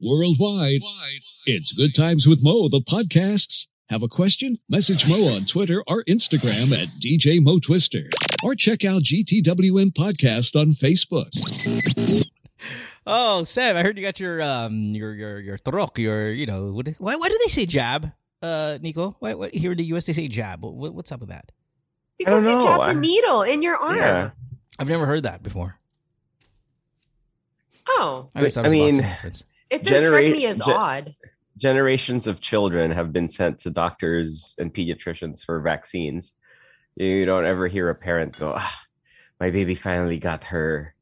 worldwide. It's Good Times with Mo, the podcasts. Have a question? Message Mo on Twitter or Instagram at DJ Mo Twister. Or check out GTWM Podcast on Facebook. Oh, Sam, I heard you got your um your your your trok, your you know what, why why do they say jab, uh Nico? Why, why here in the US they say jab? What, what's up with that? Because you know. jab the needle in your arm. Yeah. I've never heard that before. Oh, I, always thought I it was a mean, boxing reference. it didn't strike me as ge- odd. Generations of children have been sent to doctors and pediatricians for vaccines. You don't ever hear a parent go, ah, my baby finally got her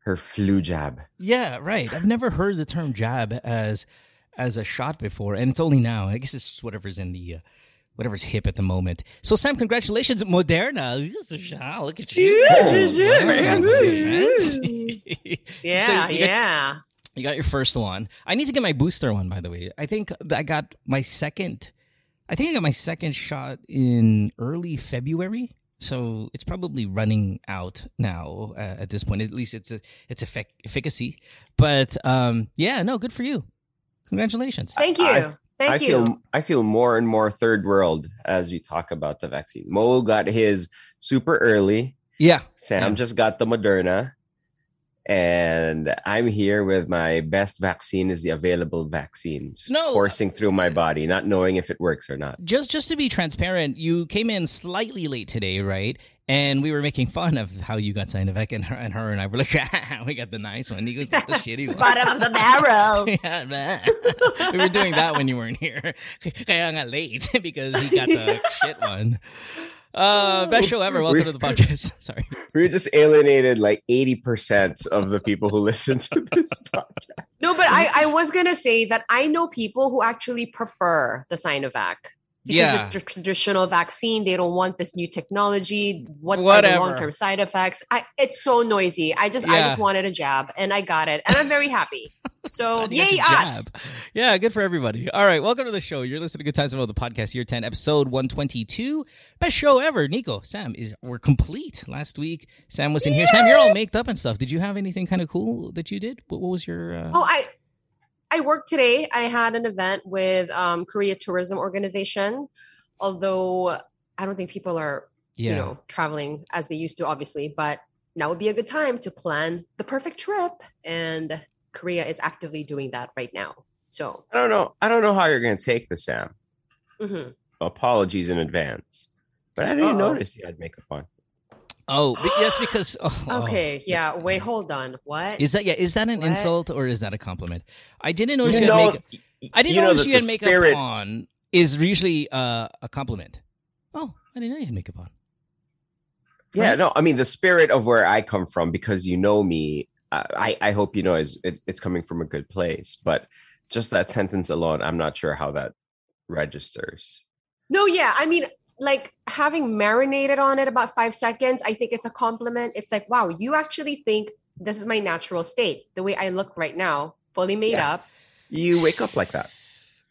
her flu jab. Yeah, right. I've never heard the term jab as as a shot before, and it's only now. I guess it's whatever's in the uh, whatever's hip at the moment. So, Sam, congratulations, Moderna. Look at you. Yeah, So you yeah. You got your first one. I need to get my booster one, by the way. I think I got my second. I think I got my second shot in early February, so it's probably running out now uh, at this point. At least it's a, it's effic- efficacy. But um, yeah, no, good for you. Congratulations. Thank you. I- Thank I you. feel I feel more and more third world as we talk about the vaccine. Mo got his super early. Yeah, Sam Yeah. just got the Moderna. And I'm here with my best vaccine is the available vaccine. Just No. coursing through my body, not knowing if it works or not. just just to be transparent, you came in slightly late today, right? And we were making fun of how you got Sinovac, and her and, her and I were like, ah, we got the nice one. You got the shitty one. Bottom of the barrel. Yeah, man. we were doing that when you weren't here. Kaya nga late because he got the shit one. Uh, best show ever. Welcome to the podcast. Sorry. We just alienated like 80% of the people who listen to this podcast. No, but I, I was gonna say that I know people who actually prefer the Sinovac because Yeah. it's the traditional vaccine. They don't want this new technology. What are the long term side effects? I, it's so noisy. I just I just wanted a jab and I got it, and I'm very happy. So Glad you got yay us! Yeah, good for everybody. All right, welcome to the show. You're listening to Good Times with Mo, the podcast, year 10, episode 122. Best show ever. Nico, Sam, is we're complete. Last week, Sam was in here. Sam, you're all made up and stuff. Did you have anything kind of cool that you did? What, what was your. Uh... Oh, I I worked today. I had an event with um, Korea Tourism Organization. Although I don't think people are yeah. you know traveling as they used to, obviously, but now would be a good time to plan the perfect trip. And Korea is actively doing that right now. So I don't know. I don't know how you're going to take this, Sam. mhm. Apologies in advance. But I didn't Uh-oh. notice you had makeup on. Oh, but that's because. Oh, oh. okay, yeah. Wait, hold on. What? Is that yeah? Is that an What? insult or is that a compliment? I didn't notice you, You had know- makeup. I didn't you know notice you had makeup spirit- on. Is usually uh, a compliment. Oh, I didn't know you had makeup on. Yeah, Right? no, I mean the spirit of where I come from, because you know me. uh, I I hope you know is it's, it's coming from a good place, but just that sentence alone, I'm not sure how that registers. No, yeah. I mean, like having marinated on it about five seconds, I think it's a compliment. It's like, wow, you actually think this is my natural state, the way I look right now, fully made Yeah. up. You wake up like that.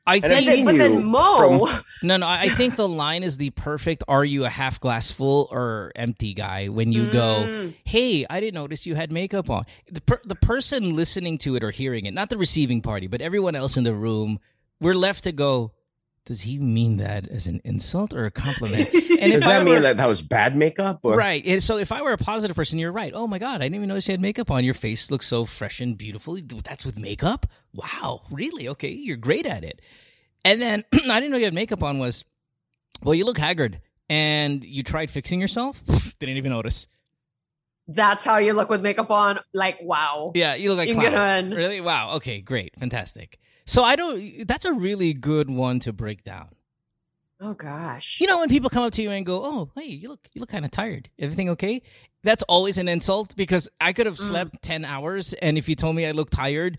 I And think But then, but then you Mo, no, no. I I think the line is the perfect. Are you a half glass full or empty guy? When you go, Mm. hey, I didn't notice you had makeup on. The per- the person listening to it or hearing it, not the receiving party, but everyone else in the room, we're left to go. Does he mean that as an insult or a compliment? And Does if I that mean were- that that was bad makeup? Or? Right. And so if I were a positive person, you're right. Oh my God, I didn't even notice you had makeup on. Your face looks so fresh and beautiful. That's with makeup? Wow. Really? Okay. You're great at it. And then I didn't know you had makeup on was, well, you look haggard and you tried fixing yourself. Didn't even notice. that's how you look with makeup on. Like, wow. Yeah. You look like Yung clown. ganun. Really? Wow. Okay. Great. Fantastic. So I don't, that's a really good one to break down. Oh gosh. You know when people come up to you and go, "Oh, hey, you look you look kind of tired. Everything okay?" That's always an insult because I could have Mm. slept 10 hours and if you told me I look tired,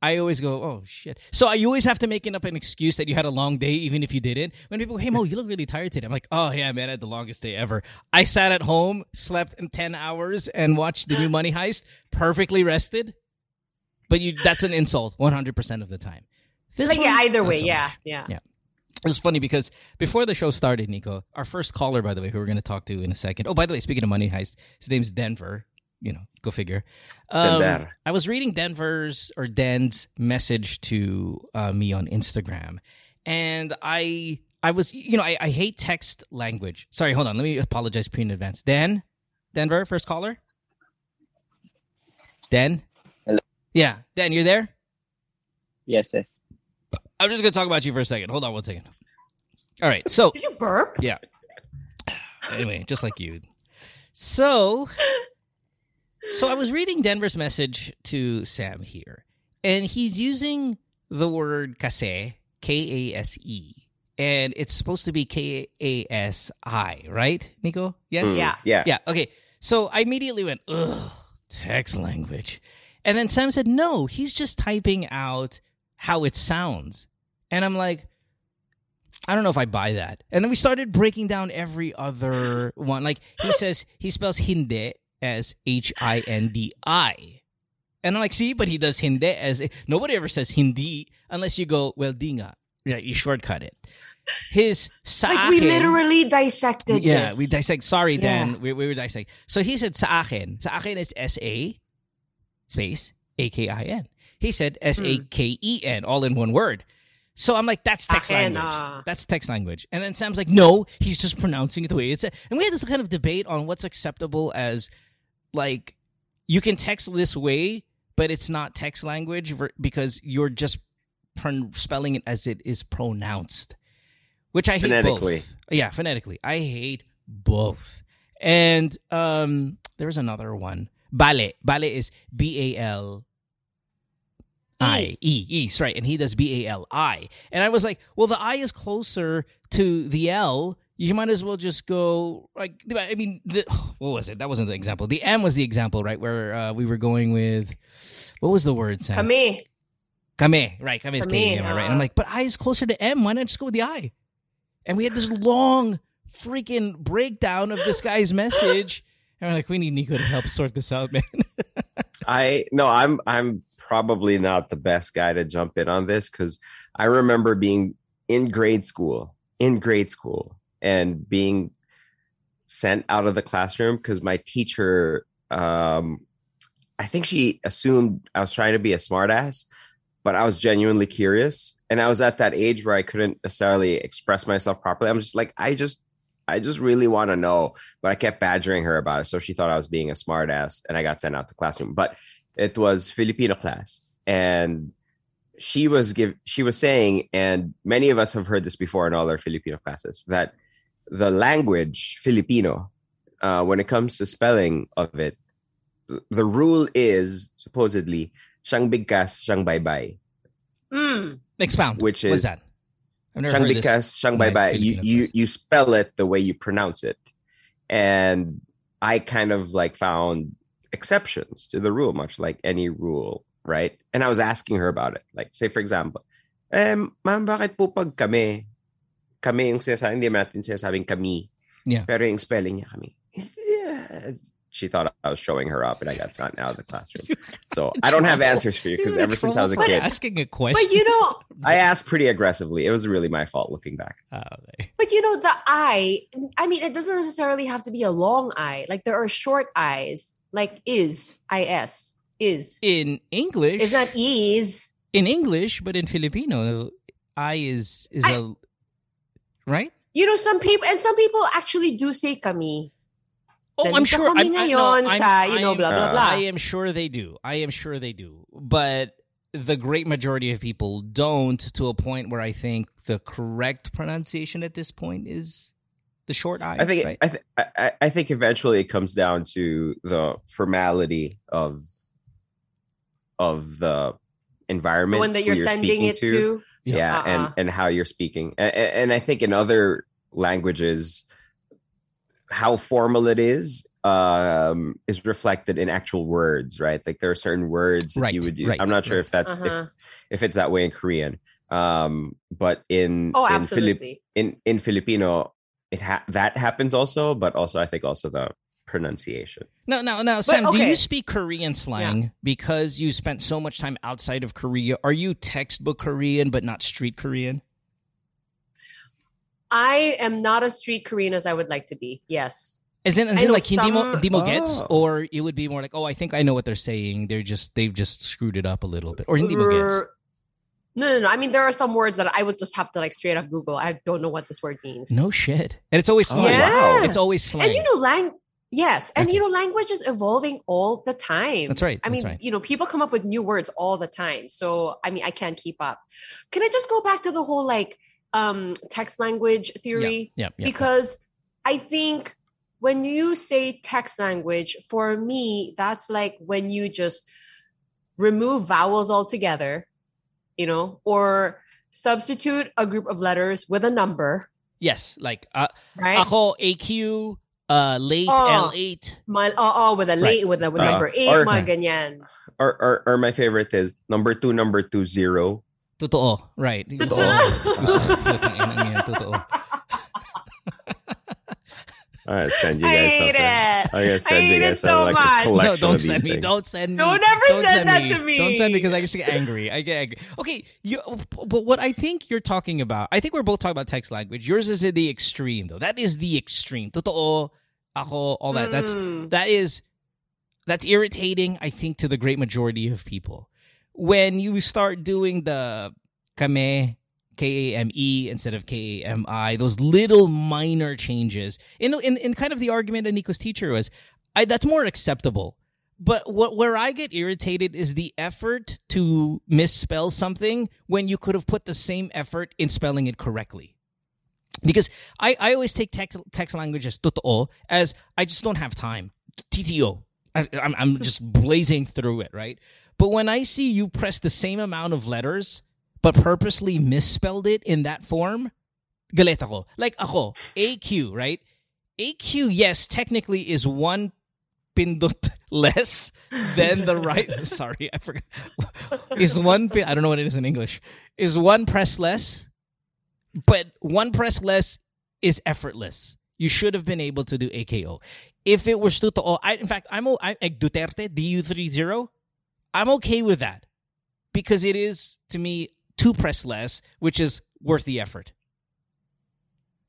I always go, "Oh shit." So I always have to make up an excuse that you had a long day even if you didn't. When people go, "Hey Mo, you look really tired today." I'm like, "Oh yeah, man, I had the longest day ever. I sat at home, slept in 10 hours and watched the new Money Heist, perfectly rested." But you that's an insult 100% of the time. This like, yeah, either way, so yeah, much. yeah. Yeah. It was funny because before the show started, Nico, our first caller, by the way, who we're going to talk to in a second. Oh, by the way, speaking of Money Heist, his name's Denver. you know, go figure. Um, Denver. I was reading Denver's or Den's message to uh, me on Instagram, and I I was you know I, I hate text language. Sorry, hold on. Let me apologize pre in advance. Dan, Denver, first caller. Dan. Hello. Yeah, Dan, you're there. Yes, yes. I'm just gonna talk about you for a second. Hold on one second. All right, so Did you burp? yeah. Anyway, just like you. So, so I was reading Denver's message to Sam here, and he's using the word kase, K A S E, and it's supposed to be K A S I, right, Nico? Yes. Mm, Yeah. Yeah. Yeah. Okay. So I immediately went, ugh, text language. And then Sam said, no, he's just typing out how it sounds. And I'm like, I don't know if I buy that. And then we started breaking down every other one. Like he says, he spells hindi as H I N D I. And I'm like, see, but he does hindi as nobody ever says hindi unless you go, well, di nga. Yeah, you shortcut it. His sa Like we literally dissected yeah, this. we dissect. Sorry, Dan. Yeah. We, we were dissect. So he said sa akin. Sa akin is S-A space A-K-I-N. He said S-A-K-E-N all in one word. So I'm like, that's text Akin, language. That's text language. And then Sam's like, no, he's just pronouncing it the way it's. Said. And we had this kind of debate on what's acceptable as, like, you can text this way, but it's not text language ver- because you're just pron- spelling it as it is pronounced, which I hate both. Yeah, phonetically, I hate both. And um, there's another one. Bale. Bale is B A L I E E. Right, and he does B A L I. And I was like, well, the I is closer to the L. You might as well just go like. I mean, the, what was it? That wasn't the example. The M was the example, right? Where uh, we were going with. What was the word, Sam? Kami. Kame, right? Kame is Kame, K-A-M, right? And I'm uh. like, but I is closer to M. Why not just go with the I? And we had this long freaking breakdown of this guy's message. And we're like, we need Nico to help sort this out, man. I no, I'm I'm probably not the best guy to jump in on this because I remember being in grade school, in grade school, and being sent out of the classroom because my teacher, um, I think she assumed I was trying to be a smartass, but I was genuinely curious, and I was at that age where I couldn't necessarily express myself properly. I'm just like, I just. I just really want to know, but I kept badgering her about it. So she thought I was being a smartass, and I got sent out the classroom. But it was Filipino class, and she was give she was saying, and many of us have heard this before in all our Filipino classes that the language Filipino, uh, when it comes to spelling of it, the rule is supposedly siyang bigkas, siyang baybay, Mm. Expound. which What's is that? I've never siyang heard this. bigkas, siyang my baybay. You you you spell it the way you pronounce it, and I kind of like found exceptions to the rule, much like any rule, right? And I was asking her about it. Like, say for example, eh, ma'am, bakit po pag kami, kami yung sinasabi, hindi natin sinasabing kami, Yeah. pero yung spelling niya kami. Yeah. She thought I was showing her up and I got sent out of the classroom. So I don't have answers for you because ever since I was a kid, asking a question. But you know, I asked pretty aggressively. It was really my fault looking back. Oh, okay. but you know, the I, I mean, it doesn't necessarily have to be a long I. Like there are short eyes, like is, I-S, is. in English, It's not is. in English, but in Filipino, I is is I- a right. You know, some people, and some people actually do say kami. Oh, I'm sure. I'm, I, no, I'm, sa, you know, I'm- blah, blah, blah. I am sure they do. I am sure they do. But the great majority of people don't to a point where I think the correct pronunciation at this point is the short I. I think right? I, th- I I- I think eventually it comes down to the formality of of the environment the environment one that you're who sending speaking it to. Yeah. yeah, Uh-uh. and and how you're speaking and, and i think in other languages how formal it is um is reflected in actual words right like there are certain words that you would use right, i'm not sure right. if that's Uh-huh. if, if it's that way in korean um but in Oh, in, Filip- absolutely. in in filipino it ha- that happens also but also i think also the pronunciation No, no, no, Sam. Do okay. you speak Korean slang because you spent so much time outside of Korea? Are you textbook Korean but not street Korean? I am not as street Korean as I would like to be. Yes. As in, as in know like hindi mo, some- hindi mo gets, Oh. or it would be more like, oh, I think I know what they're saying. They're just they've just screwed it up a little bit, or hindi mo gets. Er, No, no, no. I mean, there are some words that I would just have to like straight up Google. I don't know what this word means. No shit, and it's always Oh, slang. Yeah. It's always slang. And you know, lang yes, and Okay. you know, language is evolving all the time. That's right, I that's mean, right. you know, people come up with new words all the time. So I mean, I can't keep up. Can I just go back to the whole like um text language theory? yeah, yeah. Because I think when you say text language, for me, that's like when you just remove vowels altogether, you know, or substitute a group of letters with a number, yes, like uh, right? ako AQ, uh, late Oh. L8. Mal, oo, with a Right. late, with a with Uh, number eight, or- mga ganyan. Or, or or my favorite is number two, number two, zero. Totoo, right? Totoo. Gusto- putang ina niya, totoo. I'm gonna send you I guys hate something. it. I'm gonna send I you hate guys it so like much. No, don't send me. things. Don't send me. Don't ever Don't send that to me. Don't send me me. because I just get angry. I get angry. Okay, you. But what I think you're talking about, I think we're both talking about text language. Yours is in the extreme, though. That is the extreme. Totoo, ako, all that. That's Mm. that is that's irritating. I think to the great majority of people when you start doing the kame K A M E instead of K A M I. Those little minor changes. In, in in kind of the argument that Nico's teacher was, I, that's more acceptable. But what where I get irritated is the effort to misspell something when you could have put the same effort in spelling it correctly. Because I, I always take text text language as totoo as I just don't have time. TTO. I, I'm I'm just blazing through it, right? But when I see you press the same amount of letters but purposely misspelled it in that form, galit ako. Like ako, AQ, right? AQ, yes, technically is one pindot less than the right. Sorry, I forgot. Is one I don't know what it is in English. Is one press less, but one press less is effortless. You should have been able to do AKO. If it was totoo, oh, I, in fact, I'm I, Duterte, DU30, I'm okay with that because it is, to me, two press less, which is worth the effort.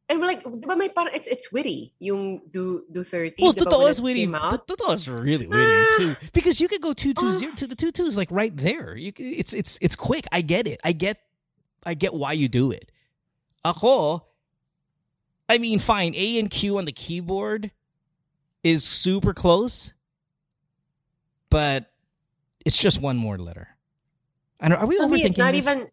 And we're like, but my parang it's it's witty. Yung do do thirty. Well, di ba, totoo is it witty. Totoo is really witty ah. too, because you could go two two ah. zero to the two two is like right there. You, it's it's it's quick. I get it. I get I get why you do it. Ako, I mean, fine. A and Q on the keyboard is super close, but it's just one more letter. I don't, are we For overthinking it's not this? even.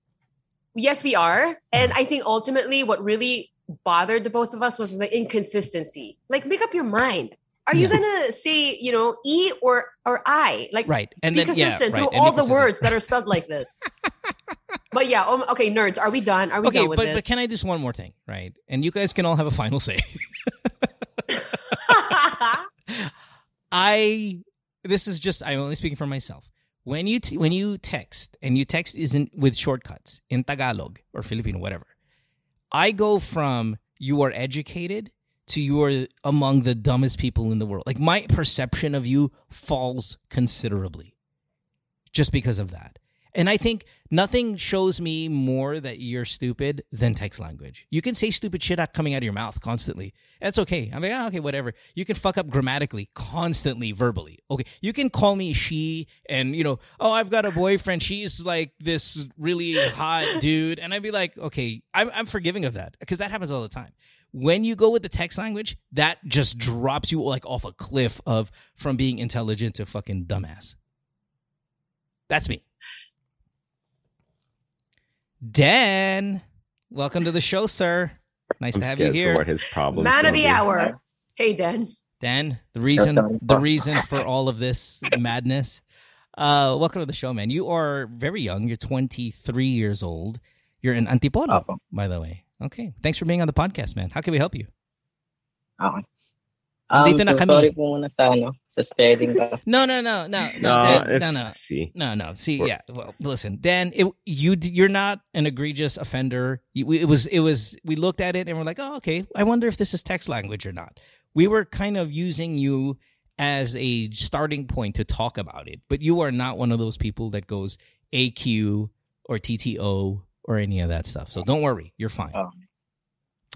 Yes, we are, and I think ultimately, what really bothered the both of us was the inconsistency. Like, make up your mind. Are you Yeah. gonna say, you know, E or or I? Like, right. And be then yeah, consistent right. through and all the words that are spelled like this. but yeah, um, okay, nerds, are we done? Are we Okay, done with but this? but can I just one more thing, right? And you guys can all have a final say. I this is just I'm only speaking for myself. When you t- when you text and you text isn't with shortcuts in Tagalog or Filipino whatever. I go from you are educated to you are among the dumbest people in the world. Like my perception of you falls considerably just because of that. And I think nothing shows me more that you're stupid than text language. You can say stupid shit out coming out of your mouth constantly. That's okay. I'm like, ah, okay, whatever. You can fuck up grammatically, constantly, verbally. Okay. You can call me she and, you know, oh, I've got a boyfriend. She's like this really hot dude. And I'd be like, okay, I'm, I'm forgiving of that because that happens all the time. When you go with the text language, that just drops you like off a cliff of from being intelligent to fucking dumbass. That's me. Dan, welcome to the show, sir. Nice I'm to have you here. for what his problems. Man of the be. hour. Hey, Dan. Dan, the reason sorry. the reason for all of this madness. Uh, welcome to the show, man. You are very young. You're 23 years old. You're in Antipolo, by the way. Okay. Thanks for being on the podcast, man. How can we help you? Okay. Um, Dito na so kami. sorry po muna sa ano, sa spelling ko. No, no, no, no, no, No, Dan, no, it's no. see. No, no. See, We're- yeah. Well, listen, Dan. It, you you're not an egregious offender. You, we- it was it was. We looked at it and we're like, oh, okay. I wonder if this is text language or not. We were kind of using you as a starting point to talk about it, but you are not one of those people that goes AQ or TTO or any of that stuff. So don't worry, you're fine. Oh.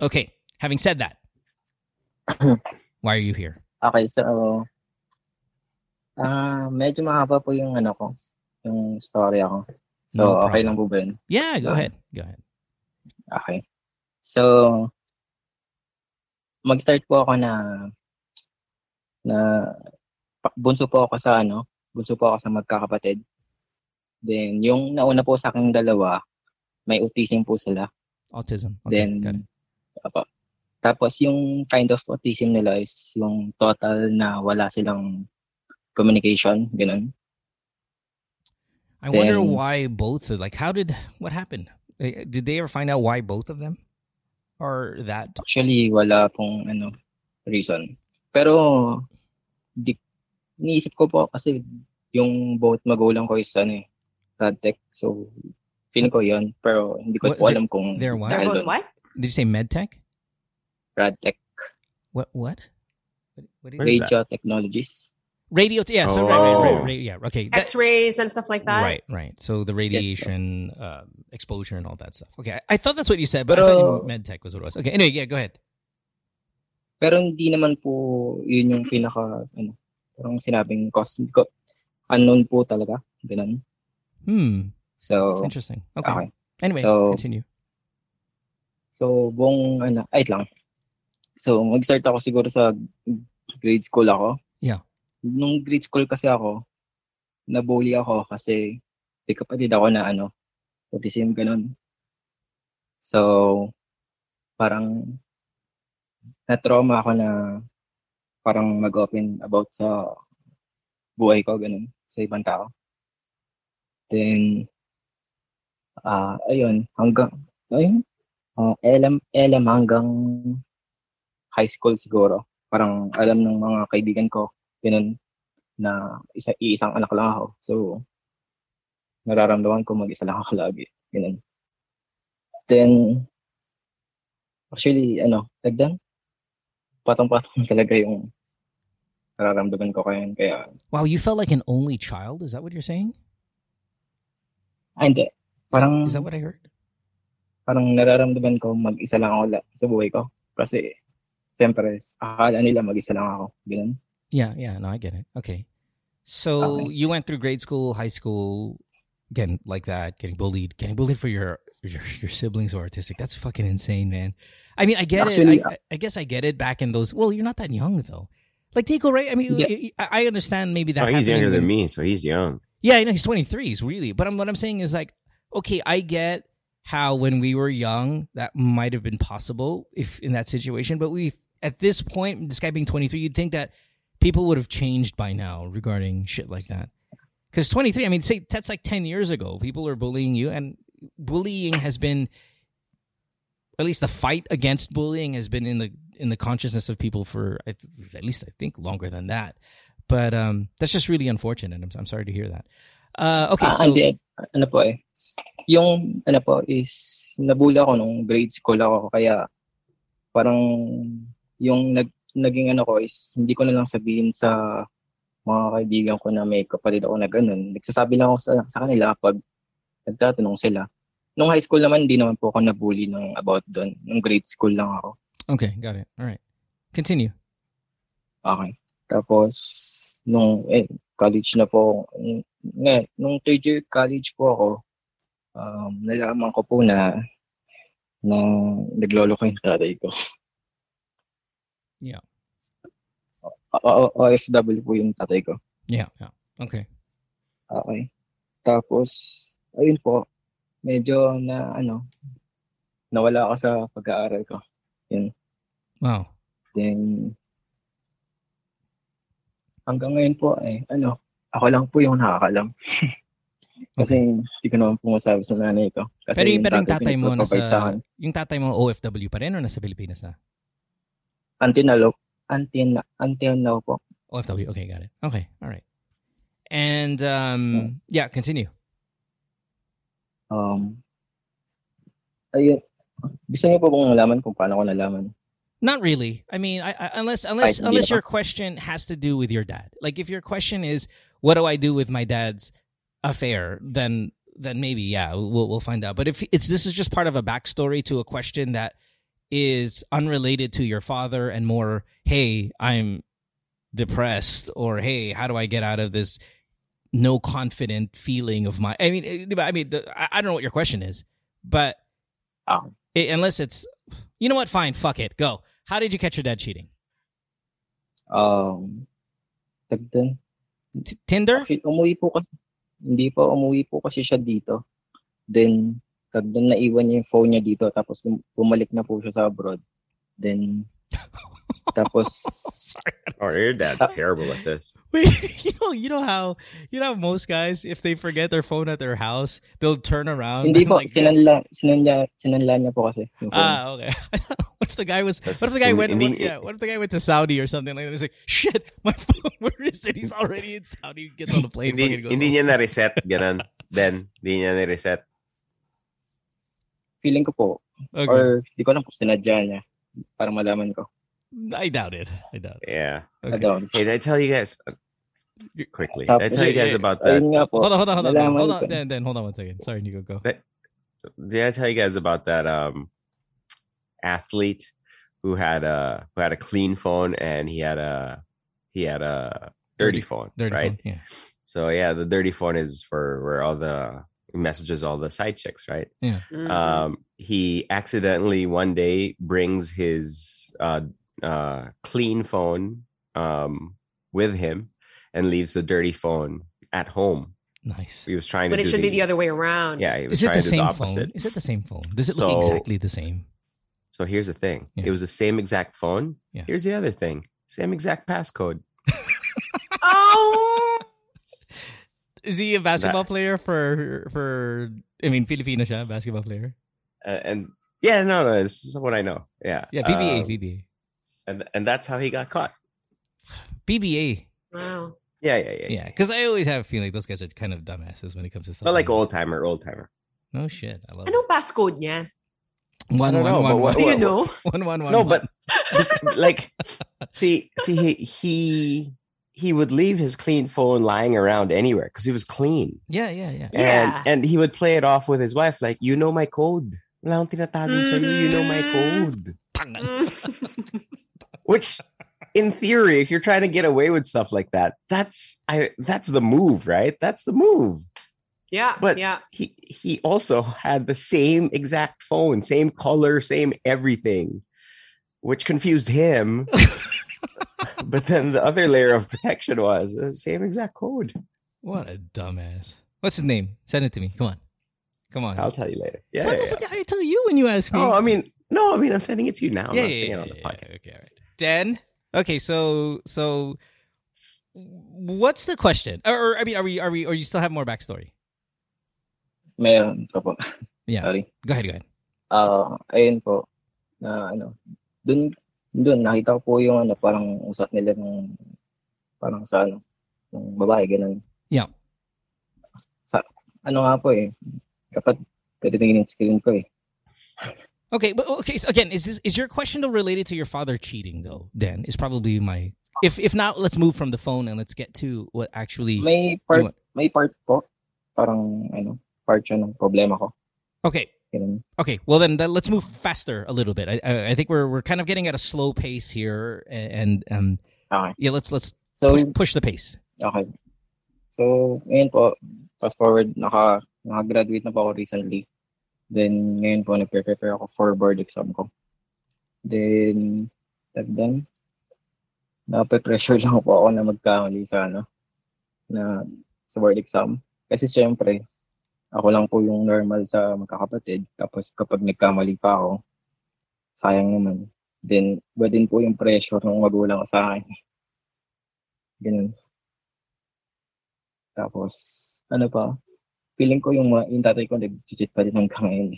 Okay. Having said that, Why are you here? Okay, so ah medyo mahaba po yung ano ko, yung story ako. So, No okay lang po ba yun? Yeah, go Ah. ahead. Go ahead. Okay. So, mag-start po ako na na bunso po ako sa ano, bunso po ako sa magkakapatid. Then, yung nauna po sa aking dalawa, may autism po sila. Autism. Okay, Then, got it. Apo. Tapos yung kind of autism nila is yung total na wala silang communication, ganun. I wonder then- why both. Like, how did what happened? Eh, Did they ever find out why both of them are that? Actually, wala pong ano, reason. Pero, di, iniisip ko po kasi yung both magulang ko is ano eh, Radtech. So, feeling ko yun. Pero hindi ko What- po alam kung they're what? They're both what? Did you say medtech? Radtech. What? What? What, what did that? Radio Technologies. Radio. Yeah. So right, right, right, Oh. right. Yeah. Okay. that- X-rays and stuff like that. Right, right. So the Yes, radiation uh, exposure and all that stuff. Okay, I, I thought that's what you said, but I thought you med tech was what it was. Okay, anyway, yeah, go ahead. Pero hindi naman po yun yung pinaka, ano, parang sinabing cause. Hindi ko, unknown po talaga. Ganun. Hmm, So, interesting. Okay. okay. Anyway, So- continue. So, buong, ano, ay lang. So, mag-start ako siguro sa grade school ako. Yeah. Nung grade school kasi ako, nabully ako kasi may kapatid ako na ano, autism, ganun. So, parang na-trauma ako na parang mag-open about sa buhay ko, ganun, sa ibang tao. Then, ah ayun, hanggang, ayun, ah LM, LM hanggang high school siguro. Parang alam ng mga kaibigan ko, ganun, na isa, iisang anak lang ako. So, nararamdaman ko mag-isa lang ako lagi. Ganun. Then, actually, ano, tagdan, patong-patong talaga yung nararamdaman ko kaya. Kaya, Wow, you felt like an only child. Is that what you're saying? ah, hindi. Parang, Is that what I heard? parang nararamdaman ko mag-isa lang ako sa buhay ko. Kasi, siyempre, akala ah, nila mag-isa lang ako. Ganun. Yeah, yeah. No, I get it. Okay. So Okay. you went through grade school, high school, again like that, getting bullied, getting bullied for your your, your siblings who are autistic. That's fucking insane, man. I mean, I get Actually, it. I, uh, I guess I get it. Back in those, well, you're not that young though. Like Nico, right? I mean, Yeah. I I understand maybe that. Oh, he's younger than me, so he's young. Yeah, I know he's 23. He's really, but I'm, what I'm saying is like, okay, I get how when we were young that might have been possible if in that situation, but we at this point, this guy being 23, you'd think that people would have changed by now regarding shit like that. Because 23, I mean, say that's like 10 years ago. People are bullying you, and bullying has been, at least the fight against bullying has been in the in the consciousness of people for at least I think longer than that. But um, that's just really unfortunate. I'm, I'm sorry to hear that. Uh, okay, Ah, so hindi, ano po eh. Yung, ano po, is, nabula ako nung grade school ako. Kaya, parang, yung nag, naging ano ko is, hindi ko na lang sabihin sa mga kaibigan ko na may kapatid ako na ganun. Nagsasabi lang ako sa, sa kanila pag nagtatanong sila. Nung high school naman, hindi naman po ako nabully ng about doon. Nung grade school lang ako. okay, got it. All right, continue. Okay. Tapos, nung eh, college na po, ng- nga, nung third year college po ako, um, nalaman ko po na na naglolo ko yung tatay ko. Yeah. O- o- OFW po yung tatay ko. Yeah, yeah. Okay. Okay. Tapos, ayun po, medyo na ano, nawala ako sa pag-aaral ko. Wow. Then, hanggang ngayon po, eh, ano, ako lang po yung nakakalam. Kasi hindi ko naman po masabi sa nanay ko. Kasi Pero yung, pero yung tatay tatay mo sa nasa, akin. yung tatay mo OFW pa rin or nasa Pilipinas na? Until now, until, until now po. OFW. Okay, got it. Okay, all right. And um, yeah, continue. Um, ayun. Gusto niyo po bang nalaman kung paano ko nalaman? Not really. I mean, I, I, unless unless hindi unless your question has to do with your dad. Like if your question is, "What do I do with my dad's affair?" Then then maybe yeah, we'll we'll find out. But if it's this is just part of a backstory to a question that is unrelated to your father and more, hey, I'm depressed, or hey, how do I get out of this no confident feeling of my? I mean, eh, I mean, the, I don't know what your question is, but Ah. i- unless it's, you know what? Fine, fuck it, go. How did you catch your dad cheating? Um, tag. T- Tinder? Actually, umuwi po kasi, hindi po, umuwi po kasi siya dito. Then, tag dun, naiwan niya yung phone niya dito, tapos bumalik na po siya sa abroad. Then, tapos, Sorry. Or your dad's terrible at this. Wait, you know, you know how you know how most guys, if they forget their phone at their house, they'll turn around. hindi and po, like, sinanla, sinanla, sinanla niya po kasi. Ah, okay. what if the guy was? That's What if the guy went? what- yeah. What if the guy went to Saudi or something like that? He's like, shit, my phone. Where is it? He's already in Saudi. He gets on the plane. Hindi, goes hindi home. niya na-reset, ganun. Then, hindi niya na-reset. Feeling ko po, Okay. or di ko alam kung sinadya niya, para malaman ko. I doubt it. I doubt it. Yeah. Okay. Ano, Hey, did I tell you guys uh, quickly? Did I tell you guys Yeah, yeah. about that? po, Hold on, hold on, hold on, nalaman hold on. Then, then, hold on one second. Sorry, Nico, go. Did I tell you guys about that um athlete who had a who had a clean phone and he had a he had a dirty, Dirty- phone, Dirty right? phone, Yeah. So yeah, the dirty phone is for where all the messages all the side chicks, right? Mhm. um, he accidentally one day brings his uh, uh, clean phone um, with him and leaves the dirty phone at home. Nice. He was trying but to it should the, be the other way around. Yeah, he was Is it trying the to do the same phone? Is it the same phone? Does it So- look exactly the same? So here's the thing: Yeah. it was the same exact phone. Yeah. Here's the other thing: same exact passcode. Oh, Is he a basketball player for for? I mean, Filipino siya, basketball player. Uh, and yeah, no, no, this is what I know. Yeah, Yeah, PBA, Um, PBA, and and that's how he got caught. PBA. wow. Yeah, yeah, yeah. Yeah, because I always have a feeling those guys are kind of dumbasses when it comes to stuff. But like old timer, old timer. No shit, I love it. Anong passcode niya? One, I don't one, know, one, but one, what- Do you know? one, one, one, no, one. but like, see, see, he he he would leave his clean phone lying around anywhere because he was clean, yeah, yeah, yeah. and Yeah. and he would play it off with his wife like, you know my code. Wala akong tinatago sa'yo, you mm-hmm. know my code. Which, in theory, if you're trying to get away with stuff like that, that's I that's the move, right? That's the move. yeah, But- yeah. He he also had the same exact phone, same color, same everything, which confused him. but then the other layer of protection was the same exact code. What a dumbass. What's his name? Send it to me. Come on, come on. I'll tell you later. Yeah, What yeah, yeah. I tell you when you ask me. Oh, I mean, no, I mean, I'm sending it to you now. I'm yeah, not yeah, saying yeah, it on the yeah, podcast. yeah, Okay, all right. Dan. Okay, so so what's the question? Or, or I mean, are we are we or you still have more backstory? Meron pa po. Yeah. Sorry. Go ahead, go ahead. Uh, ayun po. Na ano, dun dun nakita ko po yung ano parang usap nila ng parang sa ano, ng babae ganun. Yeah. Sa ano nga po eh. Kapag titingin yung screen ko eh. Okay, but okay. So again, is this is your question though related to your father cheating though? Dan is probably my. If if not, let's move from the phone and let's get to what actually. May part may part po parang ano, part siya ng problema ko. Okay, Ganun. okay. Well then, let's move faster a little bit. I I, think we're we're kind of getting at a slow pace here, and, um Okay. yeah, let's let's So push push the pace. Okay. So, ngayon po, fast forward, naka, naka-graduate na po ako recently. Then, ngayon po, nagpe-prepare ako for board exam ko. Then, then, nape-pressure lang po ako na magkamali sa, ano, na, sa board exam. Kasi syempre, ako lang po yung normal sa magkakapatid. Tapos, kapag nagkamali pa ako, sayang naman. Then, iba din po yung pressure ng magulang sa akin. Ganun. Tapos, ano pa, feeling ko yung, mga- yung tatay ko nag-cheat pa din hanggang ngayon.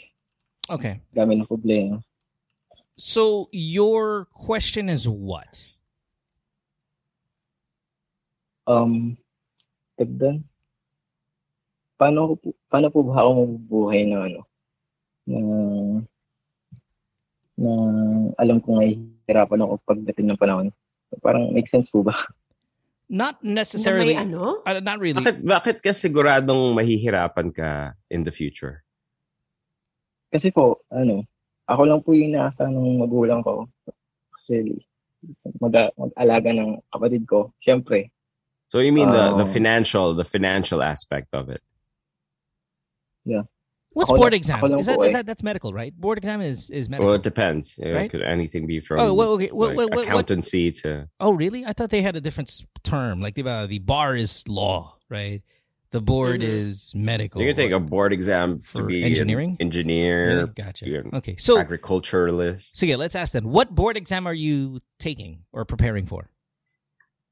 Okay. Dami ng problema. So your question is what? Um, tagdan. Paano, ko po, paano po ba ako mabubuhay na ano? Na, na alam ko ngay hirapan ako pagdating ng panahon. Parang make sense po ba? Not Na necessarily. may ano? Uh, not really. Bakit, bakit ka siguradong mahihirapan ka in the future? Kasi po, ano, ako lang po yung nasa ng magulang ko. Actually, mag- mag-alaga ng kapatid ko. Siyempre. So you mean the the Um, financial the financial aspect of it? What's board lang- exam? Is that po eh. that that's medical, right? Board exam is is medical. Well, it depends. It Right? could anything be from Oh, well, okay. Well, like, well, well, what- accountancy to Oh, really? I thought they had a different term. Like the uh, the bar is law, right? The board Mhm. is medical. you can take a board exam For to be engineering? an engineer, Really? Gotcha. be an Okay, so agriculturalist. so yeah, let's ask then. What board exam are you taking or preparing for?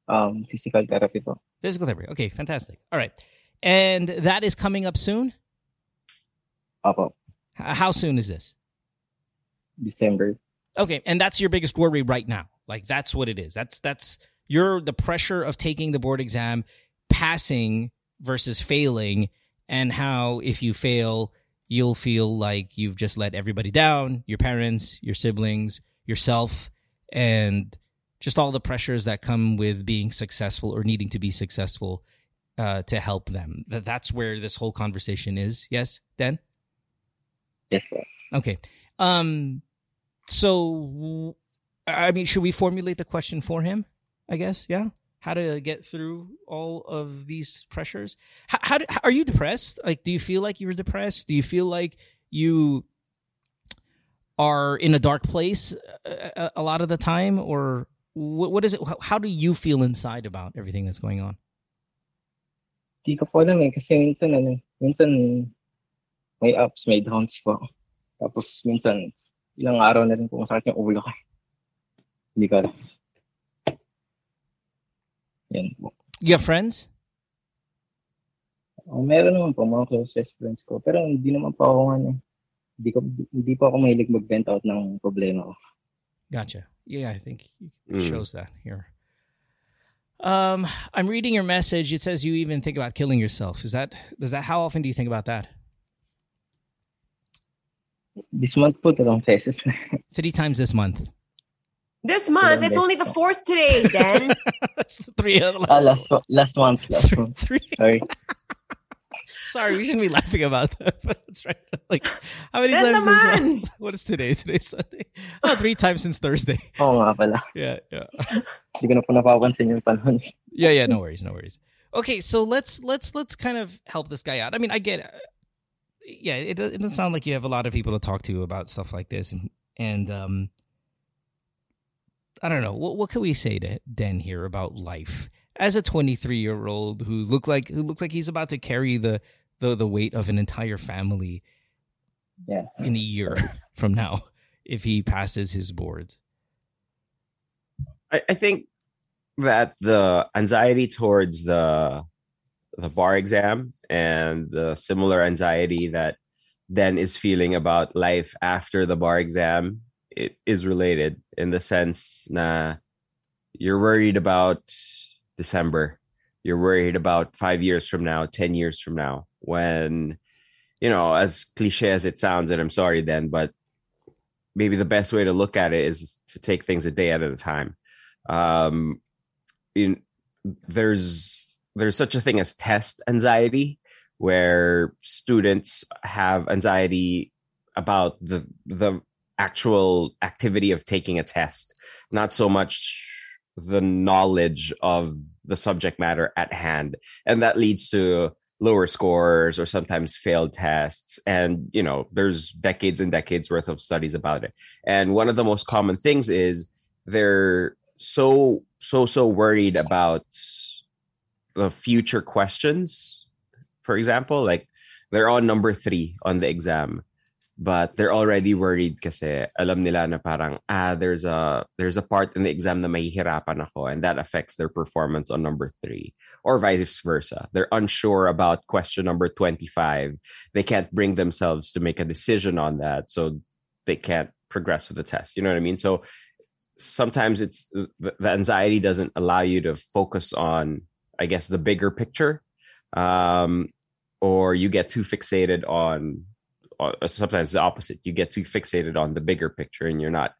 Um, physical therapy. Physical therapy. Okay, fantastic. All right, and that is coming up soon. Opo. How soon is this? December. Okay, and that's your biggest worry right now. Like that's what it is. That's that's you're the pressure of taking the board exam, passing versus failing, and how if you fail, you'll feel like you've just let everybody down, your parents, your siblings, yourself, and just all the pressures that come with being successful or needing to be successful uh, to help them. That that's where this whole conversation is. Yes, Dan. Yes po. Okay. Um so I mean should we formulate the question for him? I guess, yeah. How to get through all of these pressures? How, how, do, how are you depressed? Like do you feel like you're depressed? Do you feel like you are in a dark place a, a, a lot of the time or what, what is it how, how do you feel inside about everything that's going on? Di ko po alam eh. Kasi minsan, ano, minsan may ups, may downs po. Tapos minsan, ilang araw na rin po masakit yung ulo ko. Hindi ko alam. Yan po. You have friends? Oh, meron naman po mga closest friends ko. Pero hindi naman po ako ano. Hindi, ko, hindi po ako mahilig mag-vent out ng problema ko. Gotcha. Yeah, I think it Mm. shows that here. Um, I'm reading your message. It says you even think about killing yourself. Is that does that? How often do you think about that? This month po, dalawang beses na. Three times this month. This month, it's only the fourth today, Dan. That's the three of the Ah, last. last, last month, last three, month. three. Sorry. Sorry, we shouldn't be laughing about that, but that's right. Like, how many times this naman! month? What is today? Today's Sunday. Oh, three times since Thursday. Oo nga pala. Yeah, yeah. Hindi ko na po napapansin yung panahon. yeah yeah no worries no worries okay so let's let's let's kind of help this guy out i mean i get yeah it, it doesn't sound like you have a lot of people to talk to about stuff like this and and um i don't know what, what can we say to den here about life as a 23 year old who look like who looks like he's about to carry the the, the weight of an entire family Yeah. in a year from now if he passes his board. I, I think that the anxiety towards the the bar exam and the similar anxiety that then is feeling about life after the bar exam it is related in the sense na you're worried about December. You're worried about five years from now, ten years from now, when you know, as cliche as it sounds, and I'm sorry then, but maybe the best way to look at it is to take things a day at a time um in there's there's such a thing as test anxiety where students have anxiety about the the actual activity of taking a test not so much the knowledge of the subject matter at hand. And that leads to lower scores or sometimes failed tests. And you know there's decades and decades worth of studies about it. And one of the most common things is they're so so so worried about the future questions for example like they're on number three on the exam but they're already worried kasi alam nila na parang ah there's a there's a part in the exam na mahihirapan ako and that affects their performance on number three or vice versa. They're unsure about question number 25 they can't bring themselves to make a decision on that so they can't progress with the test you know what i mean? So sometimes it's the, the anxiety doesn't allow you to focus on i guess the bigger picture um or you get too fixated on or sometimes the opposite you get too fixated on the bigger picture and you're not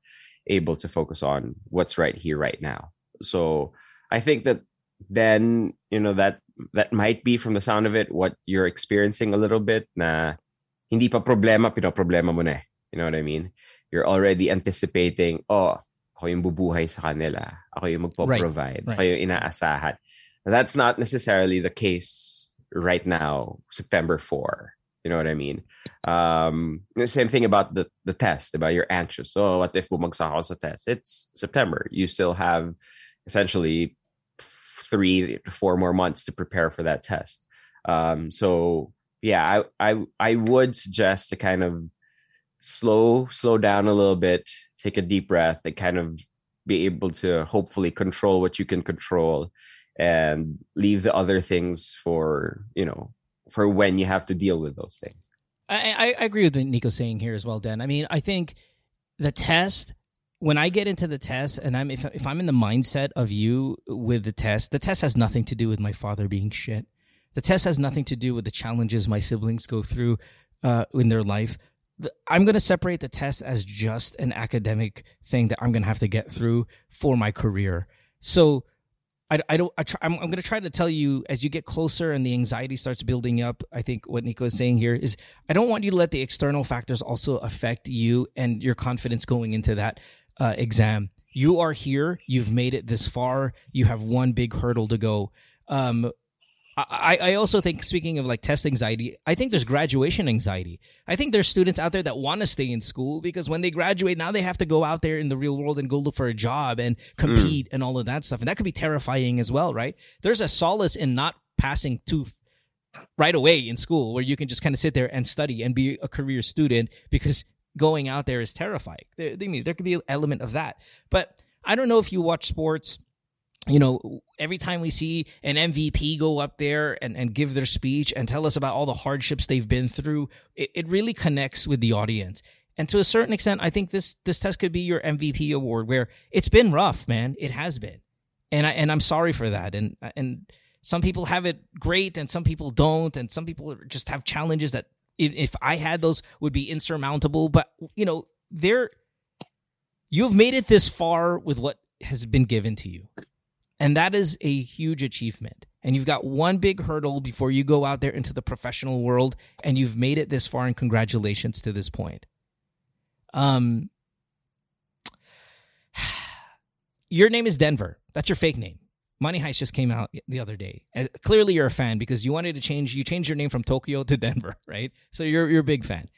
able to focus on what's right here right now so i think that then you know that that might be from the sound of it what you're experiencing a little bit na hindi pa problema pino problema mo na eh. you know what i mean you're already anticipating, oh, ako yung bubuhay sa kanila. Ako yung magpo-provide. Right, right. Ako yung inaasahan. That's not necessarily the case right now, September 4. You know what I mean? Um, the same thing about the, the test, about you're anxious. So what if bumagsak ako sa test? It's September. You still have essentially three to four more months to prepare for that test. Um, so yeah, I, I I would suggest to kind of slow slow down a little bit, take a deep breath, and kind of be able to hopefully control what you can control, and leave the other things for you know for when you have to deal with those things. I, I agree with what Nico's saying here as well, Dan. I mean, I think the test when I get into the test and I'm if if I'm in the mindset of you with the test, the test has nothing to do with my father being shit. The test has nothing to do with the challenges my siblings go through uh, in their life. The, I'm going to separate the test as just an academic thing that I'm going to have to get through for my career. So I, I don't I try, I'm, I'm going to try to tell you as you get closer and the anxiety starts building up i think what nico is saying here is i don't want you to let the external factors also affect you and your confidence going into that uh, exam. You are here. You've made it this far. You have one big hurdle to go. Um, I, I also think speaking of like test anxiety, I think there's graduation anxiety. I think there's students out there that want to stay in school because when they graduate, now they have to go out there in the real world and go look for a job and compete mm. and all of that stuff. And that could be terrifying as well, right? There's a solace in not passing to right away in school where you can just kind of sit there and study and be a career student because going out there is terrifying. There, there could be an element of that. But I don't know if you watch sports you know, every time we see an MVP go up there and, and give their speech and tell us about all the hardships they've been through, it, it really connects with the audience. And to a certain extent, I think this this test could be your MVP award where it's been rough, man. It has been. And I and I'm sorry for that. And and some people have it great and some people don't. And some people just have challenges that if, I had those would be insurmountable. But you know, they're you've made it this far with what has been given to you. And that is a huge achievement. And you've got one big hurdle before you go out there into the professional world, and you've made it this far. And congratulations to this point. Um, your name is Denver. That's your fake name. Money Heist just came out the other day. Uh, clearly, you're a fan because you wanted to change. You changed your name from Tokyo to Denver, right? So you're you're a big fan.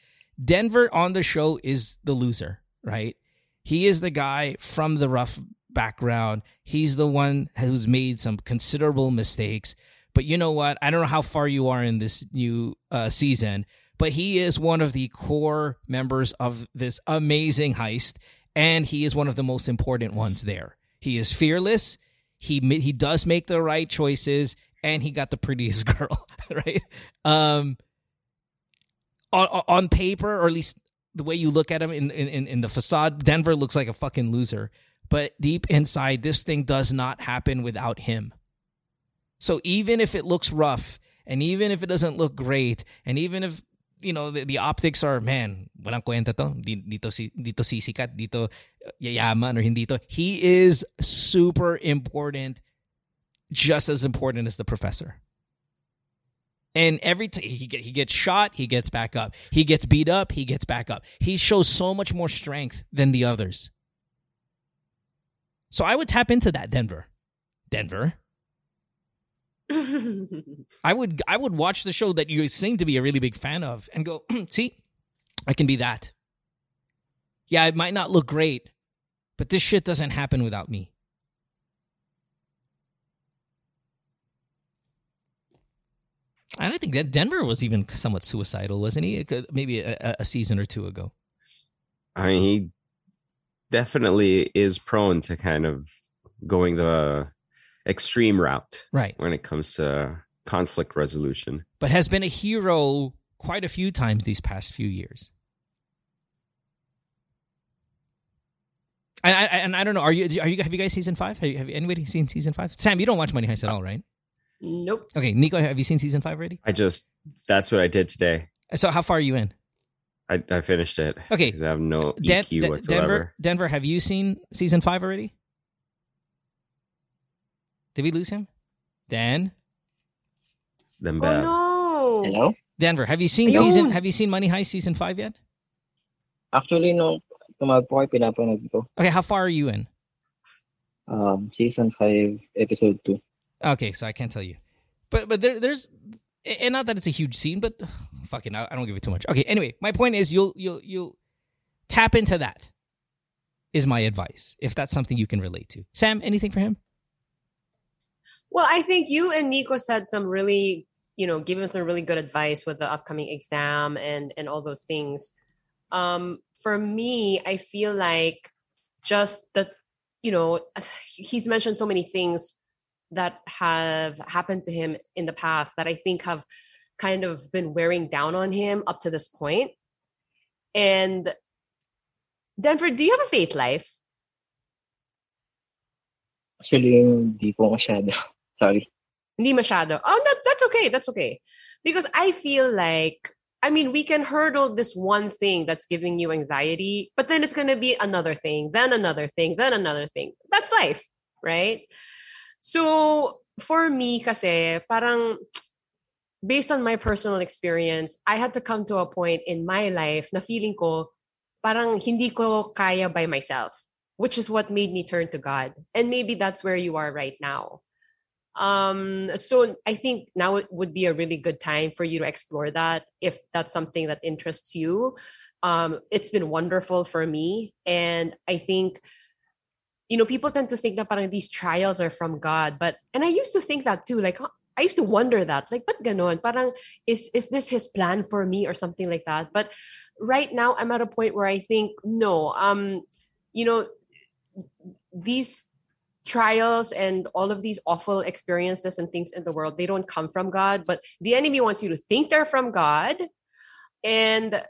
Denver on the show is the loser, right? He is the guy from the rough background. He's the one who's made some considerable mistakes. But you know what? I don't know how far you are in this new uh, season, but he is one of the core members of this amazing heist, and he is one of the most important ones there. He is fearless. He he does make the right choices, and he got the prettiest girl, right? Um, on on paper, or at least the way you look at him in in in the facade, Denver looks like a fucking loser but deep inside, this thing does not happen without him. So even if it looks rough, and even if it doesn't look great, and even if you know the, the optics are man, walang kwenta to. Dito si dito sisikat, dito yayaman or hindi to. He is super important, just as important as the professor. And every time he get, he gets shot, he gets back up. He gets beat up, he gets back up. He shows so much more strength than the others. So I would tap into that Denver. Denver. I would I would watch the show that you seem to be a really big fan of and go, see, I can be that. Yeah, it might not look great, but this shit doesn't happen without me. I don't think that Denver was even somewhat suicidal, wasn't he? Maybe a, a season or two ago. I mean, he definitely is prone to kind of going the extreme route right when it comes to conflict resolution but has been a hero quite a few times these past few years and I, and I don't know. Are you? Are you? Have you guys season five? Have, you, have anybody seen season five? Sam, you don't watch Money Heist at all, right? Nope. Okay, Nico, have you seen season five already? I just that's what I did today. So how far are you in? I, I finished it. Okay. I have no Den- EQ whatsoever. Denver, Denver, have you seen season five already? Did we lose him? Dan? Then Oh no. Hello? Denver, have you seen Ayun. season have you seen Money Heist season five yet? Actually, no. tumawag po kayo, pinapanood ko. Okay, how far are you in? Um, season 5, episode 2. Okay, so I can't tell you, but but there, there's and not that it's a huge scene, but fucking I, don't give it too much. Okay, anyway, my point is you'll you'll you'll tap into that. Is my advice if that's something you can relate to. Sam, anything for him? Well, I think you and Nico said some really, you know, giving some really good advice with the upcoming exam and and all those things. Um, for me, I feel like just the, you know, he's mentioned so many things that have happened to him in the past that I think have kind of been wearing down on him up to this point. And Denver, do you have a faith life? Actually, hindi po masyado. Sorry. Hindi masyado. Oh, that, that's okay. That's okay. Because I feel like, I mean, we can hurdle this one thing that's giving you anxiety, but then it's going to be another thing, then another thing, then another thing. That's life, right? So, for me kasi, parang based on my personal experience, I had to come to a point in my life na feeling ko parang hindi ko kaya by myself, which is what made me turn to God. And maybe that's where you are right now. Um, so I think now it would be a really good time for you to explore that if that's something that interests you. Um, it's been wonderful for me. And I think, you know, people tend to think that parang these trials are from God. But and I used to think that too. Like I used to wonder that. Like, but ganon? Parang is is this his plan for me or something like that? But right now I'm at a point where I think, no, um, you know, these trials and all of these awful experiences and things in the world they don't come from god but the enemy wants you to think they're from god and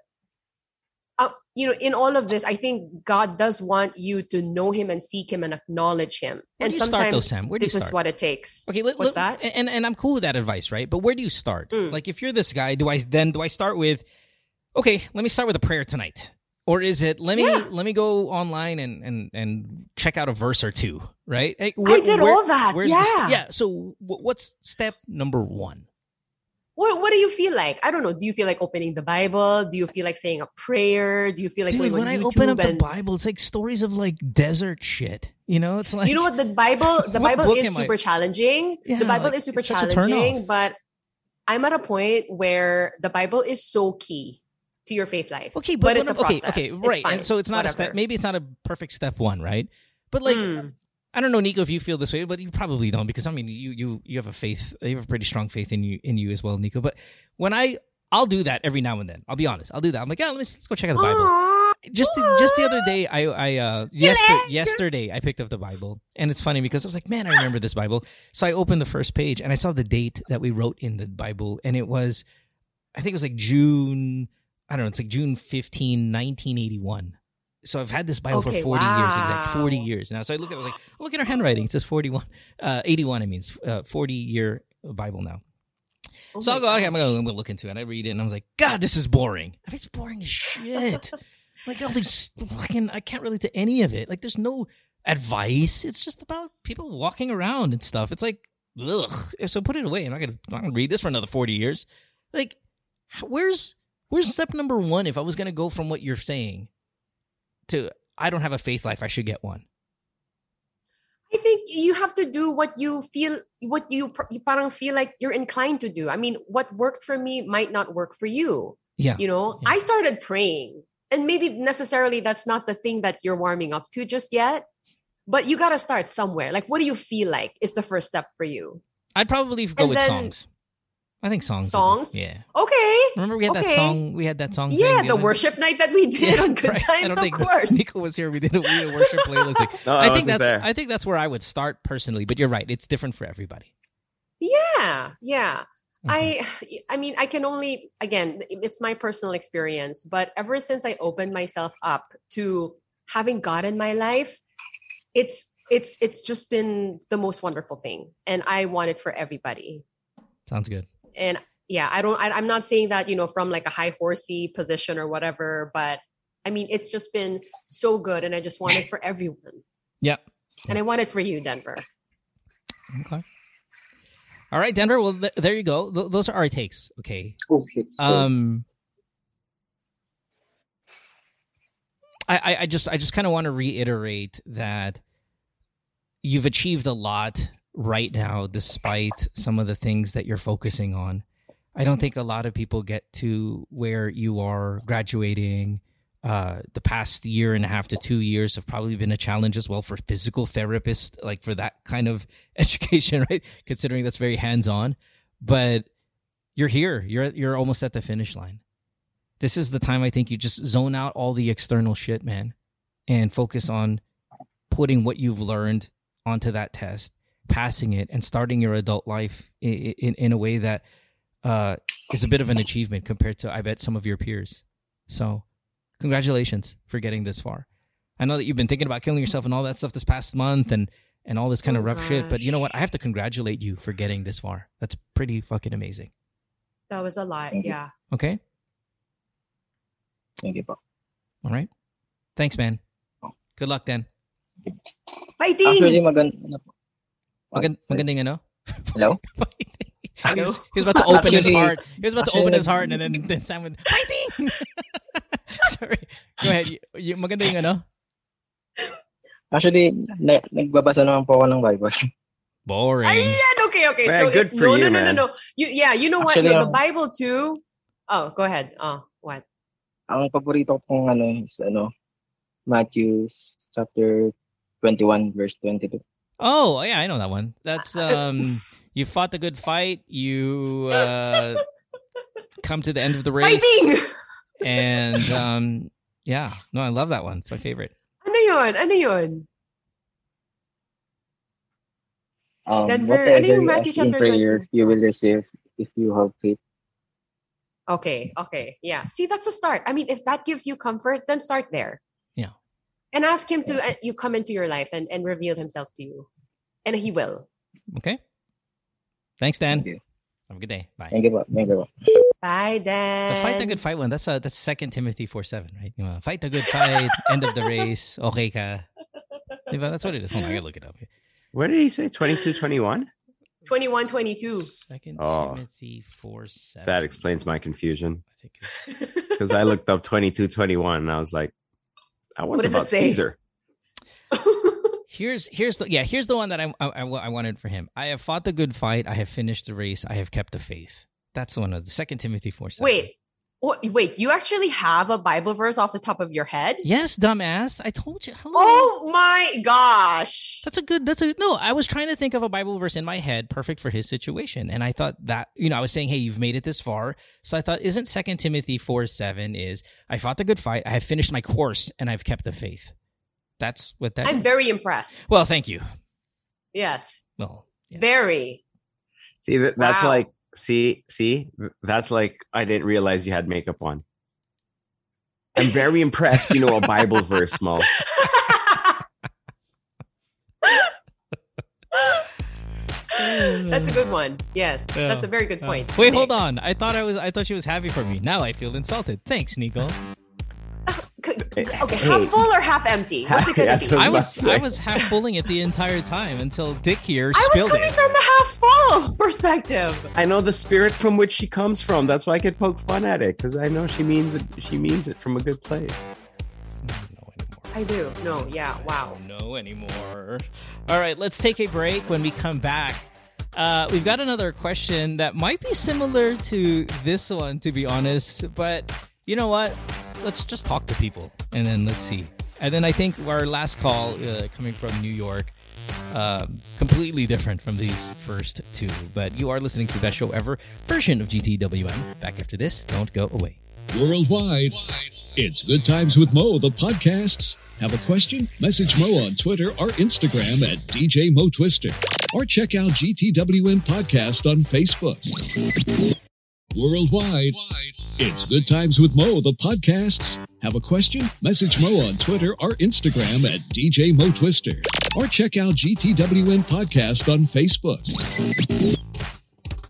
you know in all of this i think god does want you to know him and seek him and acknowledge him Where and do you start though, Sam? Where do you this you is what it takes Okay, let, what's let- that And and I'm cool with that advice, right? But where do you start? Mm. Like if you're this guy, do I then do I start with okay, let me start with a prayer tonight. Or is it let me Yeah. let me go online and and and check out a verse or two, right? Like, I did all that, where's the st- yeah. yeah. So wh- what's step number one? What, what do you feel like i don't know do you feel like opening the bible do you feel like saying a prayer do you feel like Dude, when I YouTube open up the Bible, it's like stories of like desert shit. You know, it's like you know what the bible the bible is am I- super challenging Yeah, the bible like, is super it's such a turn challenging but i'm at a point where the bible is so key to your faith life Okay, but, but it's a okay, process okay, It's right. and so it's not a step. Maybe it's not a perfect step one, right? But like, Mm. I don't know, Nico, if you feel this way, but you probably don't because I mean, you you you have a faith, you have a pretty strong faith in you in you as well, Nico. But when I I'll do that every now and then. I'll be honest. I'll do that. I'm like, yeah, let me let's go check out the Bible. Just the, just the other day, I I uh yesterday, yesterday I picked up the Bible, and it's funny because I was like, man, I remember this Bible. So I opened the first page and I saw the date that we wrote in the Bible, and it was, I think it was like June. I don't know. It's like June 15, 1981. So I've had this Bible for Okay, 40 years, exact 40 years now. So I look at it, I was like, look at her handwriting. It says 41, uh, 81, I mean, uh, 40 year Bible now. Oh So I'll go, okay, I'm gonna, look into it. And I read it and I was like, God, this is boring. I mean, it's boring as shit. like all these fucking, I can't relate to any of it. Like there's no advice. It's just about people walking around and stuff. It's like, ugh. So put it away. I'm not gonna, I'm gonna read this for another 40 years. Like, where's, where's step number one? If I was gonna go from what you're saying to, I don't have a faith life, I should get one. I think you have to do what you feel, what you, you parang feel like you're inclined to do. I mean, what worked for me might not work for you. Yeah. You know, Yeah. I started praying, and maybe necessarily that's not the thing that you're warming up to just yet. But you got to start somewhere. Like, what do you feel like is the first step for you? I'd probably go And with then- songs. I think songs. Songs? Yeah. Okay. Remember we had that song. We had that song. thing Yeah, the other- worship night that we did on Good right. I Times, don't of think course. Nico was here. We did a, we did a worship playlist. Like, No, I I, think wasn't that's there. I think that's where I would start personally. But you're right; it's different for everybody. Yeah, yeah. Mhm. I I mean, I can only again, it's my personal experience, but ever since I opened myself up to having God in my life, it's it's it's just been the most wonderful thing, and I want it for everybody. sounds good. And yeah, I don't. I, I'm not saying that you know from like a high horsey position or whatever, but I mean, it's just been so good, and I just want it for everyone, Yeah. and I want it for you, Denver. Okay. All right, Denver. Well, th- there you go. Th- those are our takes. Okay. Oh, shit. Um. I, I, I just I just kind of want to reiterate that you've achieved a lot right now, despite some of the things that you're focusing on. I don't think a lot of people get to where you are graduating. Uh, the past year and a half to two years have probably been a challenge as well for physical therapists, like for that kind of education, right? Considering that's very hands on. But you're here. You're you're almost at the finish line. This is the time I think you just zone out all the external shit, man, and focus on putting what you've learned onto that test, passing it, and starting your adult life in in, in a way that uh, is a bit of an achievement compared to I bet some of your peers. So, congratulations for getting this far. I know that you've been thinking about killing yourself and all that stuff this past month and and all this kind of Oh, rough shit, but you know what? I have to congratulate you for getting this far. That's pretty fucking amazing. That was a lot. Thank you. Yeah. Okay? Thank you po. All right. Thanks, man. Good luck then. Fighting. Actually, maganda. Ano po? Magand- sorry. magandang ano? Hello? he, was, he was about to open his heart. He was about to open his heart and then then Sam went, fighting! Sorry. Go ahead. You, you, maganda yung ano? Actually, na, nagbabasa naman po ako ng Bible. Boring. Ayan, okay, okay. Man, so good it- for no, you, no, no, man. no, no. You, yeah, you know what? Actually, No, the um, Bible too. Oh, go ahead. Oh, what? Ang paborito ko pong ano is ano, Matthew chapter 21 verse 22. Oh, yeah, I know that one. That's um you fought the good fight, you uh come to the end of the race Fighting! and um yeah, no, I love that one. It's my favorite. ano yun? Ano yun? Um, Denver, ano whatever yung you Matthew ask in chapter prayer, 22? you will receive if you have faith. Okay, okay. Yeah. See, that's a start. I mean, if that gives you comfort, then start there. Yeah. And ask him to uh, you come into your life and, and reveal himself to you. And he will. Okay? Thanks, Dan. Thank you. Have a good day. Bye. Thank you. Thank you. Bye, Dan. The fight the good fight one. That's uh that's Second Timothy four seven, right? Yung, fight the good fight, end of the race, okay ka. That's what it is. Hold on, I gotta look it up. What did he say? 22, 21? 21, 22. Second Oh. Timothy four seven. That explains my confusion. I think Because I looked up 22, 21 and I was like, I one's does it about? Caesar. Here's here's the yeah here's the one that I, I I wanted for him. I have fought the good fight. I have finished the race. I have kept the faith. That's the one of the Second Timothy four seven. wait, what, wait, you actually have a Bible verse off the top of your head? Yes, dumbass. I told you. Hello. Oh my gosh. That's a good. That's a no. I was trying to think of a Bible verse in my head, perfect for his situation, and I thought that you know I was saying, hey, you've made it this far, so I thought, isn't Second Timothy four seven is I fought the good fight, I have finished my course, and I've kept the faith. That's what that. I'm is. very impressed. well, thank you. Yes. Well, yeah. Very. See, that, that's Wow. like, see, see, that's like, I didn't realize you had makeup on. I'm very impressed you know a Bible verse, Mo. That's a good one. Yes. That's a very good Uh, point. wait, hold on. I thought I was. I thought she was happy for me. Now I feel insulted. Thanks, Nico. C- Hey, Okay, half full or half empty? What's it gonna be? I was. I was half pulling it the entire time until Dick here I spilled it. I was coming it. from the half full perspective. I know the spirit from which she comes from. That's why I could poke fun at it because I know she means it. She means it from a good place. I do. No, yeah. Wow. don't anymore. All right, let's take a break. When we come back, uh, we've got another question that might be similar to this one, to be honest. But you know what? Let's just talk to people and then let's see. And then I think our last call uh, coming from New York, um, completely different from these first two. But you are listening to the best show ever version of GTWM. Back after this, don't go away. Worldwide, it's Good Times with Mo, the podcasts. Have a question? Message Mo on Twitter or Instagram at DJ Mo Twister. Or check out GTWM Podcast on Facebook. Worldwide, it's Good Times with Mo, the podcasts. Have a question? Message Mo on Twitter or Instagram at DJ Mo Twister. Or check out GTWM Podcast on Facebook.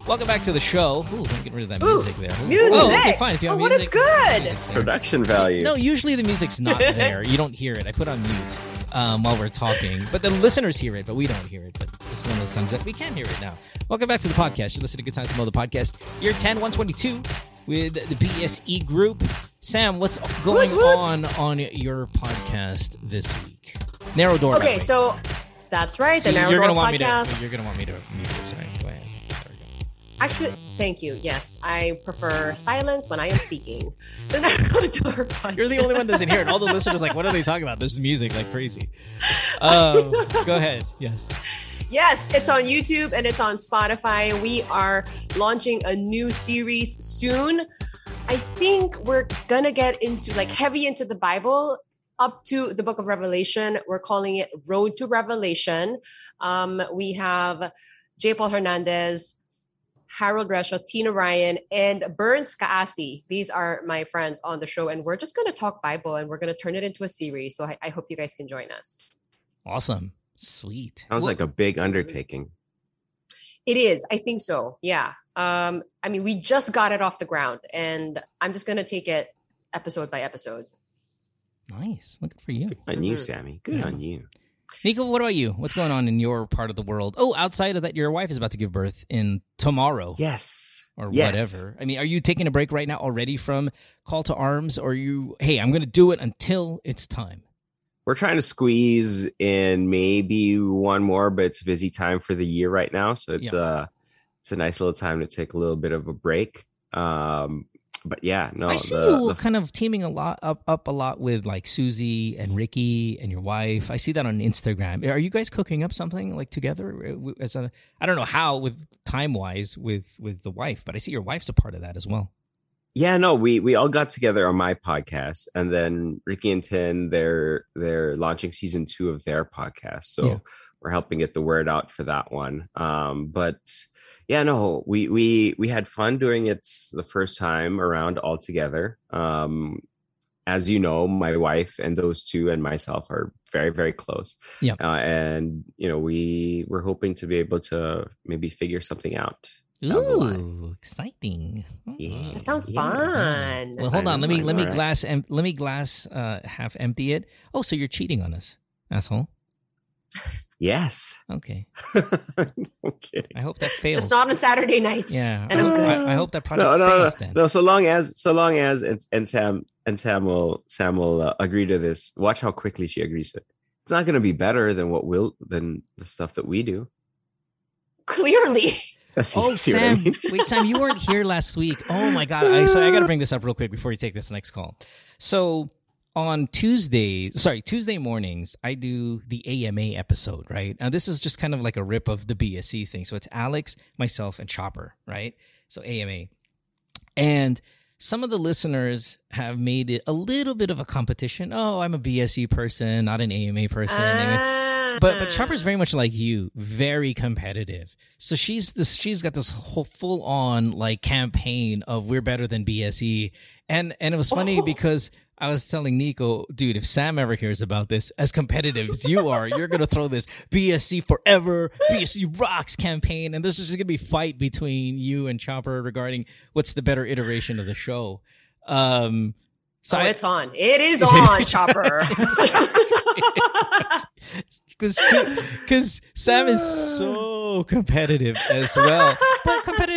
Welcome back to the show. Ooh, let me get rid of that Ooh, music there. Ooh. music. Oh, okay, fine. If you Oh, have what music, is good? Production value. No, usually the music's not there. You don't hear it. I put on mute um, while we're talking, but the listeners hear it, but we don't hear it. But this is one of the songs that we can hear it now. Welcome back to the podcast. You're listening to Good Times Mo, the podcast. Year 10, 122 with the BSE group. Sam, what's going What, what? on on your podcast this week? Narrow door. Okay, so that's right. So Narrow you're Door gonna want podcast. me to. You're gonna want me to mute it. Sorry. Go ahead. Sorry. Actually, thank you. Yes, I prefer silence when I am speaking. The Narrow podcast. You're the only one that doesn't hear it. All the listeners are like, what are they talking about? There's music like crazy. Um, go ahead. Yes. Yes, it's on YouTube and it's on Spotify. We are launching a new series soon. I think we're gonna get into like heavy into the Bible up to the book of Revelation. We're calling it Road to Revelation. Um, we have J. Paul Hernandez, Harold Resha, Tina Ryan, and Burns Kaasi. These are my friends on the show, and we're just gonna talk Bible and we're gonna turn it into a series. So I, I hope you guys can join us. Awesome. Sweet. Sounds Well, like a big undertaking. It is. I think so. Yeah. Um, I mean, we just got it off the ground, and I'm just gonna take it episode by episode. nice. Looking for you. Good on you, Mhm. Sammy. Good Yeah. on you. Nico, what about you? What's going on in your part of the world? Oh, outside of that, your wife is about to give birth in tomorrow Yes. or Yes. whatever. I mean, are you taking a break right now already from Call to Arms, or are you? Hey, I'm going to do it until it's time. We're trying to squeeze in maybe one more, but it's busy time for the year right now. So it's Yeah. uh it's a nice little time to take a little bit of a break. Um but yeah, no, I see the, you the- kind of teaming a lot up up a lot with like Susie and Ricky and your wife. I see that on Instagram. Are you guys cooking up something like together uh, as a? I don't know how with time wise with with the wife, but I see your wife's a part of that as well. yeah, no, we we all got together on my podcast and then Ricky and Tin they're they're launching season two of their podcast. So Yeah. we're helping get the word out for that one. Um but yeah, no, we we we had fun doing it the first time around all together. Um as you know, my wife and those two and myself are very, very close. Yeah. Uh, and you know, we we're hoping to be able to maybe figure something out. down. Ooh, exciting! Yeah. That sounds Yeah. fun. Well, hold on. Let me let me right? glass em- let me glass uh, half empty it. Oh, so you're cheating on us, asshole. Yes. Okay, no kidding. I hope that fails. just not on Saturday nights. Yeah, and I'm good. I, I hope that project No, no, no, fails then. no. So long as, so long as, and, and Sam and Sam will Sam will uh, agree to this. Watch how quickly she agrees to it. It's not going to be better than what will than the stuff that we do. Clearly, See, Oh, see what I Sam! mean? wait, Sam, you weren't here last week. Oh my god! I, so I got to bring this up real quick before you take this next call. So on Tuesday, sorry, Tuesday mornings, I do the AMA episode. Right now, this is just kind of like a rip of the BSE thing. So it's Alex, myself, and Chopper. Right. So AMA, and some of the listeners have made it a little bit of a competition. Oh, I'm a BSE person, not an AMA person. And but but ah. Chopper's very much like you, very competitive. So she's this she's got this whole full on like campaign of we're better than BSE. And and it was funny Oh. because I was telling Nico, dude, if Sam ever hears about this, as competitive as you are, you're gonna throw this BSE forever, BSE rocks campaign, and there's just gonna be fight between you and Chopper regarding what's the better iteration of the show. Um so oh, I- it's on. It is Is it- on, Chopper. because Sam is so competitive as well,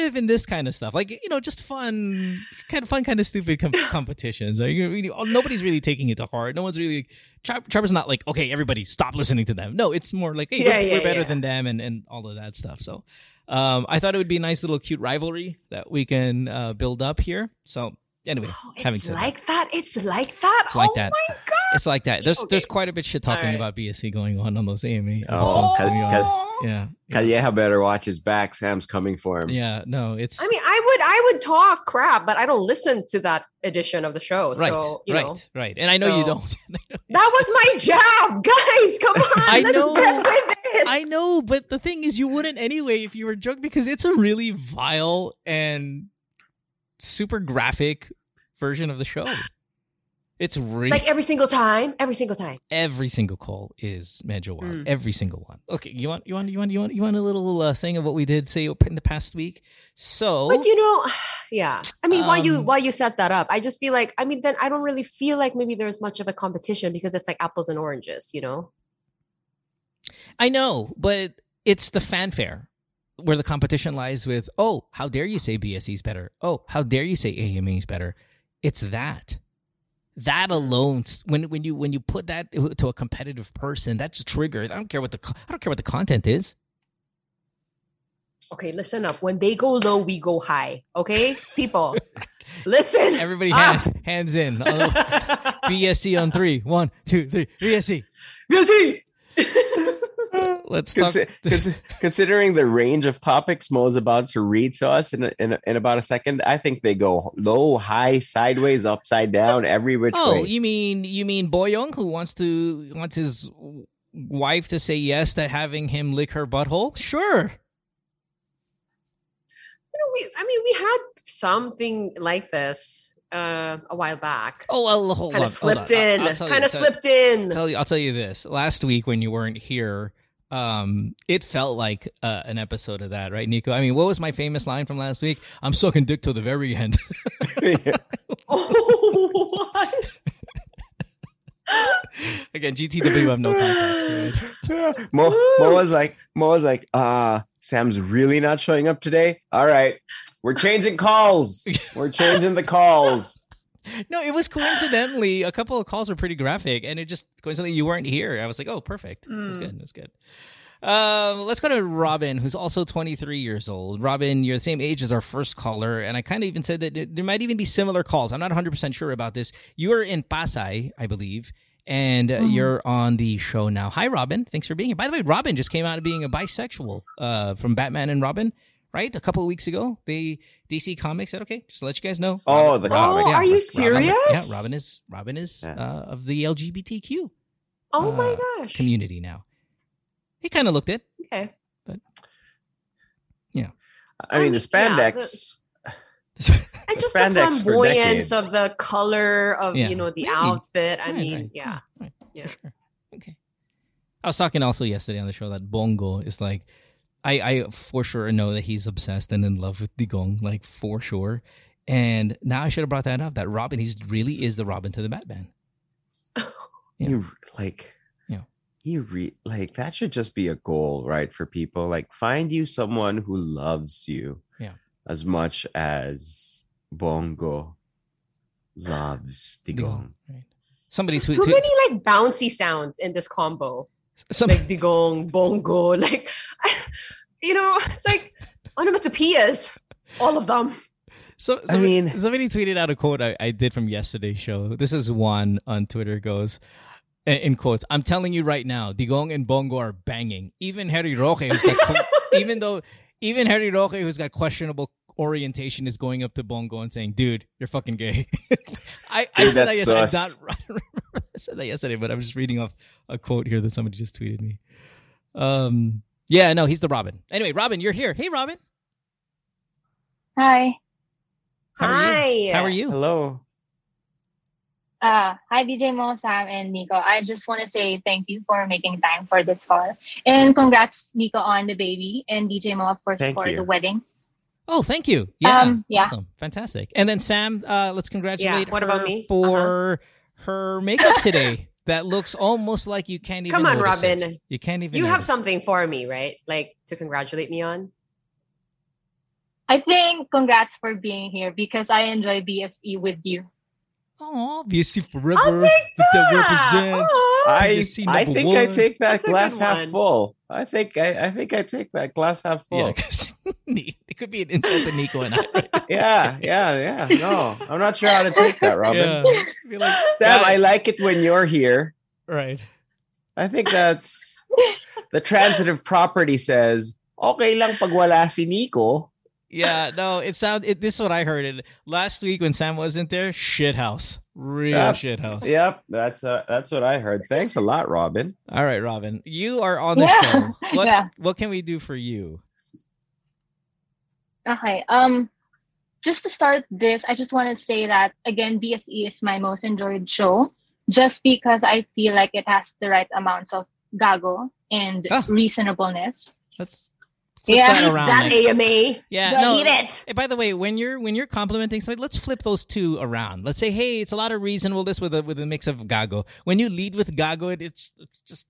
competitive in this kind of stuff, like you know, just fun, kind of fun, kind of stupid com- competitions. Like, you know, nobody's really taking it to heart. No one's really. Chop- Chopper's not like, okay, everybody stop listening to them. No, it's more like, hey, Yeah, we're, yeah, we're better yeah. than them, and and all of that stuff. So, um, I thought it would be a nice little cute rivalry that we can uh, build up here. So, anyway, Oh, having said that. like that. It's like that. It's like oh that. my god. It's like that. There's there's quite a bit shit talking Alright. about BSE going on on those AMA. Oh, episodes, to be cause- honest. yeah, Calleja better watch his back. Sam's coming for him. yeah. No, it's I mean, I would I would talk crap, but I don't listen to that edition of the show. right, so you right, know right. And I know you don't. Know that was my job, guys. Come on, I let's know. get with it. I know, but the thing is, you wouldn't anyway if you were drunk because it's a really vile and super graphic version of the show. It's really like every single time, every single time. every single call is Major Wild. Mm. Every single one. Okay, you want you want you want you want you want a little uh, thing of what we did say in the past week. So But you know, yeah. I mean, while you Um, while you set that up, I just feel like I mean, then I don't really feel like maybe there's much of a competition because it's like apples and oranges, you know. I know, but it's the fanfare where the competition lies with, oh, how dare you say BSE is better? Oh, how dare you say AMA is better? It's that. that alone, when when you when you put that to a competitive person, that's triggered. I don't care what the I don't care what the content is. Okay, listen up. When they go low, we go high. Okay, people, listen. Everybody hand, hands in. BSE on three. One, two, three. BSE. Busy. Let's talk. Consi- consi- considering the range of topics Mo's about to read to us in, a, in, a, in about a second, I think they go low, high, sideways, upside down, every which Oh, way. you mean you mean Boyoung who wants to wants his wife to say yes to having him lick her butthole? Sure. You know, we. I mean, we had something like this uh, a while back. Oh well, hold kind on. of hold slipped on. in. I'll- I'll you, Kind of tell- slipped in. tell you, I'll tell you this. Last week when you weren't here, um, it felt like uh, an episode of that, right, Nico? I mean, what was my famous line from last week? I'm sucking dick till the very end. oh, what? Again, GTW have no contacts, right? Mo, Mo was like, Mo was like, uh, Sam's really not showing up today. All right, we're changing calls. We're changing the calls. No, it was coincidentally a couple of calls were pretty graphic, and it just coincidentally you weren't here. I was like, oh, perfect. It was Mm. good. It was good. Um, let's go to Robin, who's also 23 years old. Robin, you're the same age as our first caller, and I kind of even said that there might even be similar calls. I'm not 100% sure about this. You are in Pasay, I believe, and uh, you're on the show now. Hi, Robin. Thanks for being here. By the way, Robin just came out of being a bisexual uh, from Batman and Robin, right? A couple of weeks ago. The DC Comics said, okay, just to let you guys know. Oh, the Oh, comic. are you Robin- serious? yeah, Robin is Robin is Yeah. uh, of the LGBTQ Oh my uh, gosh. community now. He kind of looked it. Okay. But yeah, I mean, I the mean, yeah, spandex. And just the flamboyance of the color of Yeah. you know the Maybe. outfit. I Right, mean, right, yeah. right, Yeah. sure. Okay. I was talking also yesterday on the show that Bongo is like, I, I for sure know that he's obsessed and in love with Digong, like for sure. And now I should have brought that up. That Robin, he's really is the Robin to the Batman. Yeah. You like, Yeah. You re like that should just be a goal, right? For people like find you someone who loves you, Yeah. as much as Bongo loves Digong. Right. Somebody Too tweet, tweet, many like bouncy sounds in this combo. Some, Like digong, bongo, like you know, it's like onomatopoeias. All of them. So, I somebody, mean- somebody tweeted out a quote I, I did from yesterday's show. This is one on Twitter goes, in in quotes, I'm telling you right now, Digong and Bongo are banging. Even Harry Roque, who's got, even though, even Harry Roque, who's got questionable orientation, is going up to Bongo and saying, dude, you're fucking gay. I, I said that that's yesterday. I'm not, I I said that yesterday, but I'm just reading off a quote here that somebody just tweeted me. Um, yeah, no, he's the Robin. Anyway, Robin, you're here. Hey, Robin. Hi. How are Hi. you? How are you? Hello. Uh, hi, DJ Mo, Sam, and Nico. I just want to say thank you for making time for this call. And congrats, Nico, on the baby, and DJ Mo, of course, Thank for you. the wedding. Oh, thank you. Yeah. Um, yeah. Awesome. Fantastic. And then Sam, uh, let's congratulate Yeah, what her about me? for her makeup today. that looks almost like you can't even Come on, notice it. Robin. You can't even You have notice it. something for me, right? Like to congratulate me on. I think congrats for being here because I enjoy BSE with you. Oh, BSE forever. I'll take That that. represents. Oh! Aw. I PVC I number think I take that That's glass half one. full. I think I, I think I take that glass half full. Yeah, 'cause it could be an insult to Nico and I. Right? yeah, yeah, yeah. No, I'm not sure how to take that, Robin. Yeah. Be like, Damn, I like it when you're here. right. I think that's the transitive property says, okay lang pag wala si Nico. Yeah, no, it sound it, this is what I heard. It last week when Sam wasn't there, shit house. Real Yep. shit house. Yep, that's uh, that's what I heard. Thanks a lot, Robin. All right, Robin. You are on the Yeah. show. What Yeah. what can we do for you? Okay. Um, just to start this, I just want to say that again, BSE is my most enjoyed show, just because I feel like it has the right amounts of gago and Ah. reasonableness. Let's flip Yeah, that around. that next. AMA. yeah, Don't no. Eat it. Hey, by the way, when you're when you're complimenting somebody, let's flip those two around. Let's say, hey, it's a lot of reasonableness with a with a mix of gago. When you lead with gago, it, it's just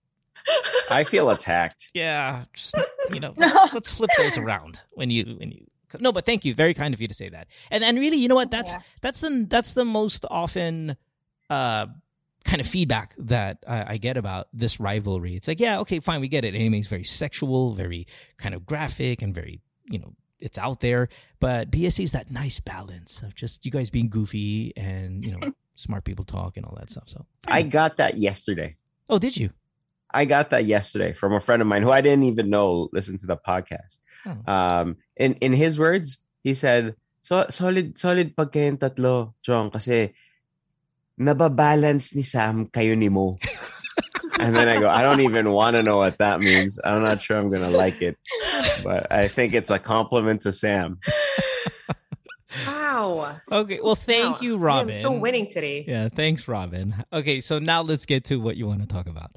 I feel attacked. yeah, just you know, let's, let's flip those around when you when you. No, but thank you. Very kind of you to say that. And and really, you know what? That's Yeah. that's the that's the most often uh, kind of feedback that I, I get about this rivalry. It's like, yeah, okay, fine, we get it. Anime's very sexual, very kind of graphic, and very, you know, it's out there. But BSE is that nice balance of just you guys being goofy and, you know, smart people talk and all that stuff. So I got that yesterday. Oh, did you? I got that yesterday from a friend of mine who I didn't even know listened to the podcast. Oh. Um, in in his words, he said, "So solid solid pag kayong tatlo, Chong, kasi nababalance ni Sam kayo ni Mo." and then I go, I don't even want to know what that means. I'm not sure I'm gonna like it, but I think it's a compliment to Sam. Wow. Okay. Well, thank Wow. you, I am so winning today. Yeah, thanks, Robin. Okay, so now let's get to what you want to talk about.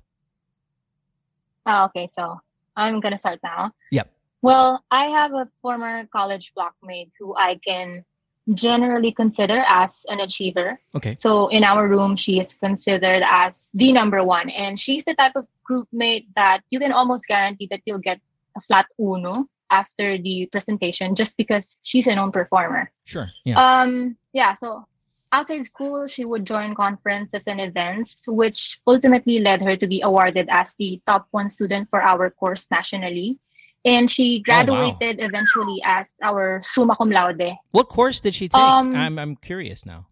Oh, okay, so I'm gonna start now. Yep. Well, I have a former college blockmate who I can generally consider as an achiever. Okay. So in our room, she is considered as the number one, and she's the type of group mate that you can almost guarantee that you'll get a flat uno after the presentation just because she's a known performer. Sure. Yeah. Um, yeah, so outside school, she would join conferences and events, which ultimately led her to be awarded as the top one student for our course nationally. And she Oh, wow. graduated eventually as our summa cum laude. what course did she take? um, I'm I'm curious now.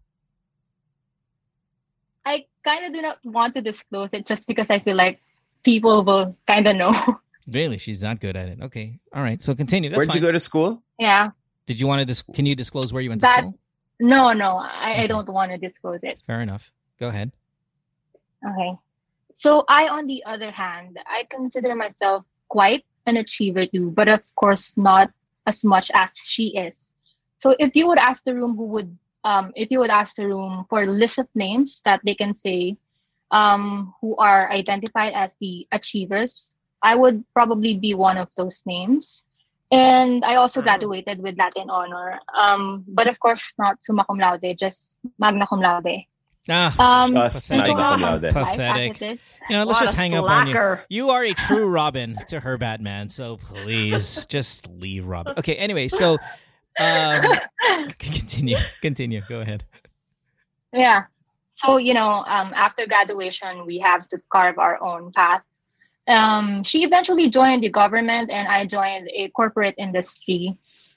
I kind of do not want to disclose it just because I feel like people will kind of know. Really, she's not good at it. Okay. All right. So continue. That's Where'd fine. you go to school? yeah. Did you want to? Dis- can you disclose where you went to school? No, no, I, Okay. I don't want to disclose it. Fair enough. Go ahead. Okay. So I, on the other hand, I consider myself quite an achiever too, but of course not as much as she is. So if you would ask the room who would, um, if you would ask the room for a list of names that they can say, um, who are identified as the achievers, I would probably be one of those names. And I also graduated with Latin honor, um, but of course not summa cum laude, just magna cum laude. Ah, Um, Just and so magna on cum laude. life as Pathetic. you know, let's just a hang up on you. You are a true Robin to her Batman, so please just leave Robin. Okay. Anyway, so um, continue. Continue. Go ahead. yeah. So, you know, um, after graduation, we have to carve our own path. Um, she eventually joined the government, and I joined a corporate industry.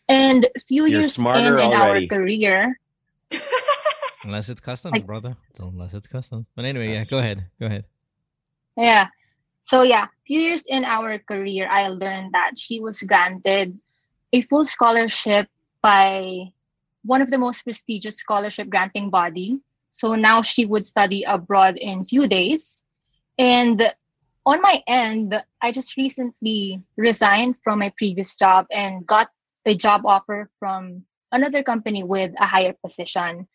And a few You're years in, in already. our career, Unless it's custom, Like- brother. It's unless it's custom. But anyway, yeah. Go ahead. Go ahead. yeah. So, yeah, few years in our career, I learned that she was granted a full scholarship by one of the most prestigious scholarship granting body. So now she would study abroad in few days. And on my end, I just recently resigned from my previous job and got a job offer from another company with a higher position.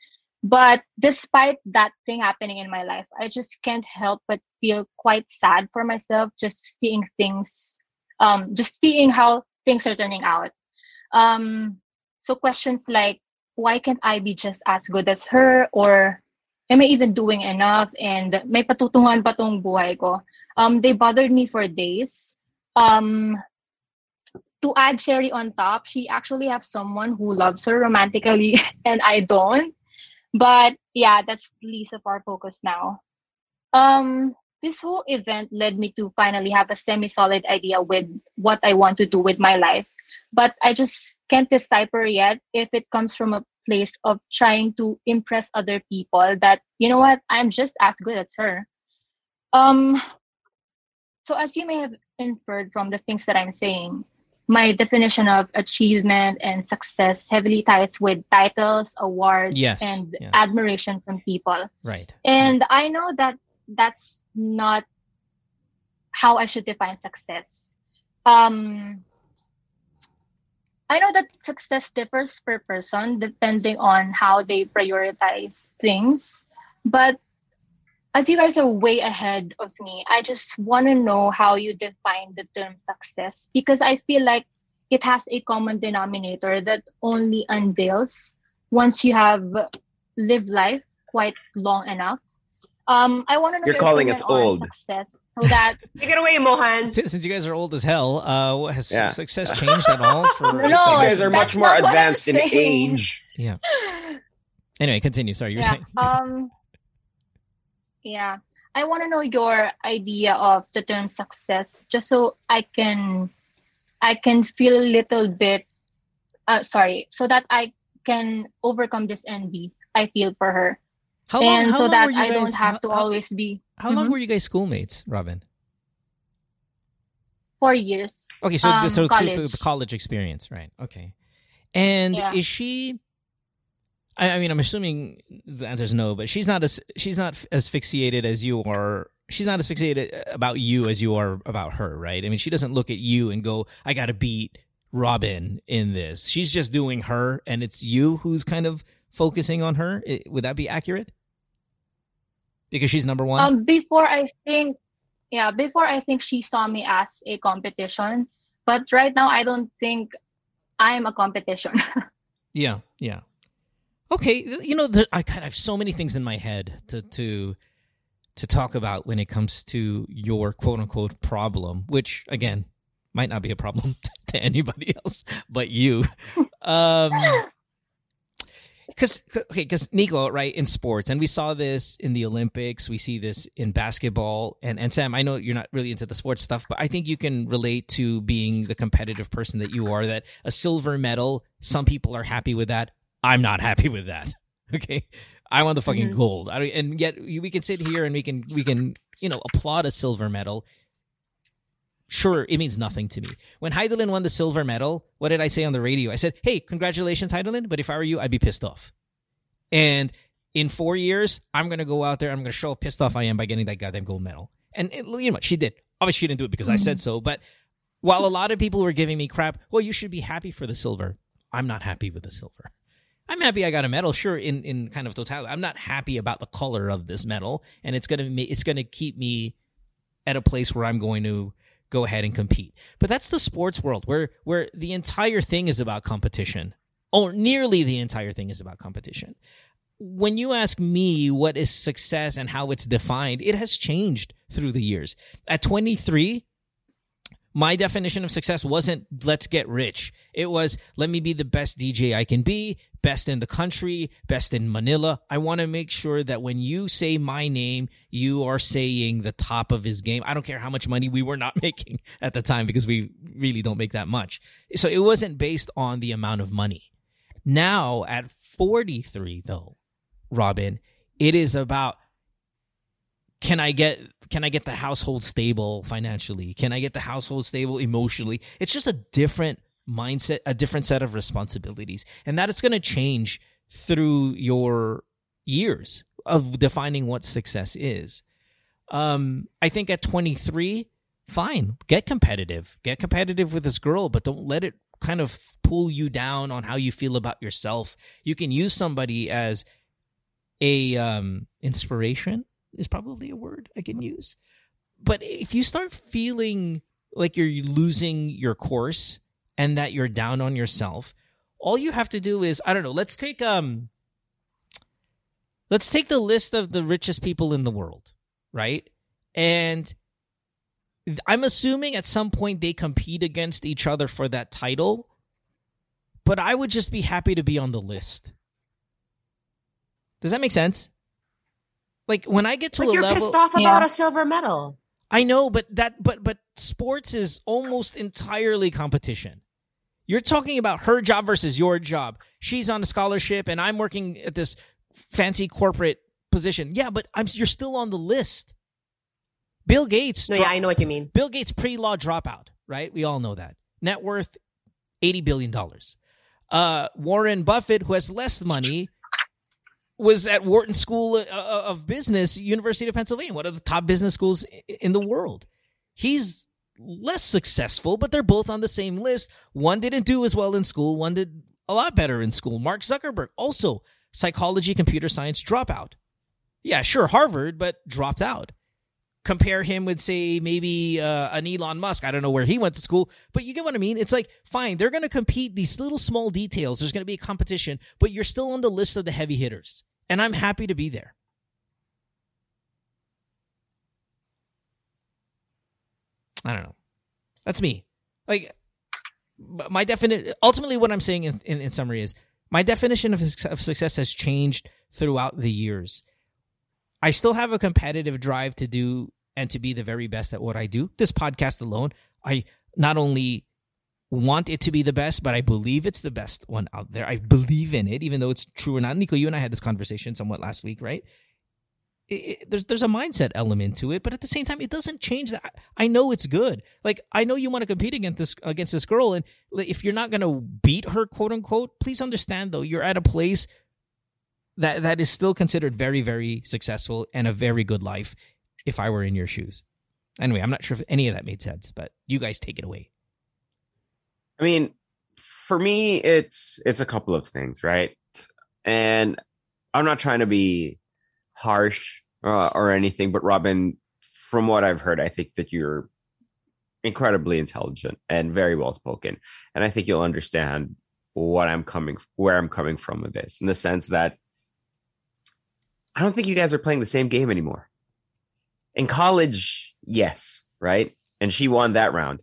But despite that thing happening in my life, I just can't help but feel quite sad for myself just seeing things, um, just seeing how things are turning out. Um, so questions like, why can't I be just as good as her? Or am I even doing enough? And may patutungan pa tong buhay ko. Um, they bothered me for days. Um, to add cherry on top, she actually has someone who loves her romantically, and I don't. But yeah, that's least of our focus now. Um, this whole event led me to finally have a semi-solid idea with what I want to do with my life. But I just can't decipher yet if it comes from a place of trying to impress other people that, you know what, I'm just as good as her. Um, so as you may have inferred from the things that I'm saying, my definition of achievement and success heavily ties with titles, awards, Yes, and yes. admiration from people. Right. And I know that that's not how I should define success. Um, I know that success differs per person depending on how they prioritize things. But as you guys are way ahead of me, I just want to know how you define the term success because I feel like it has a common denominator that only unveils once you have lived life quite long enough. Um, I want to know You're your calling us old. success so that Take it away, Mohan. Since, since you guys are old as hell, uh, what- has Yeah. success changed at all for? No, you guys are much more not what I'm advanced in age. Yeah. Anyway, continue. Sorry, you were yeah. saying. Um. Yeah. I want to know your idea of the term success just so I can I can feel a little bit uh, sorry, so that I can overcome this envy I feel for her. How long? and how so long that I guys, don't have to how- always be How long Mhm. were you guys schoolmates, Robin? four years. Okay, so, Um, so through, through the college experience, right? Okay. And Yeah. is she? I, I mean, I'm assuming the answer is no, but she's not as she's not as fixated as you are. She's not as fixated about you as you are about her, right? I mean, she doesn't look at you and go, "I got to beat Robin in this." She's just doing her, and it's you who's kind of focusing on her. I- would that be accurate? Because she's number one. Um, before I think, yeah, before I think she saw me as a competition, but right now I don't think I'm a competition. Yeah, yeah. Okay, you know, the, I kind of have so many things in my head to to to talk about when it comes to your quote unquote problem, which again might not be a problem to anybody else but you. Um, because okay, because Nico, right in sports, and we saw this in the Olympics, we see this in basketball, and and Sam, I know you're not really into the sports stuff, but I think you can relate to being the competitive person that you are. That a silver medal, some people are happy with that. I'm not happy with that. Okay, I want the fucking Mhm. gold. I, and yet we can sit here and we can we can you know applaud a silver medal. Sure, it means nothing to me. When Hidilyn won the silver medal, what did I say on the radio? I said, "Hey, congratulations, Hidilyn!" But if I were you, I'd be pissed off. And in four years, I'm gonna go out there. I'm gonna show how pissed off I am by getting that goddamn gold medal. And it, you know what? She did. Obviously, she didn't do it because I said so. But while a lot of people were giving me crap, well, you should be happy for the silver. I'm not happy with the silver. I'm happy I got a medal, sure, in, in kind of totality. I'm not happy about the color of this medal, and it's gonna it's gonna keep me at a place where I'm going to go ahead and compete. But that's the sports world where where the entire thing is about competition. Or nearly the entire thing is about competition. When you ask me what is success and how it's defined, it has changed through the years. At 23, my definition of success wasn't let's get rich. It was let me be the best DJ I can be, best in the country, best in Manila. I want to make sure that when you say my name, you are saying the top of his game. I don't care how much money we were not making at the time because we really don't make that much. So it wasn't based on the amount of money. Now at 43 though, Robin, it is about can I get can I get the household stable financially? Can I get the household stable emotionally? It's just a different mindset, a different set of responsibilities. And that it's going to change through your years of defining what success is. Um, I think at 23, fine, get competitive. Get competitive with this girl, but don't let it kind of pull you down on how you feel about yourself. You can use somebody as a um inspiration is probably a word I can use. But if you start feeling like you're losing your course and that you're down on yourself, all you have to do is I don't know, let's take um let's take the list of the richest people in the world, right? And I'm assuming at some point they compete against each other for that title, but I would just be happy to be on the list. Does that make sense? Like when I get to But a you're level, pissed off Yeah. about a silver medal. I know, but that but but sports is almost entirely competition. You're talking about her job versus your job. She's on a scholarship and I'm working at this fancy corporate position. Yeah, but I'm you're still on the list. Bill Gates No, dro- yeah, I know what you mean. Bill Gates pre-law dropout, right? We all know that. Net worth 80 billion dollars. Uh Warren Buffett who has less money was at Wharton School uh, of Business, University of Pennsylvania, one of the top business schools in the world. He's less successful, but they're both on the same list. One didn't do as well in school, one did a lot better in school. Mark Zuckerberg, also psychology, computer science dropout. Yeah, sure, Harvard, but dropped out. Compare him with, say, maybe uh, an Elon Musk. I don't know where he went to school, but you get what I mean. It's like, fine, they're going to compete these little small details. There's going to be a competition, but you're still on the list of the heavy hitters, and I'm happy to be there. I don't know. That's me. Like my definite. Ultimately, what I'm saying in, in, in summary is my definition of, of success has changed throughout the years. I still have a competitive drive to do and to be the very best at what I do. This podcast alone, I not only want it to be the best, but I believe it's the best one out there. I believe in it, even though it's true or not. Nico, you and I had this conversation somewhat last week, right? It, there's there's a mindset element to it, but at the same time, it doesn't change that. I know it's good. Like I know you want to compete against this against this girl, and if you're not going to beat her, quote unquote, please understand though you're at a place that that is still considered very very successful and a very good life. If I were in your shoes, anyway, I'm not sure if any of that made sense, but you guys take it away. I mean, for me, it's it's a couple of things, right? And I'm not trying to be harsh uh, or anything, but Robin, from what I've heard, I think that you're incredibly intelligent and very well spoken, and I think you'll understand what I'm coming, where I'm coming from with this, in the sense that I don't think you guys are playing the same game anymore. In college, yes, right, and she won that round.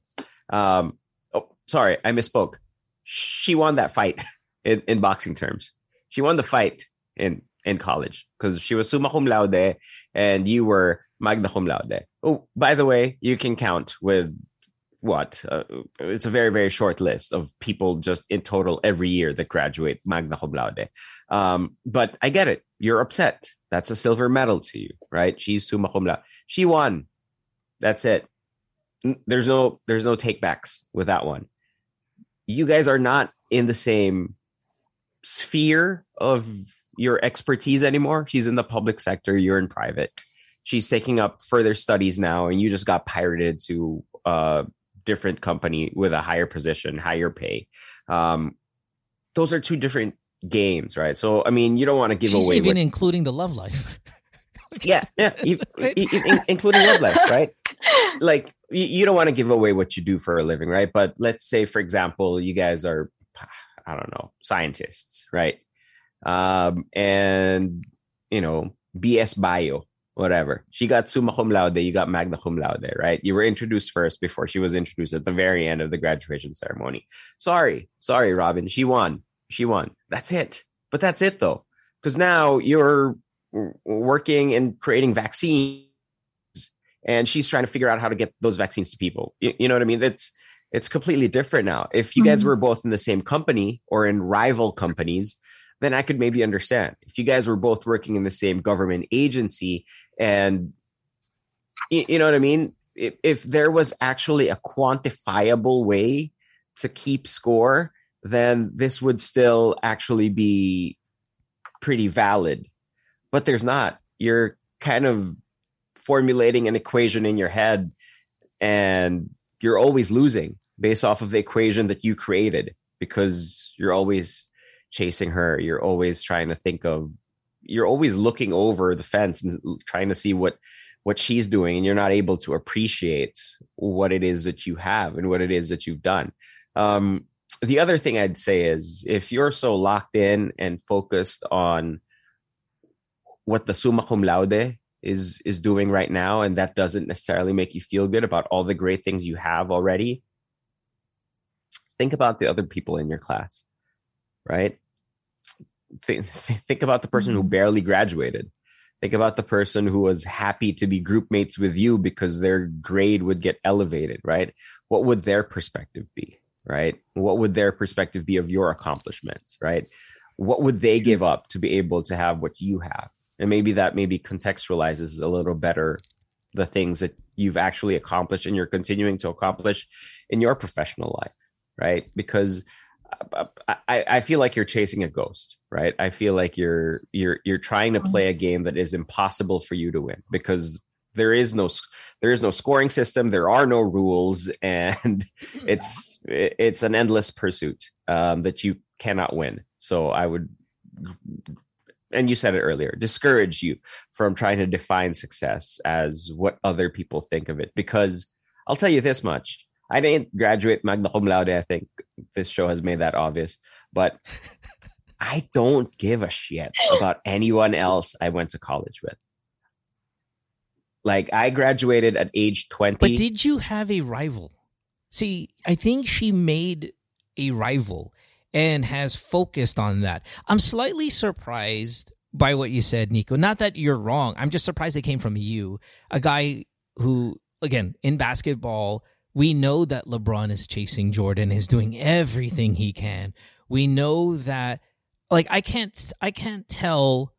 Um, oh, sorry, I misspoke. She won that fight in, in boxing terms. She won the fight in in college because she was summa cum laude and you were magna cum laude. Oh, by the way, you can count with what? Uh, it's a very very short list of people just in total every year that graduate magna cum laude. Um, but I get it. You're upset. That's a silver medal to you, right? She's summa cum laude. She won. That's it. There's no there's no takebacks with that one you guys are not in the same sphere of your expertise anymore. She's in the public sector, you're in private. She's taking up further studies now, and you just got pirated to a different company with a higher position, higher pay. Um, those are two different games, right? So, I mean, you don't want to give She's away. even what... including the love life. yeah, yeah, right? including love life, right? Like you, you don't want to give away what you do for a living, right? But let's say, for example, you guys are, I don't know, scientists, right? Um, and you know, BS Bio, whatever. She got summa cum laude, you got magna cum laude, right? You were introduced first before she was introduced at the very end of the graduation ceremony. Sorry, sorry, Robin. She won. She won. That's it. But that's it though, because now you're working and creating vaccines and she's trying to figure out how to get those vaccines to people. You, you know what I mean? It's it's completely different now. If you mm-hmm. guys were both in the same company or in rival companies, then I could maybe understand. If you guys were both working in the same government agency and you, know what I mean? If, if there was actually a quantifiable way to keep score, then this would still actually be pretty valid. But there's not. You're kind of formulating an equation in your head and you're always losing based off of the equation that you created because you're always chasing her. You're always trying to think of you're always looking over the fence and trying to see what what she's doing and you're not able to appreciate what it is that you have and what it is that you've done. Um, the other thing i'd say is if you're so locked in and focused on what the summa cum laude is is doing right now and that doesn't necessarily make you feel good about all the great things you have already think about the other people in your class right? Think, think about the person who mm-hmm. barely graduated. Think about the person who was happy to be group mates with you because their grade would get elevated right? What would their perspective be right? What would their perspective be of your accomplishments right? What would they give up to be able to have what you have? And maybe that maybe contextualizes a little better the things that you've actually accomplished and you're continuing to accomplish in your professional life right? Because I, I feel like you're chasing a ghost right i feel like you're you're you're trying to mm-hmm. play a game that is impossible for you to win because there is no there is no scoring system there are no rules and it's it's an endless pursuit um, that you cannot win so i would and you said it earlier, discourage you from trying to define success as what other people think of it. Because I'll tell you this much I didn't graduate magna cum laude. I think this show has made that obvious. But I don't give a shit about anyone else I went to college with. Like I graduated at age 20. But did you have a rival? See, I think she made a rival and has focused on that. I'm slightly surprised by what you said, Nico. Not that you're wrong. I'm just surprised it came from you, a guy who, again, in basketball, we know that LeBron is chasing Jordan, is doing everything he can. We know that, like, I can't, I can't tell.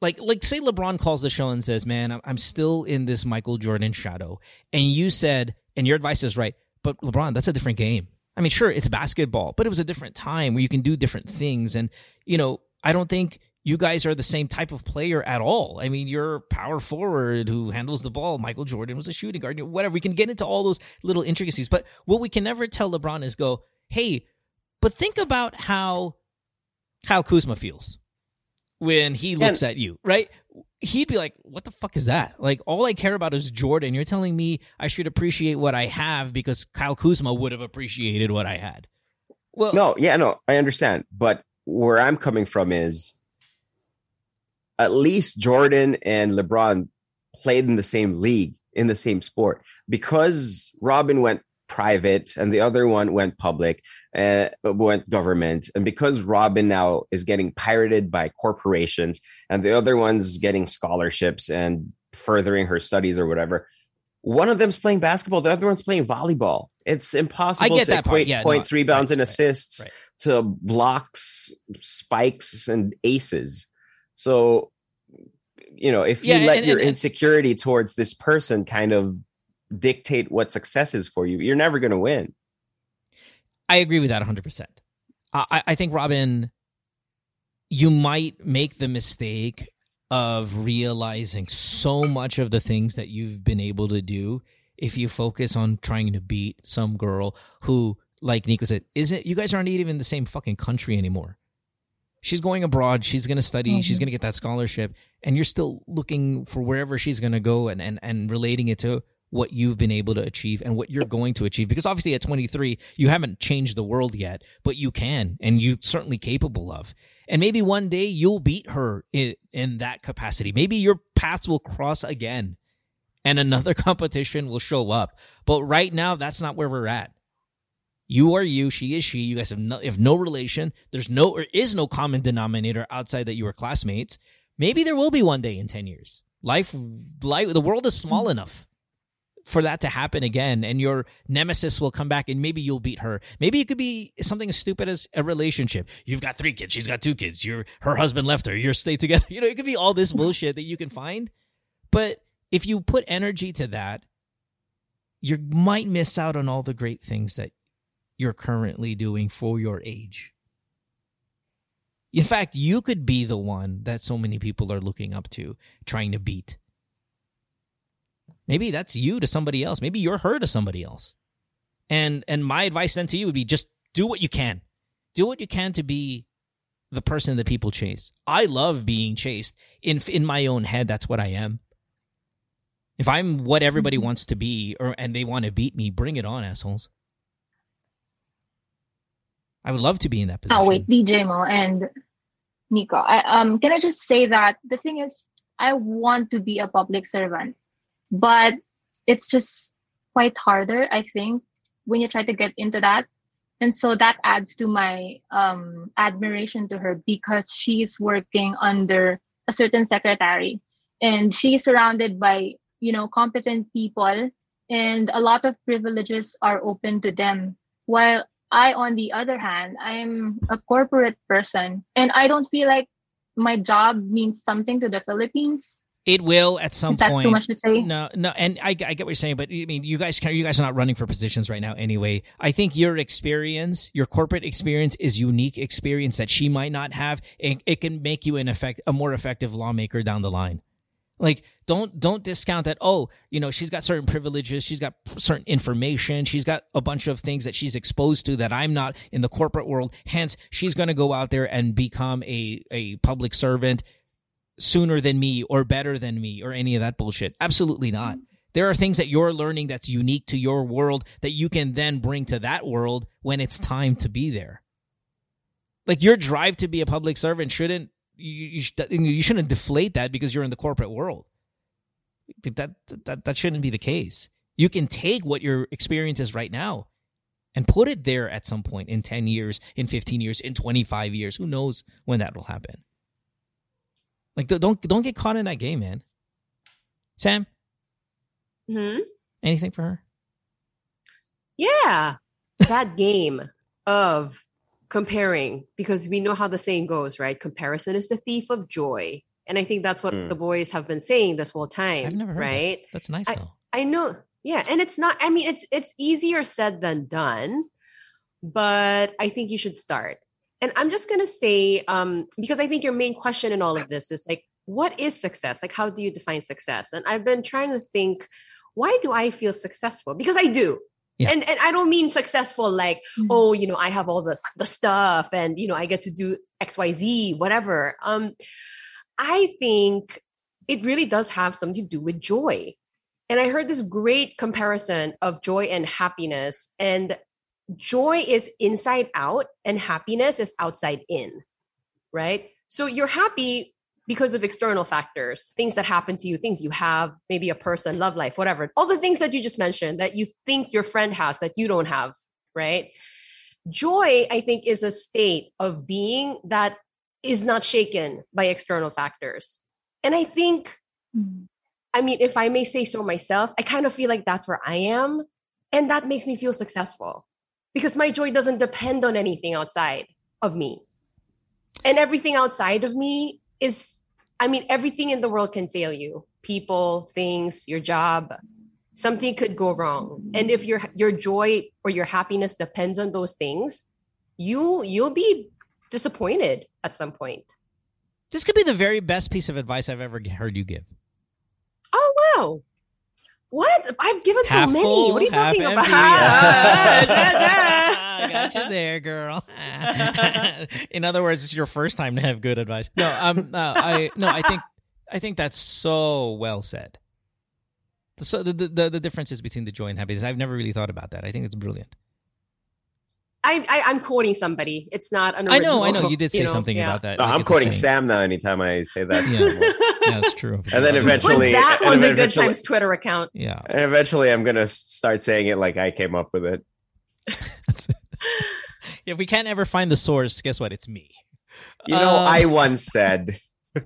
Like, like, say LeBron calls the show and says, "Man, I'm, still in this Michael Jordan shadow," and you said, and your advice is right, but LeBron, that's a different game. I mean, sure, it's basketball, but it was a different time where you can do different things. And, you know, I don't think you guys are the same type of player at all. I mean, you're power forward who handles the ball. Michael Jordan was a shooting guard, whatever. We can get into all those little intricacies. But what we can never tell LeBron is go, hey, but think about how Kyle Kuzma feels when he looks and, at you, right? He'd be like, "What the fuck is that?" Like, all I care about is Jordan. You're telling me I should appreciate what I have because Kyle Kuzma would have appreciated what I had. Well, no, yeah, no, I understand, but where I'm coming from is at least Jordan and LeBron played in the same league in the same sport. Because Robin went private and the other one went public uh, went government and because robin now is getting pirated by corporations and the other one's getting scholarships and furthering her studies or whatever one of them's playing basketball the other one's playing volleyball. It's impossible to equate yeah, points no, rebounds right, and assists right, right. to blocks spikes and aces so you know if you yeah, let and, your and, insecurity towards this person kind of dictate what success is for you, you're never going to win. I agree with that 100%. I, I think, Robin, you might make the mistake of realizing so much of the things that you've been able to do if you focus on trying to beat some girl who, like Nico said, isn't, you guys aren't even in the same fucking country anymore. She's going abroad. She's going to study. Mm-hmm. She's going to get that scholarship. And you're still looking for wherever she's going to go and, and, and relating it to what you've been able to achieve and what you're going to achieve because obviously at 23 you haven't changed the world yet but you can and you're certainly capable of and maybe one day you'll beat her in, in that capacity maybe your paths will cross again and another competition will show up but right now that's not where we're at you are you she is she you guys have no, have no relation there's no or is no common denominator outside that you are classmates maybe there will be one day in 10 years life life the world is small enough for that to happen again and your nemesis will come back and maybe you'll beat her. Maybe it could be something as stupid as a relationship. You've got three kids, she's got two kids. Your her husband left her. You're stay together. You know, it could be all this mm-hmm. bullshit that you can find. But if you put energy to that, you might miss out on all the great things that you're currently doing for your age. In fact, you could be the one that so many people are looking up to, trying to beat. Maybe that's you to somebody else. Maybe you're her to somebody else. And and my advice then to you would be just do what you can. Do what you can to be the person that people chase. I love being chased. In in my own head, that's what I am. If I'm what everybody mm-hmm. wants to be or and they want to beat me, bring it on, assholes. I would love to be in that position. Oh wait, DJ Mo and Nico. I, um, can I just say that the thing is, I want to be a public servant but it's just quite harder i think when you try to get into that and so that adds to my um, admiration to her because she's working under a certain secretary and she's surrounded by you know competent people and a lot of privileges are open to them while i on the other hand i'm a corporate person and i don't feel like my job means something to the philippines it will at some That's point. too much to say. No, no, and I, I get what you're saying, but I mean, you guys, you guys are not running for positions right now anyway. I think your experience, your corporate experience, is unique experience that she might not have, and it can make you an effect a more effective lawmaker down the line. Like, don't don't discount that. Oh, you know, she's got certain privileges, she's got certain information, she's got a bunch of things that she's exposed to that I'm not in the corporate world. Hence, she's going to go out there and become a a public servant sooner than me or better than me or any of that bullshit. Absolutely not. Mm-hmm. There are things that you're learning that's unique to your world that you can then bring to that world when it's mm-hmm. time to be there. Like your drive to be a public servant shouldn't you, you, you shouldn't deflate that because you're in the corporate world. That, that that shouldn't be the case. You can take what your experience is right now and put it there at some point in 10 years, in 15 years, in 25 years. Who knows when that will happen? Like don't- don't don't get caught in that game, man. Sam, Hmm? anything for her? Yeah. That game of comparing, because we know how the saying goes, right? Comparison is the thief of joy. And I think that's what Mm. the boys have been saying this whole time. I've never heard right? that. That's nice I- though. I know. Yeah, and it's not I mean it's it's easier said than done, but I think you should start. And I'm just going to say um because I think your main question in all of this is like what is success? Like how do you define success? And I've been trying to think why do I feel successful? Because I do. Yeah. And and I don't mean successful like Mhm. oh, you know, I have all the the stuff and you know, I get to do XYZ whatever. Um I think it really does have something to do with joy. And I heard this great comparison of joy and happiness. And joy is inside out, and happiness is outside in, right? So you're happy because of external factors, things that happen to you, things you have, maybe a person, love life, whatever. All the things that you just mentioned that you think your friend has that you don't have, right? Joy, I think, is a state of being that is not shaken by external factors. And I think. I mean, if I may say so myself, I kind of feel like that's where I am. And that makes me feel successful because my joy doesn't depend on anything outside of me. And everything outside of me is, I mean, everything in the world can fail you people, things, your job. Something could go wrong. And if your your joy or your happiness depends on those things, you you'll be disappointed at some point. This could be the very best piece of advice I've ever heard you give. Oh wow. What? I've given so many. full, what are you talking about? empty. Ah, Got you there, girl. In other words, it's your first time to have good advice. No, um, no, I no, I think I think that's so well said. So the the the differences between the joy and happiness, I've never really thought about that. I think it's brilliant. I, I, I'm quoting somebody. It's not an I know, I know. You did say know, something yeah. about that. No, like I'm quoting. Sam now anytime I say that. Yeah. Yeah, that's true. And then Put eventually- that and on the Good Times Twitter account. Yeah. And eventually, I'm gonna start saying it like I came up with it. That's- if we can't ever find the source, guess what? It's me. You know, Um, I once said.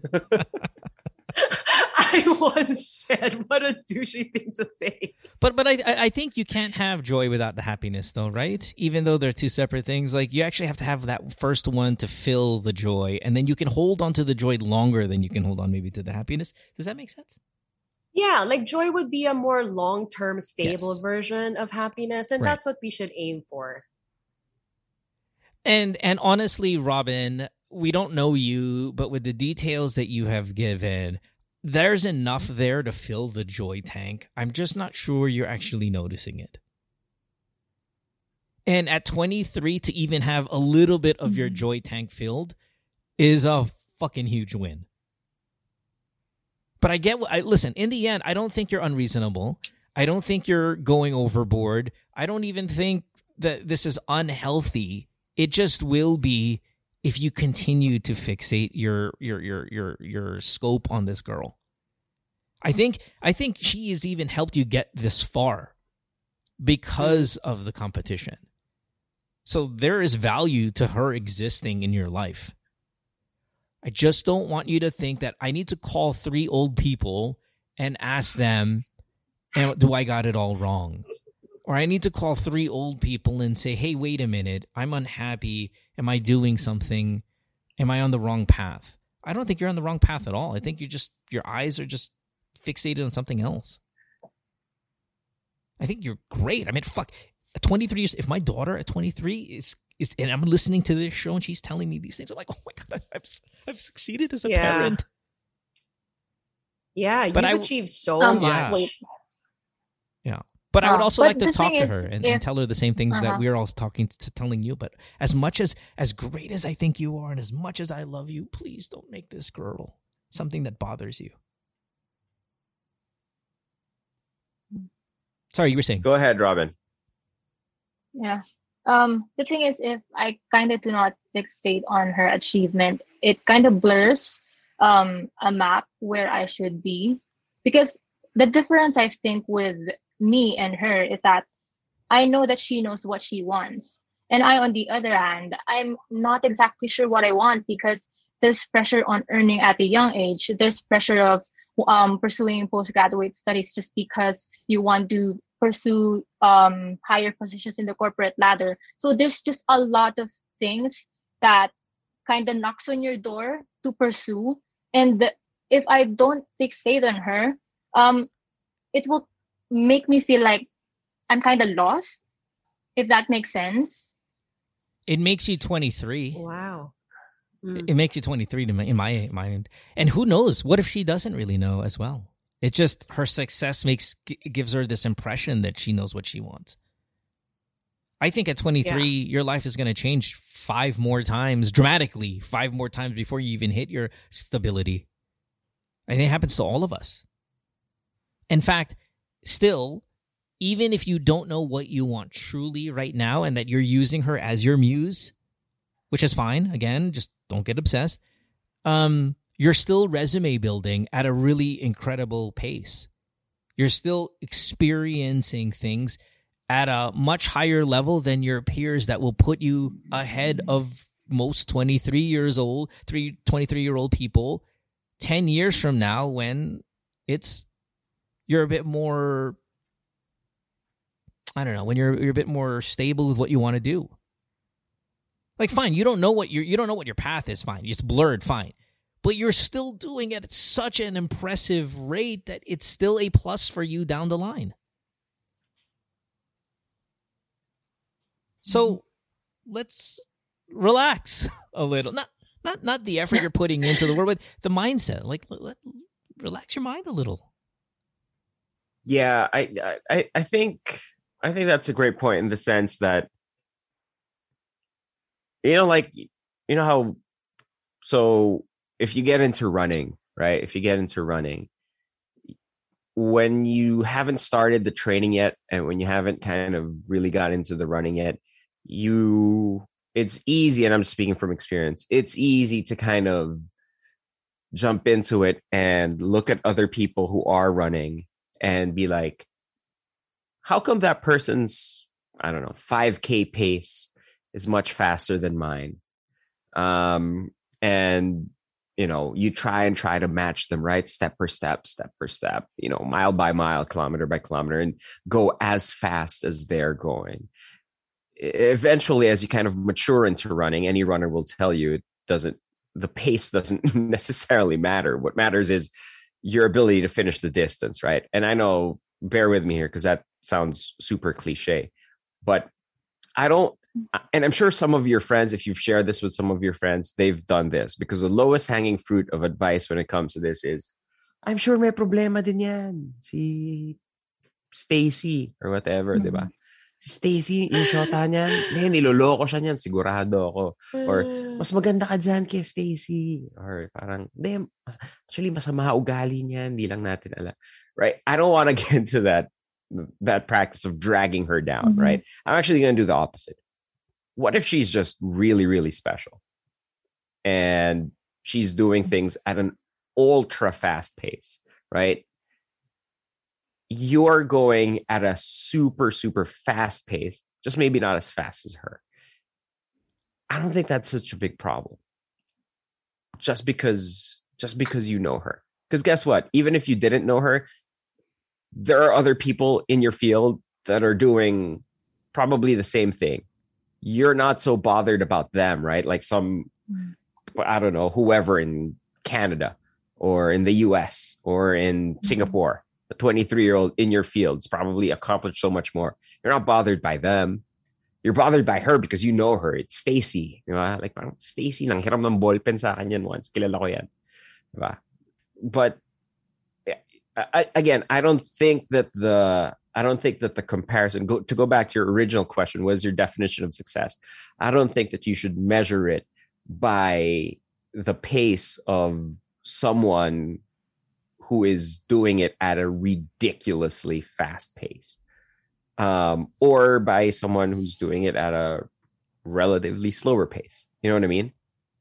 I once said, "What a douchey thing to say." But but I I I think you can't have joy without the happiness, though, right? Even though they're two separate things, like you actually have to have that first one to fill the joy, and then you can hold on to the joy longer than you can hold on maybe to the happiness. Does that make sense? Yeah, like joy would be a more long-term, stable Yes. version of happiness, and Right. that's what we should aim for. And and honestly, Robin, we don't know you, but with the details that you have given, there's enough there to fill the joy tank. I'm just not sure you're actually noticing it. And at 23 to even have a little bit of your Mhm. joy tank filled is a fucking huge win. But I get what I listen, in the end, I don't think you're unreasonable. I don't think you're going overboard. I don't even think that this is unhealthy. It just will be if you continue to fixate your your your your your scope on this girl. I think I think she has even helped you get this far because of the competition. So there is value to her existing in your life. I just don't want you to think that I need to call three old people and ask them, do I got it all wrong? Or I need to call three old people and say, hey, wait a minute, I'm unhappy. Am I doing something? Am I on the wrong path? I don't think you're on the wrong path at all. I think you're just, your eyes are just fixated on something else. I think you're great. I mean, fuck, at 23 years, if my daughter at 23 is, is and I'm listening to this show and she's telling me these things, I'm like, oh my God, I've, I've succeeded as a Yeah. parent. Yeah, But you've I- achieved so Um, much. wait. But I would also but like to talk to her and, and if- tell her the same things that Uh-huh. we're all talking to telling you. But as much as as great as I think you are, and as much as I love you, please don't make this girl something that bothers you. Sorry, you were saying. Go ahead, Robin. Yeah. Um, the thing is, if I kind of do not fixate on her achievement, it kind of blurs um, a map where I should be. Because the difference, I think, with me and her is that I know that she knows what she wants. And I, on the other hand, I'm not exactly sure what I want because there's pressure on earning at a young age. There's pressure of um, pursuing postgraduate studies just because you want to pursue um, higher positions in the corporate ladder. So there's just a lot of things that kind of knocks on your door to pursue. And if I don't fixate on her, um, it will make me feel like I'm kind of lost, if that makes sense. It makes you 23. Wow. It mm. makes you 23 to my, in my mind. And who knows? What if she doesn't really know as well? It just her success makes gives her this impression that she knows what she wants. I think at 23, yeah. your life is going to change five more times, dramatically, five more times before you even hit your stability. I think it happens to all of us. In fact, still, even if you don't know what you want truly right now and that you're using her as your muse, which is fine, again, just don't get obsessed. Um, you're still resume building at a really incredible pace. You're still experiencing things at a much higher level than your peers that will put you ahead of most 23 years old, three, 23 year old people 10 years from now when it's you're a bit more I don't know, when you're you're a bit more stable with what you want to do. Like fine, you don't know what your you don't know what your path is, fine. It's blurred, fine. But you're still doing it at such an impressive rate that it's still a plus for you down the line. So let's relax a little. Not not not the effort you're putting into the work, but the mindset. Like let, relax your mind a little. Yeah, I I I think I think that's a great point in the sense that you know, like you know how so if you get into running, right? If you get into running, when you haven't started the training yet and when you haven't kind of really got into the running yet, you it's easy, and I'm speaking from experience, it's easy to kind of jump into it and look at other people who are running and be like, how come that person's, I don't know, 5K pace is much faster than mine? Um, and you know, you try and try to match them, right? Step per step, step per step, you know, mile by mile, kilometer by kilometer, and go as fast as they're going eventually as you kind of mature into running any runner will tell you it doesn't the pace doesn't necessarily matter what matters is your ability to finish the distance right and i know bear with me here because that sounds super cliche but i don't and i'm sure some of your friends if you've shared this with some of your friends they've done this because the lowest hanging fruit of advice when it comes to this is i'm sure may problema din yan si Stacy or whatever, mm-hmm. di ba? Stacy, yung shota niyan, eh, niloloko siya niyan, sigurado ako. Or, ah. mas maganda ka dyan kay Stacy. Or parang, hindi, actually, masama ugali niya, hindi lang natin alam. Right? I don't want to get into that that practice of dragging her down, mm-hmm. right? I'm actually going to do the opposite. What if she's just really, really special? And she's doing things at an ultra fast pace, right? You're going at a super, super fast pace, just maybe not as fast as her. I don't think that's such a big problem. Just because just because you know her. Because guess what? Even if you didn't know her, there are other people in your field that are doing probably the same thing. You're not so bothered about them, right? Like some mm. I don't know, whoever in Canada or in the US or in mm-hmm. Singapore a 23 year old in your fields probably accomplished so much more. You're not bothered by them. You're bothered by her because you know her. It's Stacy. You know, like Stacy nang hiram ng ballpen sa akin yan once. Kilala ko yan. But eh, I, again, I don't think that the I don't think that the comparison go, to go back to your original question was your definition of success? I don't think that you should measure it by the pace of someone who is doing it at a ridiculously fast pace um, or by someone who's doing it at a relatively slower pace. You know what i mean?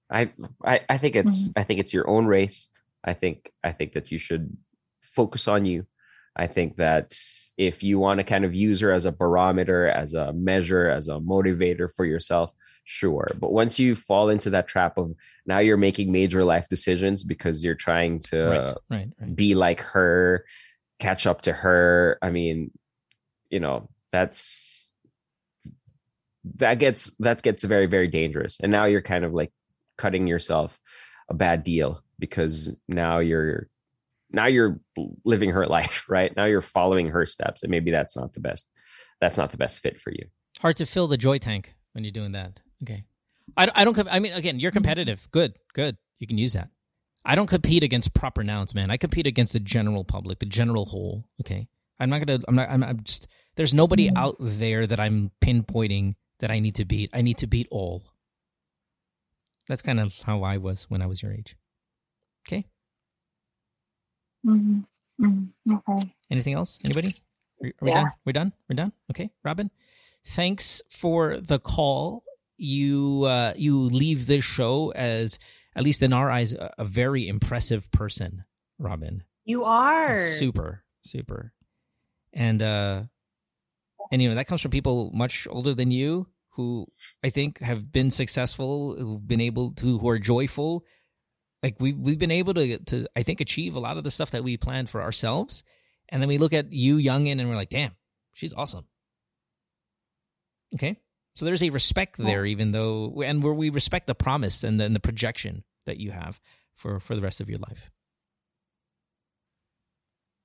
I i, I think it's mm-hmm. i think it's your own race. I think i think that you should focus on you. I think that if you want to kind of use her as a barometer as a measure as a motivator for yourself sure. But once you fall into that trap of now you're making major life decisions because you're trying to right, right, right. be like her, catch up to her. I mean, you know, that's that gets that gets very very dangerous. And now you're kind of like cutting yourself a bad deal because now you're now you're living her life, right? Now you're following her steps and maybe that's not the best that's not the best fit for you. Hard to fill the joy tank when you're doing that. Okay. I, I don't, I mean, again, you're competitive. Good, good. You can use that. I don't compete against proper nouns, man. I compete against the general public, the general whole. Okay. I'm not going to, I'm not, I'm, I'm just, there's nobody mm-hmm. out there that I'm pinpointing that I need to beat. I need to beat all. That's kind of how I was when I was your age. Okay. Mm-hmm. Mm-hmm. Okay. Anything else? Anybody? Are, are we yeah. done? We're done? We're done? Okay. Robin, thanks for the call you uh, you leave this show as at least in our eyes a, a very impressive person, Robin. You are super super, and uh, and you know that comes from people much older than you who I think have been successful, who've been able to, who are joyful. Like we we've been able to to I think achieve a lot of the stuff that we planned for ourselves, and then we look at you, youngin, and we're like, damn, she's awesome. Okay, so there's a respect there, even though, and where we respect the promise and the, and the projection that you have for for the rest of your life.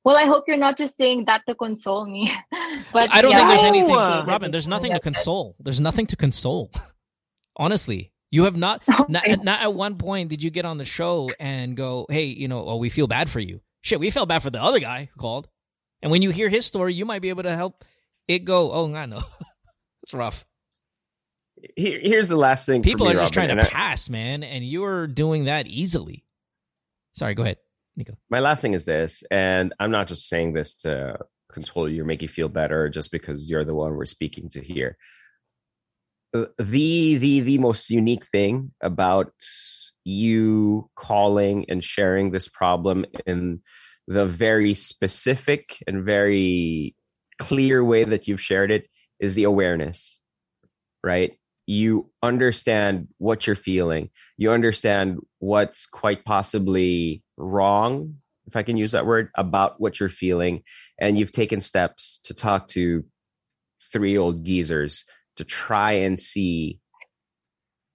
Well, I hope you're not just saying that to console me. but I don't yeah. think there's anything, Robin. There's nothing to console. There's nothing to console. Honestly, you have not, okay. not, not at one point did you get on the show and go, "Hey, you know, oh, we feel bad for you." Shit, we felt bad for the other guy who called. And when you hear his story, you might be able to help it go. Oh, I know, it's rough here, here's the last thing. People me, are just trying to pass, man, and you're doing that easily. Sorry, go ahead, Nico. My last thing is this, and I'm not just saying this to control you or make you feel better just because you're the one we're speaking to here. Uh, the the the most unique thing about you calling and sharing this problem in the very specific and very clear way that you've shared it is the awareness right you understand what you're feeling. You understand what's quite possibly wrong if i can use that word about what you're feeling and you've taken steps to talk to three old geezers to try and see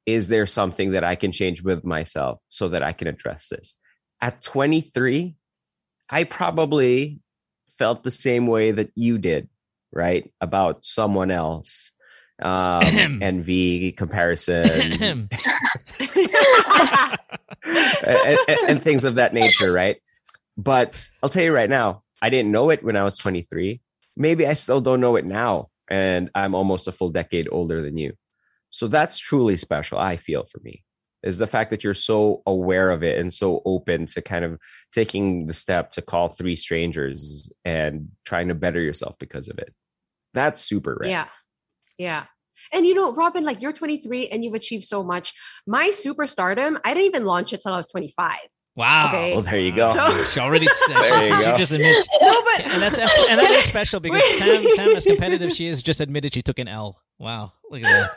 is there something that i can change with myself so that i can address this? At 23 i probably felt the same way that you did right about someone else um, envy, comparison, and, and, and things of that nature, right? But I'll tell you right now, I didn't know it when I was 23. Maybe I still don't know it now, and I'm almost a full decade older than you. So that's truly special, I feel for me, is the fact that you're so aware of it and so open to kind of taking the step to call three strangers and trying to better yourself because of it. That's super rare. Yeah. Yeah. And you know, Robin, like you're 23 and you've achieved so much. My superstardom, I didn't even launch it till I was 25. Wow. Okay. Well, there you go. So, she already there you go. just admits. No, but and that's and that is special because Sam, Sam, as competitive she is, just admitted she took an L. Wow, look at that.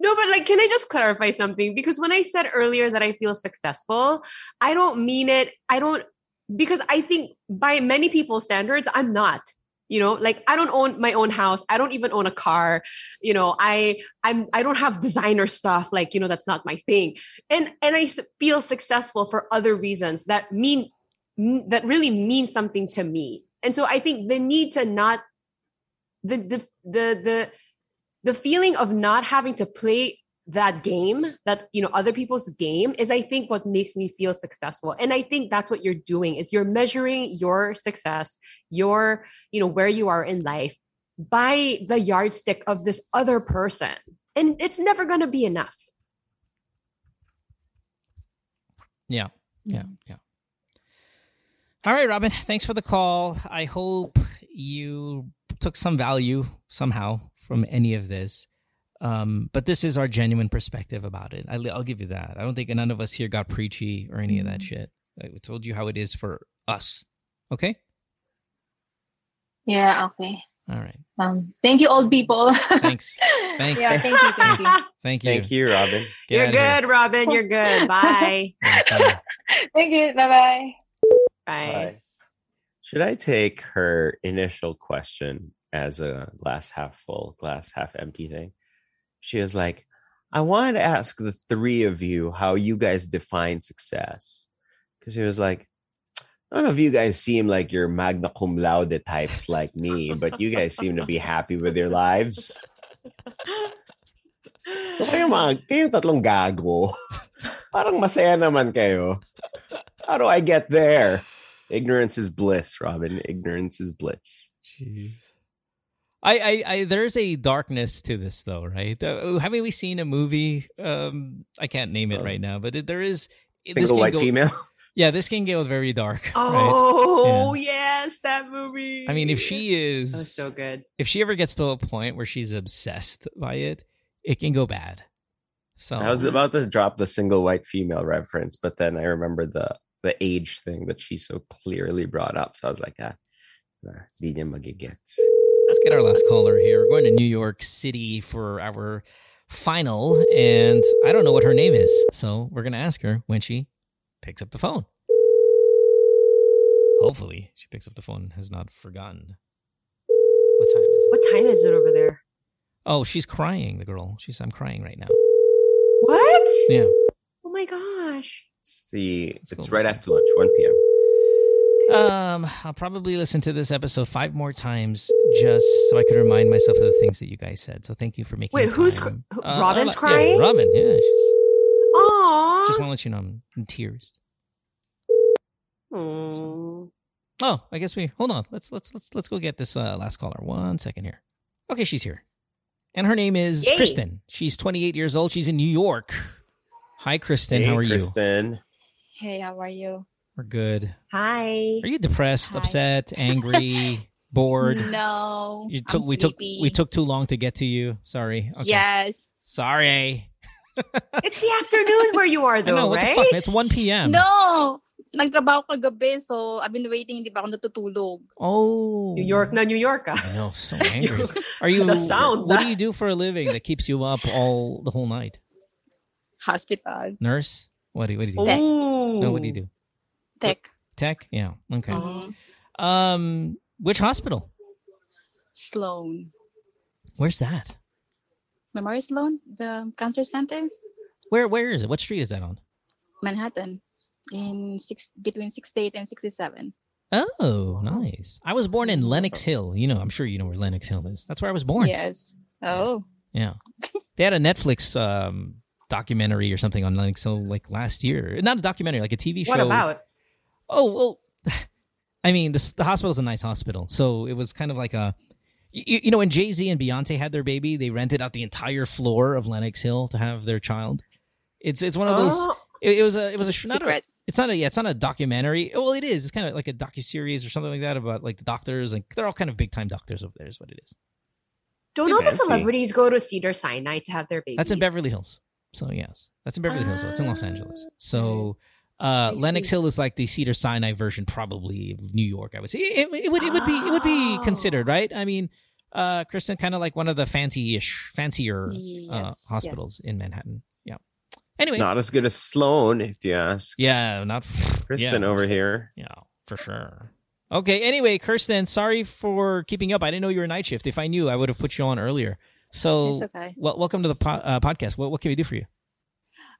No, but like, can I just clarify something? Because when I said earlier that I feel successful, I don't mean it. I don't because I think by many people's standards, I'm not you know like i don't own my own house. I don't even own a car. You know i i'm i don't have designer stuff like you know that's not my thing. And and i feel successful for other reasons that mean that really mean something to me. And so i think the need to not the the the the the feeling of not having to play that game that you know other people's game is i think what makes me feel successful. And i think that's what you're doing is you're measuring your success your you know where you are in life by the yardstick of this other person. And it's never going to be enough. Yeah yeah mm-hmm. yeah. All right robin thanks for the call. I hope you took some value somehow from any of this um, but this is our genuine perspective about it. I, will give you that. I don't think none of us here got preachy or any of that mm-hmm. shit. I told you how it is for us. Okay. Yeah. Okay. All right. Um. Thank you, old people. Thanks. Thanks. Yeah, thank you, thank you. Thank you. Thank you, Robin. Get You're outta here. good, Robin. You're good. Bye. Bye. Thank you. Bye bye. Bye. Bye. Should I take her initial question as a glass half full, glass half empty thing? She was like, I wanted to ask the three of you how you guys define success. Because she was like, I don't know if you guys seem like you're magna cum laude types like me, but you guys seem to be happy with your lives. So kayo mga, tatlong gago. Parang masaya naman kayo. How do I get there? Ignorance is bliss, Robin. Ignorance is bliss. Jeez. I, I, I, there's a darkness to this, though, right? Uh, haven't we seen a movie? Um, I can't name it Uh, right now, but it, there is. this Single can white go- female. Yeah, this can get very dark. right? Oh yes, that movie. I mean, if she is, that was so good. if she ever gets to a point where she's obsessed by it, it can go bad. So I was about to drop the single white female reference, but then I remembered the the age thing that she so clearly brought up. So I was like, ah, nah, di niya magigets. Let's get our last caller here. We're going to New York City for our final, and I don't know what her name is, so we're going to ask her when she picks up the phone. Hopefully, she picks up the phone. and Has not forgotten. What time is it? What time is it over there? Oh, she's crying. The girl. She's. I'm crying right now. What? Yeah. Oh my gosh. It's the Let's it's right after lunch, 1 p.m. Um, I'll probably listen to this episode five more times just so I could remind myself of the things that you guys said. So thank you for making. Wait, the who's time. cr- who- Uh, Robin's uh, yeah, crying? Robin, yeah. She's, Aww. just want to let you know I'm in tears. Hmm. Oh, I guess we hold on. Let's let's let's let's go get this uh, last caller. One second here. Okay, she's here, and her name is Yay. Kristen. She's 28 years old. She's in New York. Hi, Kristen. Hey, how are you? Kristen. Hey, how are you? You? We're good. Hi. Are you depressed, Hi. upset, angry, bored? No. You took I'm we took we took too long to get to you. Sorry. Okay. Yes. Sorry. It's the afternoon where you are, I though, know, what right? the fuck? It's 1 p.m. No. Nagtrabaho ko gabi, so I've been waiting, hindi pa ako natutulog. Oh. New York na New York. ah. I know, so angry. Are you The sound, What ah. do you do for a living that keeps you up all the whole night? Hospital. Nurse? What do you, what do you do? Tech. Ooh. No, what do you do? Tech. Tech? Yeah. Okay. Mhm. Um, which hospital? Sloan. Where's that? Memorial Sloan, the cancer center, Where Where is it? What street is that on? Manhattan, in six between 68 and 67. Oh, nice. I was born in Lenox Hill. You know, I'm sure you know where Lenox Hill is. That's where I was born. Yes. Oh. Yeah. They had a Netflix um documentary or something on Lenox Hill like last year. Not a documentary, like a TV show. What about? Oh well, I mean, this, the hospital's a nice hospital, so it was kind of like a, you, you know, when Jay Z and Beyonce had their baby, they rented out the entire floor of Lenox Hill to have their child. It's it's one of those. Oh, It, it was a it was a sh- not a, it's not a yeah it's not a documentary. Well, it is. It's kind of like a docu series or something like that about like the doctors. Like they're all kind of big time doctors over there. Is what it is. don't all the celebrities go to Cedar Sinai to have their babies? That's in Beverly Hills. So yes, that's in Beverly Hills. So it's in Los Angeles. So uh, I Lenox. Hill is like the Cedar Sinai version, probably of New York. I would say it, it would it would be it would be Oh. considered right. I mean, uh, Kristen, kind of like one of the fancy-ish, fancier uh, Yes, hospitals in Manhattan. Yeah. Anyway, Not as good as Sloan, if you ask. yeah, not Kristen yeah, over here. Yeah, for sure. Okay. Anyway, Kirsten, sorry for keeping up. I didn't know you were a night shift. If I knew, I would have put you on earlier. So, It's okay. well, welcome to the po- uh, podcast. What what can we do for you?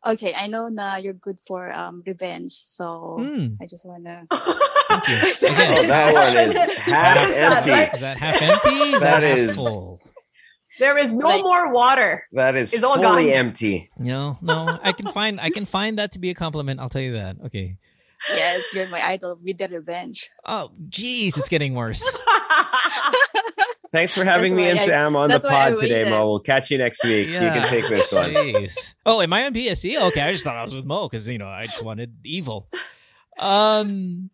Okay, I know na you're good for um revenge, so Hmm. I just wanna. you. Again. Oh, that one is half What is that, empty. like- Is that half empty? Is that, That half full? There is no Like- more water. That is It's all fully gone. empty. No, no. I can find I can find that to be a compliment. I'll tell you that. Okay. Yes, you're my idol with the revenge. Oh, geez, it's getting worse. Thanks for having me and I- Sam on the that's why I pod today. Mo. We'll catch you next week. You can take this one. Jeez. Oh, am I on BSE? Okay, I just thought I was with Mo because you know I just wanted evil. Um,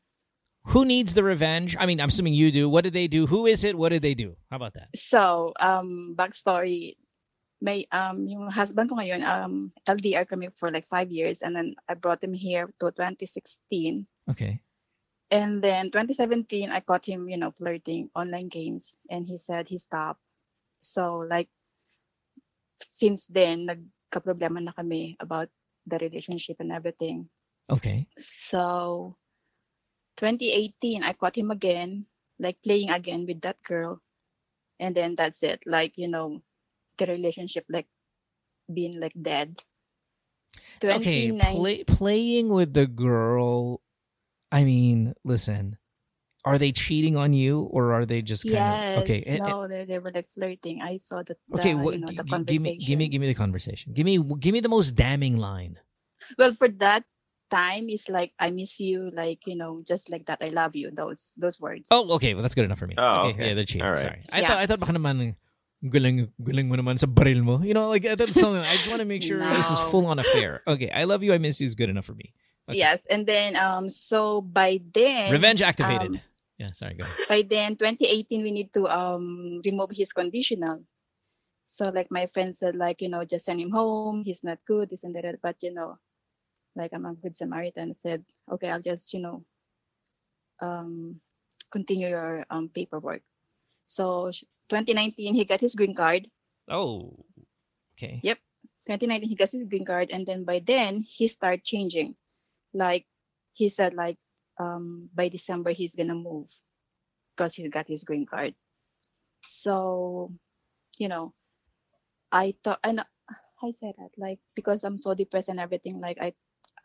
who needs the revenge? I mean, I'm assuming you do. What did they do? Who is it? What did they do? How about that? So, um, backstory, may um, yung husband ko ngayon, um, LDR kami for like five years, and then I brought him here to 2016. Okay. And then 2017, I caught him, you know, flirting online games, and he said he stopped. So like since then, nagka-problema na kami about the relationship and everything. Okay. So, 2018, I caught him again, like playing again with that girl. And then that's it. Like, you know, the relationship, like, being like dead. Okay. Play, playing with the girl. I mean, listen. Are they cheating on you, or are they just kind yes. of okay? and- and- no, they, they were like flirting. I saw the, the okay. you What? know, g- the g- conversation. give me, give me, give me the conversation. Give me, give me the most damning line. Well, for that time, it's like I miss you, like you know, just like that. I love you. Those those words. Oh, okay. Well, that's good enough for me. Oh, okay. Yeah, they're cheating. All right. Sorry. I thought I thought baka naman galing galing mo naman sa baril mo. You know, like I thought something. I just want to make sure this is full on affair. Okay. I love you. I miss you is good enough for me. Okay. Yes, and then um, so by then, Revenge activated. um, yeah. Sorry. Go. ahead. by then 2018 we need to um remove his conditional so like my friend said like you know just send him home he's not good this and that but you know like i'm a good samaritan said okay i'll just you know um continue your um paperwork so 2019 he got his green card Oh. Okay. Yep. 2019 he got his green card and then by then he started changing like he said like um by december he's gonna move because he got his green card so you know i thought and i said that like because i'm so depressed and everything like i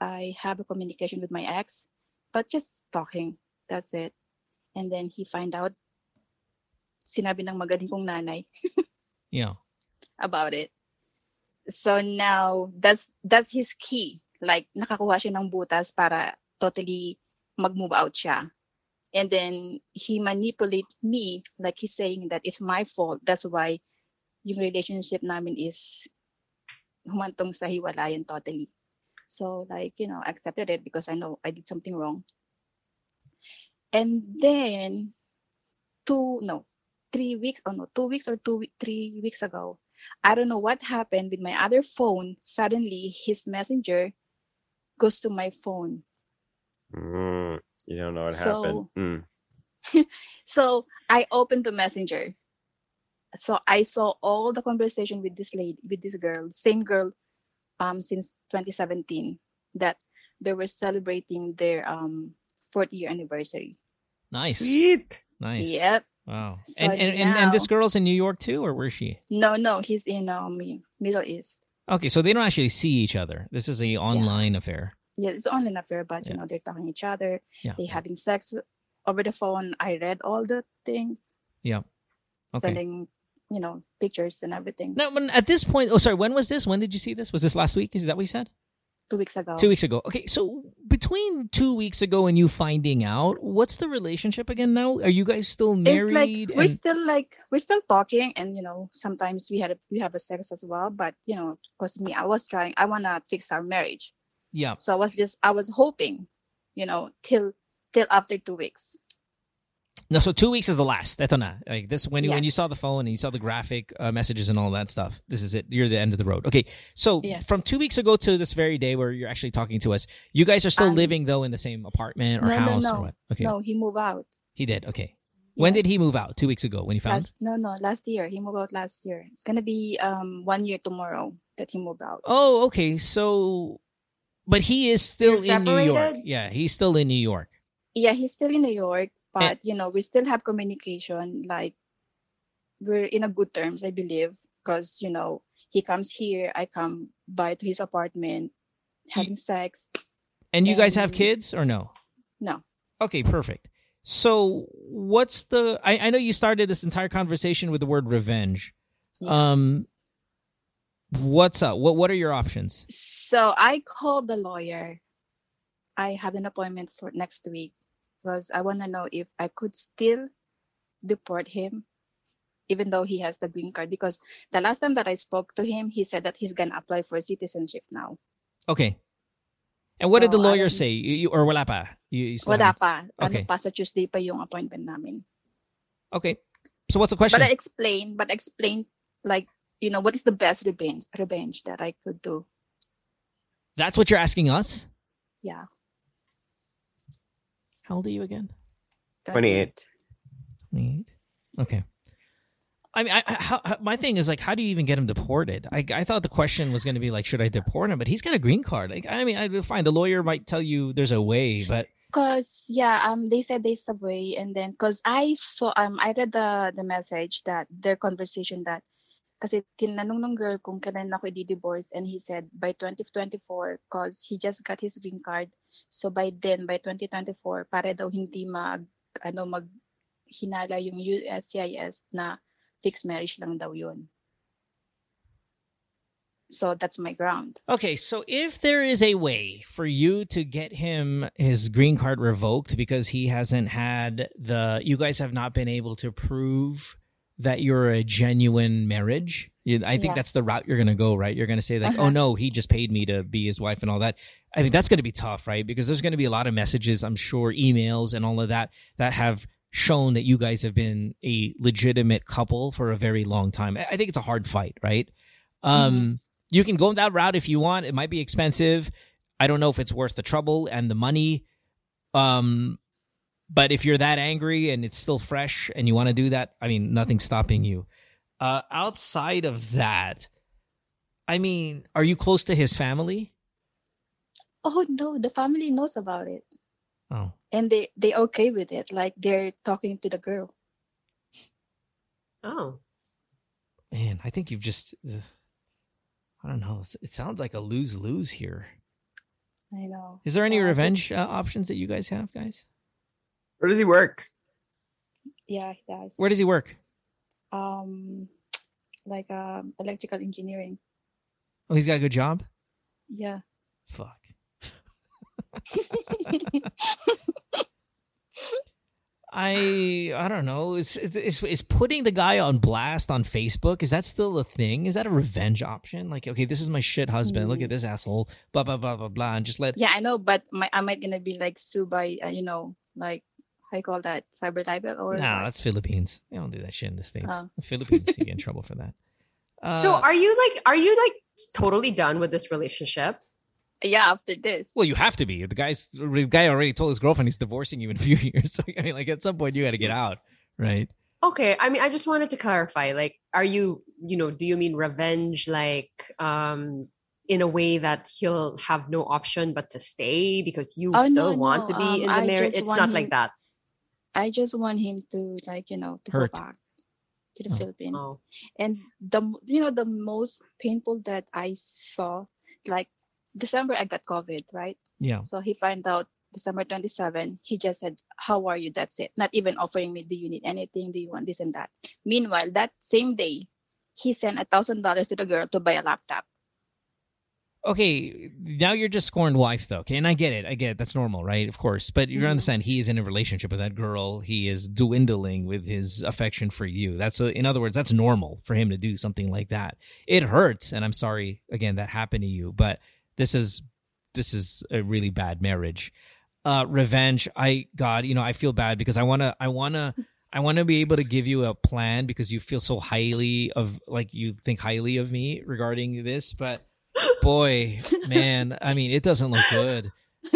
i have a communication with my ex but just talking that's it and then he find out sinabi ng magaling kong nanay Yeah. about it. So now that's that's his key. Like nakakuha siya ng butas para totally mag-move out siya. And then he manipulate me like he's saying that it's my fault. That's why yung relationship namin is humantong sa hiwalayan totally. So like, you know, I accepted it because I know I did something wrong. And then two no, three weeks or no, two weeks or two three weeks ago, I don't know what happened with my other phone. Suddenly, his messenger goes to my phone. Mm, you don't know what So- happened. Mm. So I opened the messenger. So I saw all the conversation with this lady, with this girl, same girl, um, since 2017, that they were celebrating their um fourth year anniversary. Nice. Sweet. Nice. Yep. Wow. So and, and, and and this girl's in New York too, or where's she? No, no, he's in um Middle East. Okay, so they don't actually see each other. This is a online affair. Yeah, it's online affair, but Yeah. you know they're talking each other. Yeah. They having sex over the phone. I read all the things. Yeah. Okay. Sending, you know, pictures and everything. Now, when, at this point, oh, sorry, when was this? When did you see this? Was this last week? Is that what you said? Two weeks ago. Two weeks ago. Okay, so between two weeks ago and you finding out, what's the relationship again now? Are you guys still It's married? like we're still like we're still talking, and you know sometimes we had a, we have a sex as well. But you know, because me, I was trying. I wanna fix our marriage, yeah. so I was just I was hoping, you know, till till after two weeks. No, so two weeks is the last. That's na. Like this when you when you saw the phone and you saw the graphic uh, messages and all that stuff. This is it. You're the end of the road. Okay, so from two weeks ago to this very day where you're actually talking to us, you guys are still Um, living though in the same apartment or no, no, house no. or what? Okay, No, he moved out. he did. Okay, when did he move out? Two weeks ago when you found. Last, no, no, last year. He moved out last year. It's gonna be um one year tomorrow that he moved out. Oh, okay. So, but he is still You're in New York. Yeah, he's still in New York. Yeah, he's still in New York. But you know, we still have communication. Like we're in a good terms, I believe, because you know he comes here, I come by to his apartment, having sex. And you guys have kids or no? No, Okay, perfect. So, what's the? I, I know you started this entire conversation with the word revenge. Yeah. Um, what's up? What What are your options? so I called the lawyer. I have an appointment for next week because I want to know if I could still deport him, even though he has the green card. Because the last time that I spoke to him, he said that he's gonna apply for citizenship now. Okay. And what did the So, lawyer don't- say? You, or wala pa? You, you Wala pa. Okay. Ano pa sa Tuesday pa yung appointment namin. Okay. So what's the question? But I explained, but I explained like, you know, what is the best revenge revenge that I could do. That's what you're asking us. Yeah. How old are you again? 28. 28. Okay. I mean, I, I, how, how- my thing is like, how do you even get him deported? I, I thought the question was going to be like, should I deport him? But he's got a green card. Like, I mean, I'd fine. The lawyer might tell you there's a way, but Cause yeah, um, they said there's a way, and then cause I saw um, I read the the message that their conversation that, kasi tinanong ng girl kung kailan ako i-divorce, and he said by 2024, cause he just got his green card, so by then by 2024, para daw hindi mag ano mag hinala yung USCIS na fixed marriage lang daw yun. So that's my ground. Okay, so if there is a way for you to get him his green card revoked because he hasn't had the, you guys have not been able to prove that you're a genuine marriage. I think Yeah. that's the route you're going to go, right? You're going to say like, Uh-huh. oh no, he just paid me to be his wife and all that. I mean, that's going to be tough, right? Because there's going to be a lot of messages, I'm sure, emails and all of that that have shown that you guys have been a legitimate couple for a very long time. I think it's a hard fight, right? Um, you can go that route if you want. It might be expensive. I don't know if it's worth the trouble and the money. Um, but if you're that angry and it's still fresh and you want to do that, I mean, nothing's stopping you. Uh, outside of that, I mean, are you close to his family? Oh no, the family knows about it. Oh, and they they okay with it like they're talking to the girl Oh. man, I think you've just, uh, I don't know. It sounds like a lose lose here. i know Is there any Yeah, revenge uh, options that you guys have, guys? Where does he work? yeah he does Where does he work? um like um electrical engineering Oh, he's got a good job. yeah Fuck. I I don't know. Is, is is putting the guy on blast on Facebook? Is that still a thing? Is that a revenge option? Like, okay, this is my shit husband. Look at this asshole. Blah blah blah blah blah. And just let. yeah i know but my i might gonna be like sued by uh, you know like how you call that cyber libel or Nah, what? that's Philippines. They don't do that shit in the states. Oh. The Philippines, you get in trouble for that. Uh, so are you like are you like totally done with this relationship? yeah after this well, you have to be. The guy's the guy already told his girlfriend he's divorcing you in a few years. So I mean, like at some point you got to get out, right? Okay, I mean I just wanted to clarify like are you you know do you mean revenge like um in a way that he'll have no option but to stay because you Oh, still no, want no, to be um, in the marriage it's not him- like that. I just want him to like you know to Hurt. go back to the Oh. philippines Oh. and the you know the most painful that i saw like december i got covid right Yeah. So he found out December 27. He just said, How are you? That's it. Not even offering me, Do you need anything? Do you want this and that? Meanwhile, that same day, he sent a thousand dollars to the girl to buy a laptop. Okay, now you're just scorned wife though. Okay, and I get it. I get it. That's normal, right? Of course. But you Mhm. understand he is in a relationship with that girl. He is dwindling with his affection for you. That's a, in other words, that's normal for him to do something like that. It hurts, and I'm sorry again that happened to you, but this is this is a really bad marriage. Uh revenge, I God, you know, I feel bad because I wanna I wanna I want to be able to give you a plan because you feel so highly of like you think highly of me regarding this, but boy, man, I mean, it doesn't look good.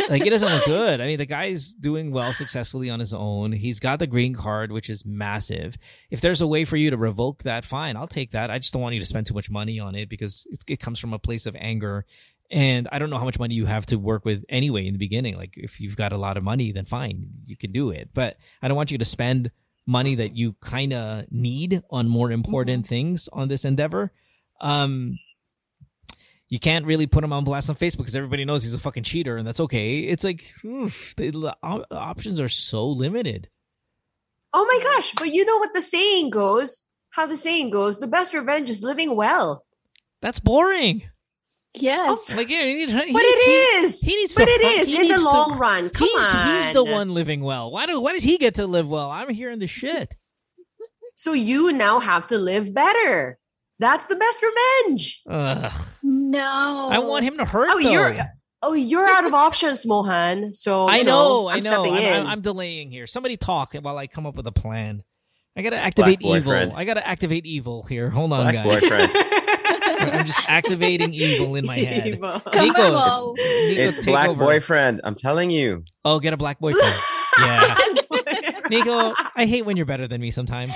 Like it doesn't look good. I mean, the guy's doing well successfully on his own. He's got the green card, which is massive. If there's a way for you to revoke that, fine, I'll take that. I just don't want you to spend too much money on it because it, it comes from a place of anger. And I don't know how much money you have to work with anyway in the beginning. Like if you've got a lot of money, then fine, you can do it. But I don't want you to spend money that you kind of need on more important things on this endeavor. Um, you can't really put him on blast on Facebook because everybody knows he's a fucking cheater, and that's okay. It's like oof, the, the options are so limited. Oh my gosh, but you know what the saying goes? How the saying goes, the best revenge is living well. That's boring. Yes. Like, yeah, he, he But needs- it is. he needs but to it fuck- he in the needs to- long run. Come he's on. he's the one living well. Why do why does he get to live well? I'm hearing the shit. So you now have to live better. That's the best revenge. Ugh. no. I want him to hurt. Oh, though. you're oh, you're out of options, Mohan. So I you know, I I'm know. I'm, in. I'm, I'm delaying here. Somebody talk while I come up with a plan. I gotta activate Black evil. boyfriend. I gotta activate evil here. Hold on, Black guys. I'm just activating evil in my head. Evil. Nico, on. Nico, it's take black over. boyfriend. I'm telling you. Oh, get a black boyfriend. yeah, Nico, I hate when you're better than me sometimes.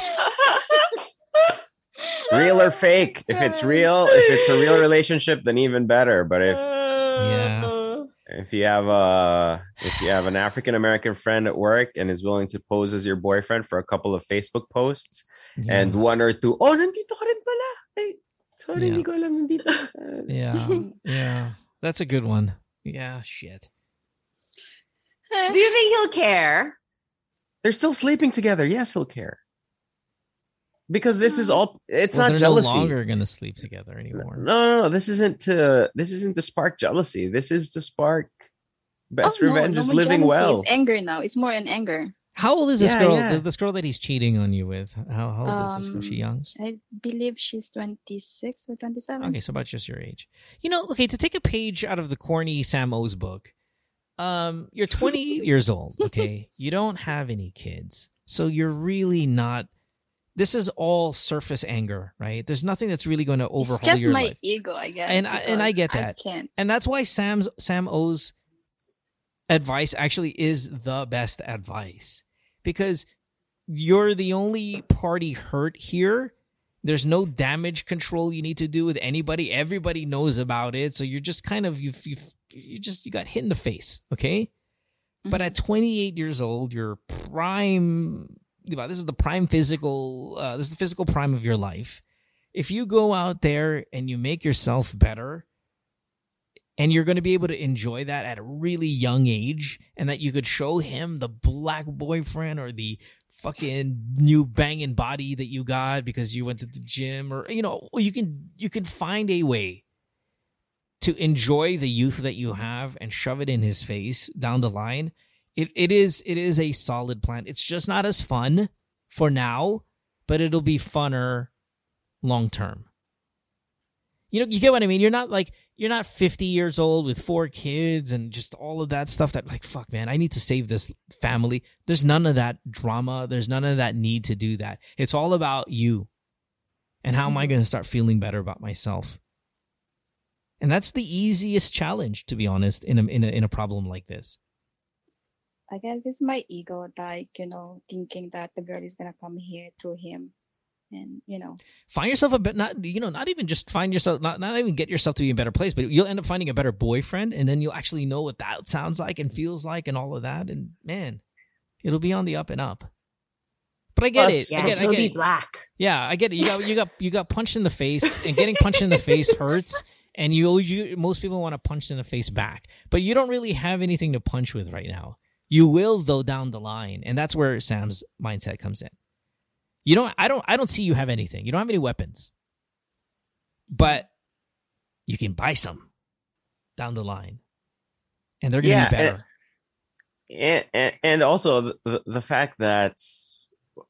Real or fake. If it's real, if it's a real relationship, then even better. But if Yeah. if you have a if you have an African American friend at work and is willing to pose as your boyfriend for a couple of Facebook posts Yeah. and one or two, oh, nandito ka rin pala. Ay, sorry, Yeah. hindi ko alam nandito. yeah, yeah, that's a good one. Yeah, shit. Do you think he'll care? They're still sleeping together. Yes, he'll care. Because this is all it's Well, not they're jealousy. no longer gonna sleep together anymore. no, no. This isn't to this isn't to spark jealousy. This is to spark best Oh, revenge no is living well. It's anger now. It's more an anger. How old is this Yeah, girl? yeah. th- This girl that he's cheating on you with? How, how old is this girl? She young? Um, I believe she's 26 or 27. Okay, so about just your age. You know, okay, to take a page out of the corny Sam O's book, um, you're 28 years old, okay? You don't have any kids. So you're really not this is all surface anger, right? There's nothing that's really going to overhaul it's just your my life. ego, I guess. And I- and I get that. I can't. And that's why Sam's Sam O's advice actually is the best advice because you're the only party hurt here. There's no damage control you need to do with anybody. Everybody knows about it, so you're just kind of you've, you've you just you got hit in the face, okay? But Mhm. at 28 years old, your prime this is the prime physical uh, this is the physical prime of your life. If you go out there and you make yourself better, and you're going to be able to enjoy that at a really young age and that you could show him the black boyfriend or the fucking new banging body that you got because you went to the gym or you know you can you can find a way to enjoy the youth that you have and shove it in his face down the line it it is it is a solid plan it's just not as fun for now but it'll be funner long term you know, you get what I mean. You're not like you're not 50 years old with four kids and just all of that stuff. That like, fuck, man, I need to save this family. There's none of that drama. There's none of that need to do that. It's all about you, and how am I mm-hmm. going to start feeling better about myself? And that's the easiest challenge, to be honest, in a in a in a problem like this. I guess it's my ego, like, you know, thinking that the girl is going to come here through him. And, you know, Find yourself a bit, not you know, not even just find yourself, not not even get yourself to be in a better place, but you'll end up finding a better boyfriend, and then you'll actually know what that sounds like and feels like, and all of that. And man, it'll be on the up and up. But I get Plus, it. Yeah, I get, I he'll get be it. black. Yeah, I get it. You got you got you got punched in the face, and getting punched in the face hurts. And you, you most people want to punch in the face back, but you don't really have anything to punch with right now. You will though down the line, and that's where Sam's mindset comes in. You don't. I don't. I don't see you have anything. You don't have any weapons, but you can buy some down the line, and they're gonna Yeah, be better. and, and and also the, the, the fact that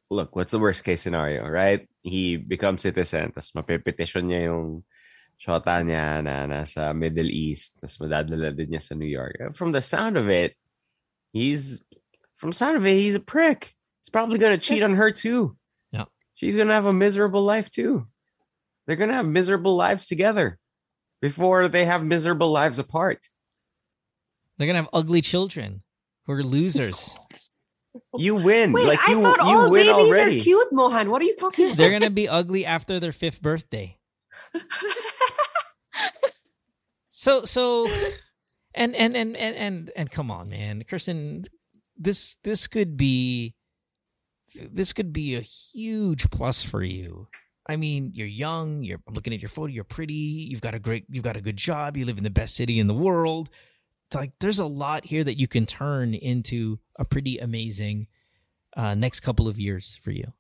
look what's the worst case scenario right he becomes citizen tapos mapipetition niya yung shota niya na nasa Middle East tapos madadala din niya sa New York from the sound of it he's from the sound of it he's a prick he's probably gonna cheat on her too Yeah. she's gonna have a miserable life too they're gonna have miserable lives together before they have miserable lives apart They're gonna have ugly children who are losers. you win Wait, like I thought you all win babies already are cute, Mohan. What are you talking about? They're gonna be ugly after their fifth birthday. So so and and and and and, and come on, man. Kirsten, this this could be this could be a huge plus for you. I mean, you're young, you're I'm looking at your photo, you're pretty, you've got a great you've got a good job, you live in the best city in the world. It's like there's a lot here that you can turn into a pretty amazing uh next couple of years for you.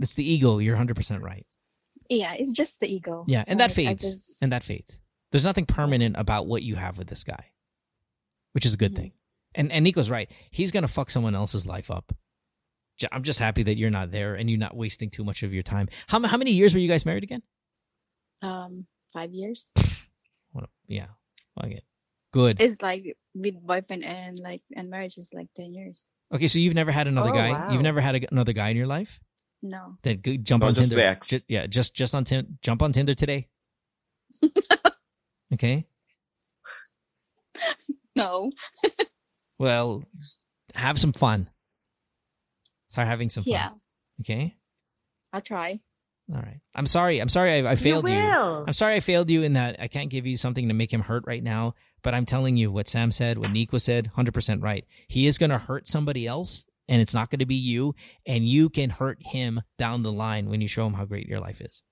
It's the ego, you're 100% right. yeah, it's just the ego. Yeah, and that I fades. just- And that fades. There's nothing permanent about what you have with this guy, which is a good Mhm. thing. And and Nico's right. He's gonna fuck someone else's life up. I'm just happy that you're not there and you're not wasting too much of your time. How how many years were you guys married again? um, five years. What a- yeah, okay, good. It's like with boyfriend and like, and marriage is like 10 years. Okay, so you've never had another Oh, guy. wow. You've never had a, another guy in your life No. that go, jump No, on just Tinder. the ex. Ju- yeah, just just on Tin jump on Tinder today. okay. No. Well, have some fun. Start having some fun. Yeah, Okay. I'll try. All right. I'm sorry. I'm sorry. I, I failed you you. I'm sorry I failed you in that I can't give you something to make him hurt right now. But I'm telling you what Sam said, what Nico said, 100% right. He is going to hurt somebody else, and it's not going to be you. And you can hurt him down the line when you show him how great your life is.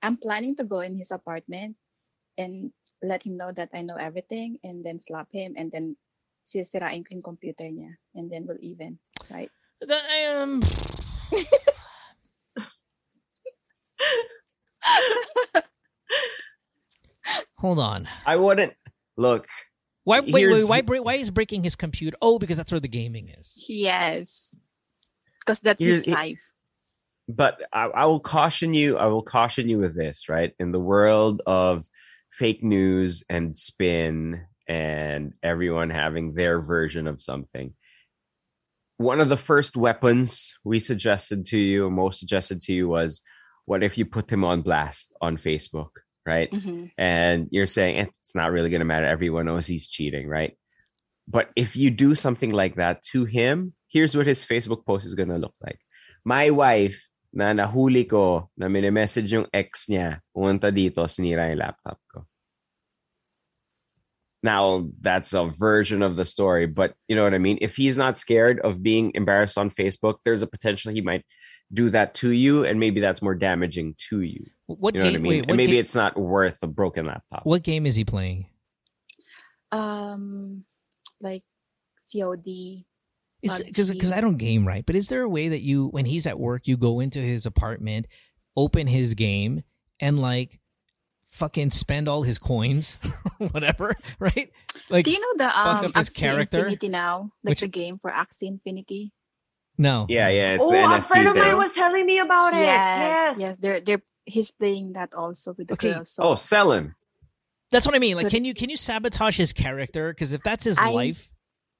I'm planning to go in his apartment and let him know that I know everything and then slap him and then sisirain ko yung computer niya and then we'll even, right? That I am. Um, Hold on. I wouldn't look. Why? Wait, wait, Here's- why? Why is breaking his computer? Oh, because that's where the gaming is. yes. Because that's Here's- his life. but I, I will caution you i will caution you with this right in the world of fake news and spin and everyone having their version of something. One of the first weapons we suggested to you or most suggested to you was what if you put him on blast on facebook? Right? Mhm. and you're saying eh, it's not really going to matter. Everyone knows he's cheating right? But if you do something like that to him here's what his facebook post is going to look like. My wife na nahuli ko na message yung ex niya pumunta dito sinira yung laptop ko now that's a version of the story but you know what i mean if he's not scared of being embarrassed on facebook there's a potential he might do that to you and maybe that's more damaging to you What you know game? what i mean Wait, what, and maybe ga- it's not worth a broken laptop what game is he playing? Um, like COD. Because because I don't game right, but is there a way that you when he's at work you go into his apartment, open his game, and like fucking spend all his coins, whatever, right? Like Do you know the fuck um up his Axie character? Infinity now? Like Which- the game for Axie Infinity? no, yeah yeah it's oh, the a NFT friend of mine was telling me about it. Yes. Yes, they're they're he's playing that also with the Okay. girls. So oh sell him That's what I mean. Like, So- can you can you sabotage his character? Because if that's his I- life,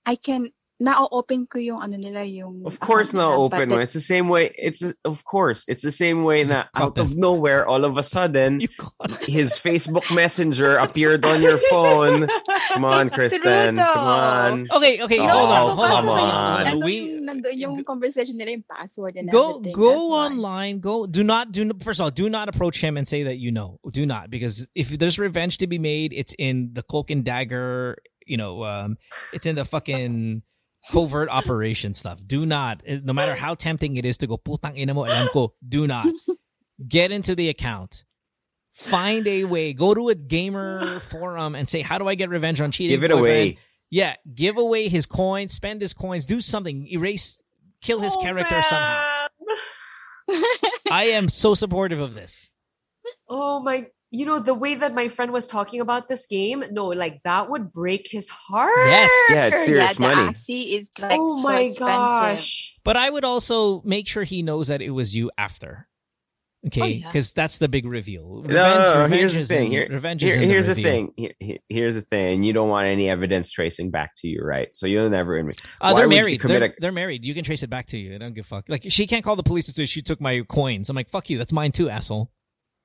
I can na-open ko yung ano nila yung Of course, account now open. but the- It's the same way. It's of course. It's the same way that out of nowhere, all of a sudden, his Facebook Messenger appeared on your phone. Come on, Kristen. Come on. Okay, okay, Oh, hold on, hold on, hold on. on. We yung, nandun yung conversation nila, yung password and go everything. go That's why. online. Go do not do first of all do not approach him and say that you know. Do not because if there's revenge to be made, it's in the cloak and dagger. You know, um, it's in the fucking covert operation stuff. Do not, eh, no matter how tempting it is to go putang ina mo alam ko. Do not get into the account. Find a way. Go to a gamer forum and say, "How do I get revenge on cheating?" Give it boyfriend?" away. Yeah, give away his coins, spend his coins, do something, erase, kill his Oh, character somehow. I am so supportive of this. Oh my you know the way that my friend was talking about this game no like that would break his heart Yes. Yeah, it's serious yeah, money. Is like oh so my expensive. gosh But I would also make sure he knows that it was you after. Okay, Oh, yeah. because that's the big reveal. No, no, no, here's the thing. in- Here- revenge Here- is in here's the, reveal. thing. Here- here- here's the thing. You don't want any evidence tracing back to you, right? So you'll never. admit- Uh, they're married. They're, a- they're married. You can trace it back to you. I don't give a fuck. Like she can't call the police and say she took my coins. I'm like, fuck you. That's mine too, asshole.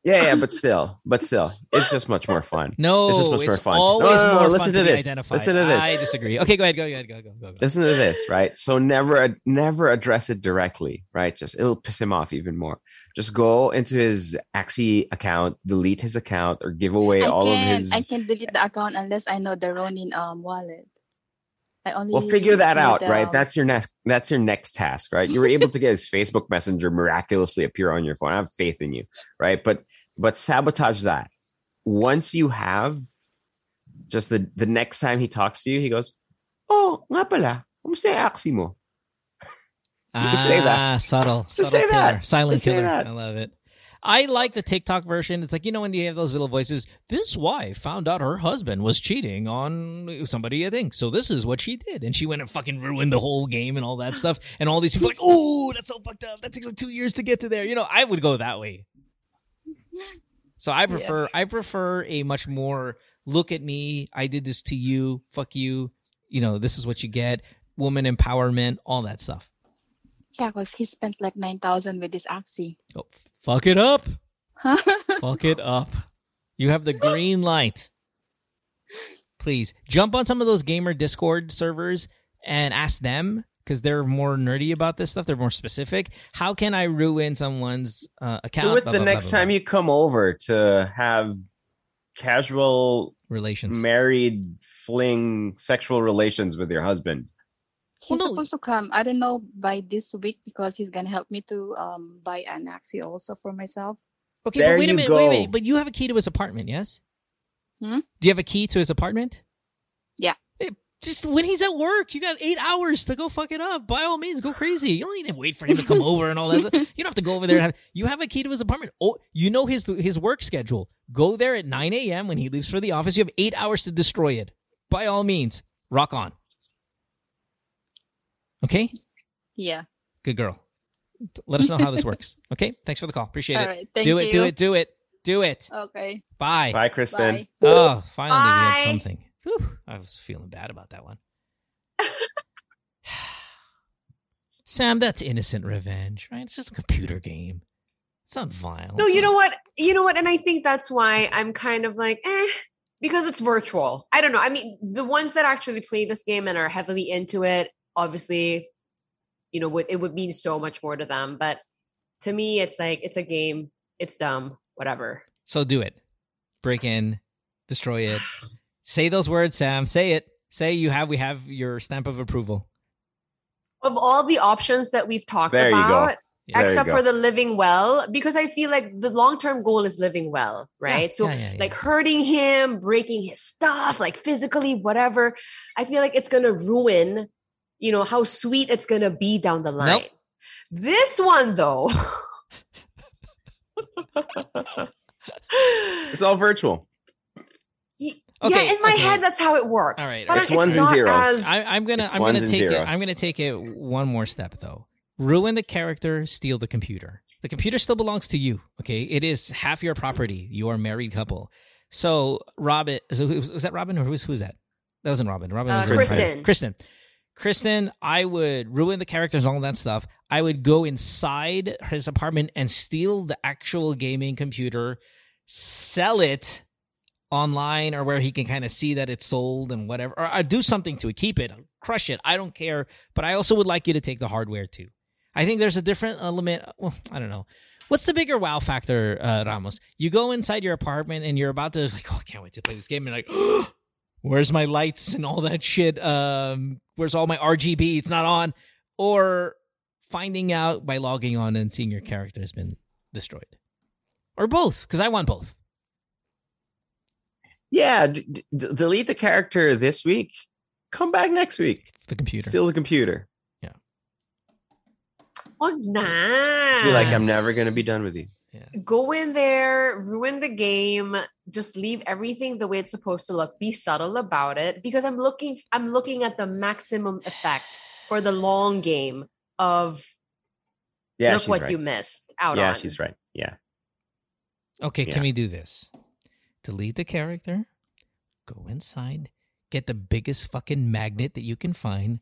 Yeah, yeah, but still, but still, it's just much more fun. No, It's it's, just much more fun. always No, no, no, more listen fun to to, be this. identified. Listen to this. I disagree. Okay, go ahead. Go ahead. Go go go go. Listen to this, right? So never, never address it directly, right? Just it'll piss him off even more. Just go into his Axie account, delete his account, or give away I all can of his. I can delete the account unless I know the Ronin um wallet. I only Well, figure that need, out, right? um, That's your next. That's your next task, right? You were able to get his Facebook Messenger miraculously appear on your phone. I have faith in you, right? But but sabotage that. Once you have, just the the next time he talks to you, he goes, "Oh, nga pala, kumusta yung Axie mo?" Just say that. Ah, subtle. Just subtle say killer. that. Silent Just killer. that. I love it. I like the TikTok version. It's like, you know, when you have those little voices, this wife found out her husband was cheating on somebody, I think. So this is what she did. And she went and fucking ruined the whole game and all that stuff. And all these people are like, oh, that's so fucked up. That takes like two years to get to there. You know, I would go that way. So I prefer I prefer a much more look at me, I did this to you, fuck you, you know, this is what you get, woman empowerment, all that stuff. Yeah, because he spent like nine thousand with this Axie. Oh, fuck it up. Fuck it up. You have the green light. Please jump on some of those gamer Discord servers and ask them because they're more nerdy about this stuff. They're more specific. How can I ruin someone's uh, account? Do it Blah, the blah, blah, next blah, time you come over to have casual relations. married fling sexual relations with your husband. He's no. supposed to come. I don't know by this week because he's gonna help me to um buy an Axie also for myself. okay, there but wait a you minute. Wait, go. wait. But you have a key to his apartment, yes? Hmm? Do you have a key to his apartment? Yeah. Just when he's at work, you got eight hours to go fuck it up. By all means, go crazy. You don't need to wait for him to come over and all that. stuff. You don't have to go over there. And have, you have a key to his apartment. Oh, you know his his work schedule. Go there at nine a.m. when he leaves for the office. You have eight hours to destroy it. By all means, rock on. Okay, Yeah. good girl. Let us know how this works. Okay, thanks for the call. Appreciate All it. right. Thank do it. you. Do it. Do it. Do it. Okay. Bye. Bye, Kristen. Bye. Oh, finally we had something. Whew, I was feeling bad about that one. Sam, that's innocent revenge, right? It's just a computer game. It's not violent. No, you know what? You know what? And I think that's why I'm kind of like, eh, because it's virtual. I don't know. I mean, the ones that actually play this game and are heavily into it, obviously, you know, it would mean so much more to them. But to me, it's like it's a game. It's dumb. Whatever. So do it. Break in, destroy it. Say those words, Sam. Say it. Say you have. We have your stamp of approval. Of all the options that we've talked There you go. about, Yeah. There you except go. for the living well, because I feel like the long term goal is living well, right? Yeah, so yeah, yeah, yeah. like hurting him, breaking his stuff, like physically, whatever. I feel like it's gonna ruin, you know, how sweet it's gonna be down the line. This one though. It's all virtual. y- Okay, yeah, in my okay. head, that's how it works. All right, But It's ones and not zeros. as- I, I'm gonna. It's I'm gonna ones and take it. I'm gonna take it one more step though. Ruin the character, steal the computer. The computer still belongs to you. Okay, it is half your property. You are a married couple. So Robin, so who- was that Robin or who's who's that? That wasn't Robin. Robin Uh, was the Kristen. Kristen. Kristen, I would ruin the characters, all that stuff. I would go inside his apartment and steal the actual gaming computer, sell it online or where he can kind of see that it's sold and whatever, or I do something to it, keep it, crush it. I don't care, but I also would like you to take the hardware too. I think there's a different element. Well, I don't know. What's the bigger wow factor, uh, Ramos? You go inside your apartment and you're about to like, oh, I can't wait to play this game, and like, where's my lights and all that shit? Um, where's all my RGB? It's not on. Or finding out by logging on and seeing your character has been destroyed, or both, because I want both. Yeah, d- d- delete the character this week. Come back next week. The computer. Steal the computer. Yeah. Oh, nah. Be like, I'm never gonna be done with you. Yeah. go in there, ruin the game, just leave everything the way it's supposed to look. Be subtle about it because I'm looking I'm looking at the maximum effect for the long game of Yeah, look what right. you missed out yeah, on. Yeah, she's right. Yeah. Okay, Yeah. can we do this? Delete the character, go inside, get the biggest fucking magnet that you can find,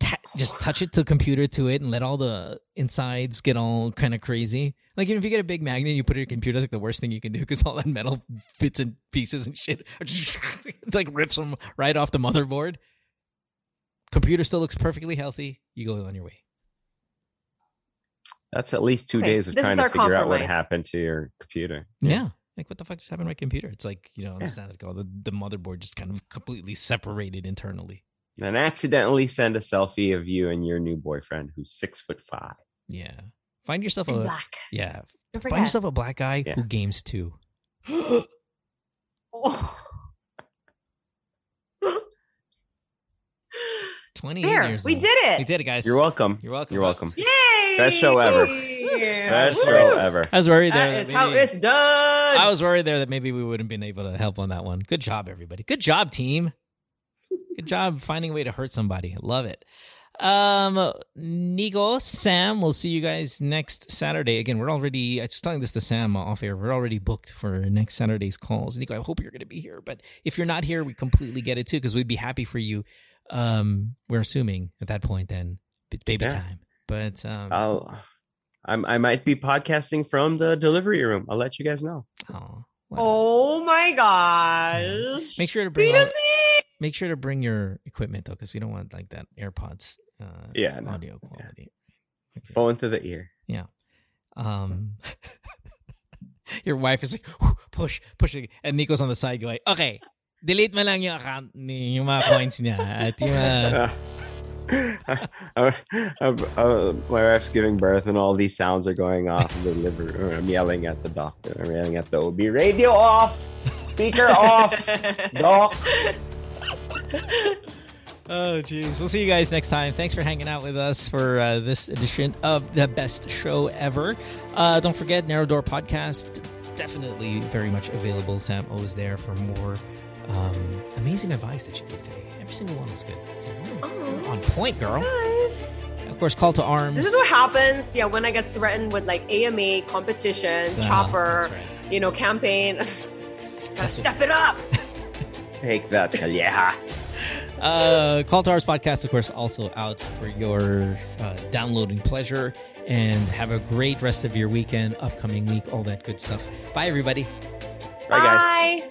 ta- just touch it to the computer to it, and let all the insides get all kind of crazy. Like if you get a big magnet, and you put it in your computer. It's like the worst thing you can do because all that metal bits and pieces and shit, are just, it's like rips them right off the motherboard. Computer still looks perfectly healthy. You go on your way. That's at least two Okay, days of this trying to our figure out what happened to your computer. Yeah. Like what the fuck just happened to my computer? It's like you know, understand it called the, the motherboard just kind of completely separated internally. And accidentally send a selfie of you and your new boyfriend who's six foot five. Yeah. Find yourself a black. yeah. Don't Find yourself a black guy Yeah. who games too. Oh. Twenty there, years we old. did it. We did it, guys. You're welcome. You're welcome. You're welcome. Yay! Best show ever. Best show ever. I was worried there. That is how maybe- it's done. I was worried there that maybe we wouldn't been able to help on that one. Good job, everybody. Good job, team. Good job finding a way to hurt somebody. Love it. Um, Nico, Sam, we'll see you guys next Saturday. Again, we're already, I was telling this to Sam off air, we're already booked for next Saturday's calls. Nico, I hope you're going to be here, but if you're not here, we completely get it too, because we'd be happy for you. Um, we're assuming at that point then, b- baby Yeah. time. But, um, I'll I'm I might be podcasting from the delivery room. I'll let you guys know. oh, whatever. oh my gosh. make sure to bring all, make sure to bring your equipment though, because we don't want like that AirPods uh, Yeah, no. audio quality. Okay. Phone to the ear. Yeah. Um, your wife is like, push, push. And Nico's on the side going, okay, delete mo lang yung account ni yung mga coins niya. At yung mga, Uh, uh, uh, my wife's giving birth, and all these sounds are going off in the living room. I'm yelling at the doctor. I'm yelling at the OB. Radio off. Speaker off. Doc. Oh, jeez. We'll see you guys next time. Thanks for hanging out with us for uh, this edition of the best show ever. Uh, don't forget, Narrow Door Podcast, definitely very much available. Sam O's there for more um, amazing advice that you gave today. Every single one was good. So we're- Oh. we're on point, girl. Nice. Of course, call to arms. This is what happens, yeah, when I get threatened with like AMA competition, Ah, chopper, right. you know, campaign. Gotta That's step it up. Take that, Kalyeha. Uh, Call to Arms podcast, of course, also out for your uh, downloading pleasure. And have a great rest of your weekend, upcoming week, all that good stuff. Bye, everybody. Bye, guys.